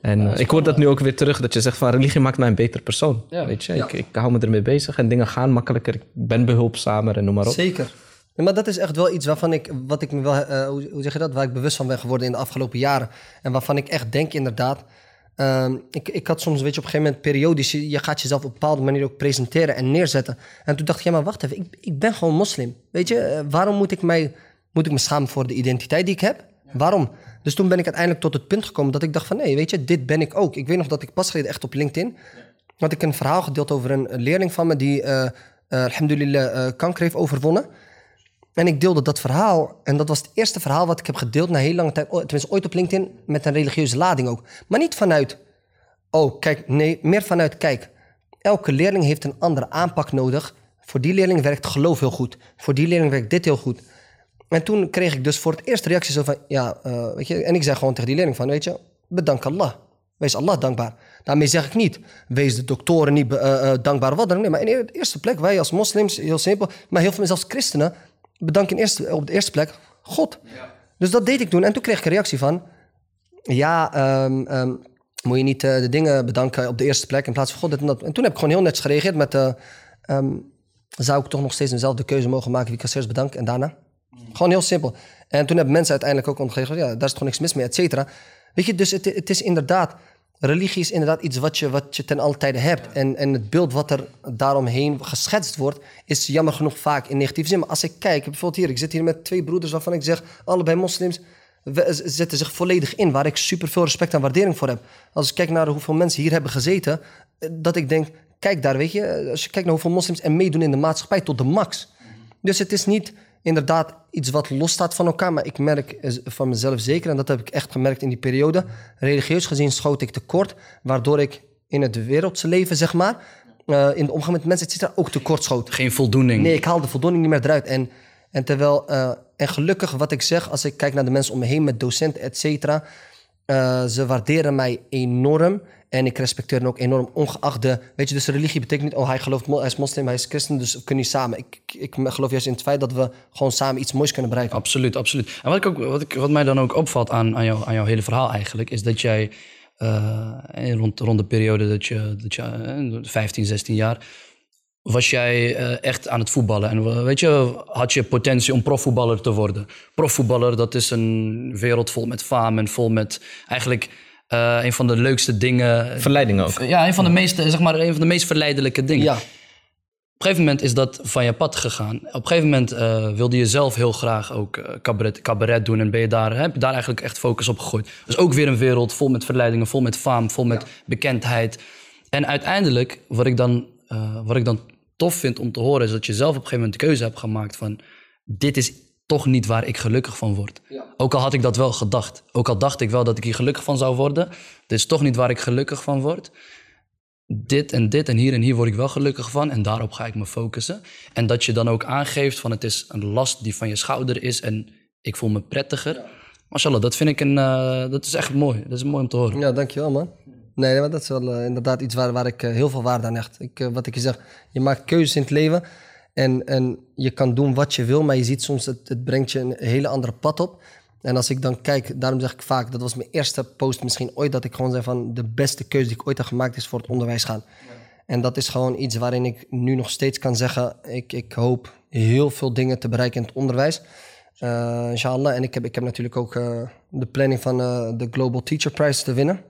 [SPEAKER 2] En eh, ik hoor dat nu ook weer terug, dat je zegt van religie maakt mij een beter persoon.
[SPEAKER 1] Ja.
[SPEAKER 2] Weet je, ik, ik hou me ermee bezig en dingen gaan makkelijker. Ik ben behulpzamer en noem maar op.
[SPEAKER 3] Zeker. Ja, maar dat is echt wel iets waarvan ik, wat ik me wel, eh, hoe, zeg je dat, waar ik bewust van ben geworden in de afgelopen jaren. En waarvan ik echt denk inderdaad. ehm, ik, ik had soms, weet je, op een gegeven moment periodisch, je, je gaat jezelf op een bepaalde manier ook presenteren en neerzetten. En toen dacht ik, ja, maar wacht even, ik, ik ben gewoon moslim. Weet je, eh, waarom moet ik, mij, moet ik me schamen voor de identiteit die ik heb? Waarom? Dus toen ben ik uiteindelijk tot het punt gekomen dat ik dacht van, nee, weet je, dit ben ik ook. Ik weet nog dat ik pas geleden echt op LinkedIn, had ik een verhaal gedeeld over een, leerling van me die, eh, alhamdulillah, kanker heeft overwonnen. En ik deelde dat verhaal. En dat was het eerste verhaal wat ik heb gedeeld na heel lange tijd. o- Tenminste, ooit op LinkedIn. Met een religieuze lading ook. Maar niet vanuit. Oh, kijk. Nee, meer vanuit. Kijk. Elke leerling heeft een andere aanpak nodig. Voor die leerling werkt geloof heel goed. Voor die leerling werkt dit heel goed. En toen kreeg ik dus voor het eerst reactie zo van. Ja, eh, weet je. En ik zei gewoon tegen die leerling van. Weet je, bedank Allah. Wees Allah dankbaar. Daarmee zeg ik niet, wees de doktoren niet eh, eh, dankbaar wat dan. Nee, maar in de eerste plek, wij als moslims, heel simpel. Maar heel veel zelfs christenen, bedanken in eerste, op de eerste plek God. Dus dat deed ik toen. En toen kreeg ik een reactie van... Ja, ehm, ehm, moet je niet eh, de dingen bedanken op de eerste plek in plaats van God. En, dat. en toen heb ik gewoon heel netjes gereageerd met... eh, ehm, zou ik toch nog steeds mezelf de keuze mogen maken wie ik als eerst bedank en daarna? Gewoon heel simpel. En toen hebben mensen uiteindelijk ook ontgegeven... ja, daar is toch niks mis mee, et cetera. Weet je, dus het, het is inderdaad... Religie is inderdaad iets wat je, wat je ten alle tijde hebt. En, en het beeld wat er daaromheen geschetst wordt... is jammer genoeg vaak in negatieve zin. Maar als ik kijk, bijvoorbeeld hier... ik zit hier met twee broeders waarvan ik zeg... allebei moslims, we- zetten zich volledig in... waar ik super veel respect en waardering voor heb. Als ik kijk naar hoeveel mensen hier hebben gezeten... eh, dat ik denk, kijk daar, weet je... als je kijkt naar hoeveel moslims er meedoen in de maatschappij... tot de max. Dus het is niet inderdaad iets wat losstaat van elkaar. Maar ik merk van mezelf zeker, en dat heb ik echt gemerkt in die periode. Religieus gezien schoot ik tekort, waardoor ik in het wereldse leven, zeg maar, eh, in de omgang met mensen, et cetera, ook tekort schoot.
[SPEAKER 1] Geen voldoening.
[SPEAKER 3] Nee, ik haal de voldoening niet meer eruit. En, en terwijl, eh, en gelukkig wat ik zeg, als ik kijk naar de mensen om me heen met docenten, et cetera, eh, ze waarderen mij enorm. En ik respecteer hen ook enorm, ongeacht de... Weet je, dus religie betekent niet... oh, hij, gelooft, hij is moslim, hij is christen, dus we kunnen niet samen. Ik, ik, geloof juist in het feit dat we gewoon samen iets moois kunnen bereiken.
[SPEAKER 1] Absoluut, absoluut. En wat, ik ook, wat, ik, wat mij dan ook opvalt aan, aan, jou, aan jouw hele verhaal eigenlijk, is dat jij eh, rond, rond de periode dat je, dat je eh, 15, 16 jaar, was jij eh, echt aan het voetballen. En eh, weet je, had je potentie om profvoetballer te worden. Profvoetballer, dat is een wereld vol met faam en vol met eigenlijk eh, een van de leukste dingen.
[SPEAKER 2] Verleiding ook.
[SPEAKER 1] Ja, een van de meest, zeg maar, een van de meest verleidelijke dingen.
[SPEAKER 3] Ja,
[SPEAKER 1] Op een gegeven moment is dat van je pad gegaan. Op een gegeven moment eh, wilde je zelf heel graag ook cabaret, cabaret doen. En ben je daar, heb je daar eigenlijk echt focus op gegooid. Dus ook weer een wereld vol met verleidingen, vol met faam, vol met bekendheid. En uiteindelijk, wat ik, dan, eh, wat ik dan tof vind om te horen... is dat je zelf op een gegeven moment de keuze hebt gemaakt van... dit is toch niet waar ik gelukkig van word. Ook al had ik dat wel gedacht. Ook al dacht ik wel dat ik hier gelukkig van zou worden. Dit is toch niet waar ik gelukkig van word dit en dit en hier en hier word ik wel gelukkig van en daarop ga ik me focussen. En dat je dan ook aangeeft van het is een last die van je schouder is en ik voel me prettiger. Mashallah, dat vind ik een, eh, dat is echt mooi. Dat is mooi om te horen.
[SPEAKER 3] ja dankjewel man. Nee, maar dat is wel eh, inderdaad iets waar, waar ik eh, heel veel waarde aan hecht. Ik, eh, wat ik je zeg, je maakt keuzes in het leven en, en je kan doen wat je wil, maar je ziet soms, het, het brengt je een hele andere pad op. En als ik dan kijk, daarom zeg ik vaak, dat was mijn eerste post misschien ooit, dat ik gewoon zei van de beste keuze die ik ooit heb gemaakt is voor het onderwijs gaan. En dat is gewoon iets waarin ik nu nog steeds kan zeggen, ik, ik hoop heel veel dingen te bereiken in het onderwijs. Eh inshallah. En ik heb, ik heb natuurlijk ook de planning van de Global Teacher Prize te winnen.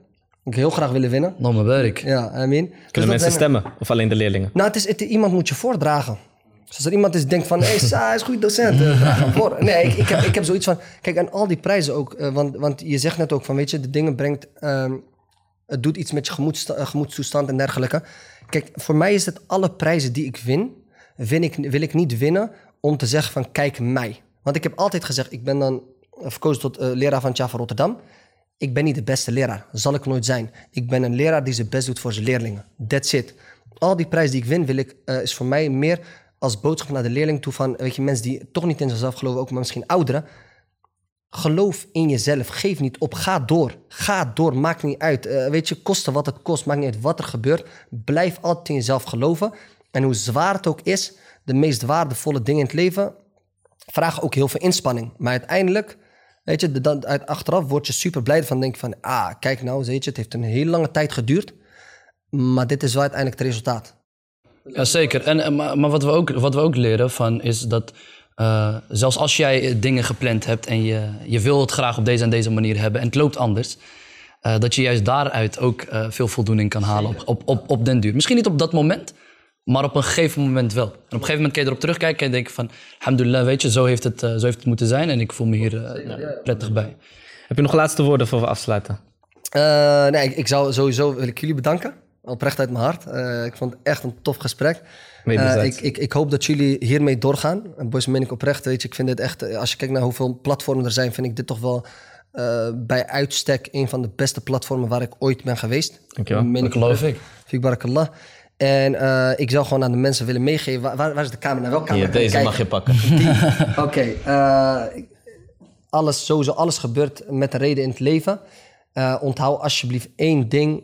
[SPEAKER 3] Ik heel graag willen winnen.
[SPEAKER 1] Nog mijn werk.
[SPEAKER 3] Ja, I mean. Dus
[SPEAKER 2] Kunnen mensen
[SPEAKER 3] zijn-
[SPEAKER 2] stemmen? Of alleen de leerlingen?
[SPEAKER 3] Nou, het is, het, iemand moet je voordragen. Dus als er iemand is die denkt van, hé, hey, Sa, hij is een goede docent, eh, draag hem voor. Nee, ik, ik, heb, ik heb zoiets van, kijk, en al die prijzen ook, eh, want, want je zegt net ook van, weet je, de dingen brengt, ehm, het doet iets met je eh, gemoedstoestand en dergelijke. Kijk, voor mij is het alle prijzen die ik win, win ik, wil ik niet winnen om te zeggen van, kijk mij. Want ik heb altijd gezegd, ik ben dan verkozen tot eh, leraar van Tja van Rotterdam. Ik ben niet de beste leraar, zal ik nooit zijn. Ik ben een leraar die zijn best doet voor zijn leerlingen. That's it. Al die prijs die ik win, wil ik, eh, is voor mij meer als boodschap naar de leerling toe van, weet je, mensen die toch niet in zichzelf geloven, ook maar misschien ouderen. Geloof in jezelf, geef niet op, ga door. Ga door, maakt niet uit. Eh, weet je, kosten wat het kost, maakt niet uit wat er gebeurt. Blijf altijd in jezelf geloven. En hoe zwaar het ook is, de meest waardevolle dingen in het leven vragen ook heel veel inspanning. Maar uiteindelijk Weet je, dan, uit, achteraf word je super blij van. Denk van, ah, kijk nou, weet je, het heeft een hele lange tijd geduurd. Maar dit is wel uiteindelijk het resultaat.
[SPEAKER 1] Ja, zeker. En, en- maar wat, we ook, wat we ook leren van is dat eh, zelfs als jij eh, dingen gepland hebt en je, je wil het graag op deze en deze manier hebben en het loopt anders, eh, dat je juist daaruit ook eh, veel voldoening kan halen op, op, op, op den duur. Misschien niet op dat moment, maar op een gegeven moment wel. En op een gegeven moment kan je erop terugkijken en denken van, alhamdulillah, weet je, zo heeft het, eh, zo heeft het moeten zijn en ik voel me hier eh, prettig bij.
[SPEAKER 2] Heb je nog laatste woorden voor we afsluiten?
[SPEAKER 3] Eh, nee, ik, ik zou sowieso wil ik jullie bedanken. Oprecht uit mijn hart. Eh, ik vond het echt een tof gesprek. Eh, ik, ik, ik hoop dat jullie hiermee doorgaan. En boys, meen ik oprecht. Weet je, ik vind dit echt, als je kijkt naar hoeveel platformen er zijn, vind ik dit toch wel eh, bij uitstek een van de beste platformen waar ik ooit ben geweest.
[SPEAKER 2] Dankjewel.
[SPEAKER 1] Dat geloof ik.
[SPEAKER 3] Fik barakallah. En eh, ik zou gewoon aan de mensen willen meegeven. Waar, waar, is de camera? Welke camera?
[SPEAKER 2] Hier, deze mag je pakken.
[SPEAKER 3] Oké, eh, alles, sowieso alles gebeurt met een reden in het leven. Eh, onthoud alsjeblieft één ding.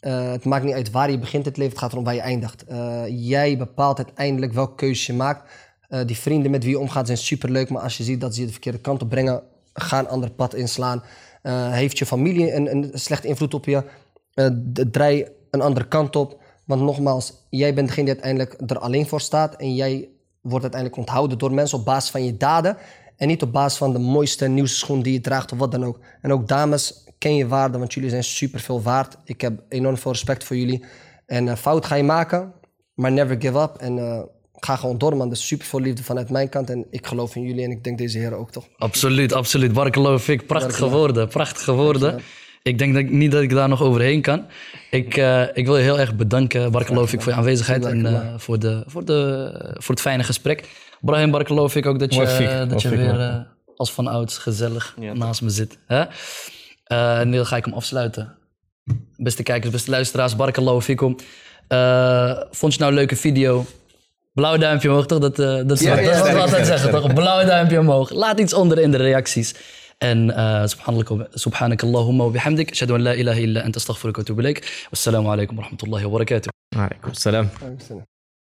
[SPEAKER 3] Het maakt niet uit waar je begint in het leven, het gaat erom waar je eindigt. Jij bepaalt uiteindelijk welke keuze je maakt. Die vrienden met wie je omgaat zijn superleuk, maar als je ziet dat ze je de verkeerde kant op brengen, ga een ander pad inslaan. Heeft je familie een, een slechte invloed op je? Draai een andere kant op. Want nogmaals, jij bent degene die uiteindelijk er alleen voor staat. En jij wordt uiteindelijk onthouden door mensen op basis van je daden. En niet op basis van de mooiste nieuwste schoen die je draagt of wat dan ook. En ook dames, ken je waarde, want jullie zijn super veel waard. Ik heb enorm veel respect voor jullie. En eh, fout ga je maken, maar never give up. En eh, ga gewoon door, man. Dus super veel liefde vanuit mijn kant. En ik geloof in jullie en ik denk deze heren ook toch.
[SPEAKER 1] Absoluut, absoluut. Barakallahu fik. Prachtige woorden, prachtige woorden. Ik denk dat ik, niet dat ik daar nog overheen kan. Ik, eh, ik wil je heel erg bedanken, Barakallahu fik, voor je aanwezigheid en eh, voor, de, voor, de, voor het fijne gesprek. Brahim, Barakallahu fik ook dat je, dat je weer eh, als van ouds gezellig naast me zit. Hè? Eh, en nu ga ik hem afsluiten. Beste kijkers, beste luisteraars. Eh, vond je nou een leuke video? Blauw duimpje omhoog, toch? Dat, eh, dat is
[SPEAKER 3] Ja,
[SPEAKER 1] wat,
[SPEAKER 3] ja,
[SPEAKER 1] dat is wat we
[SPEAKER 2] sterk,
[SPEAKER 1] altijd zeggen, toch? Blauw duimpje omhoog. Laat iets onder in de reacties. أن آه، سبحانك سبحانك اللهم وبحمدك أشهد أن لا إله إلا أنت أستغفرك وأتوب إليك. والسلام عليكم ورحمة الله وبركاته.
[SPEAKER 2] وعليكم السلام.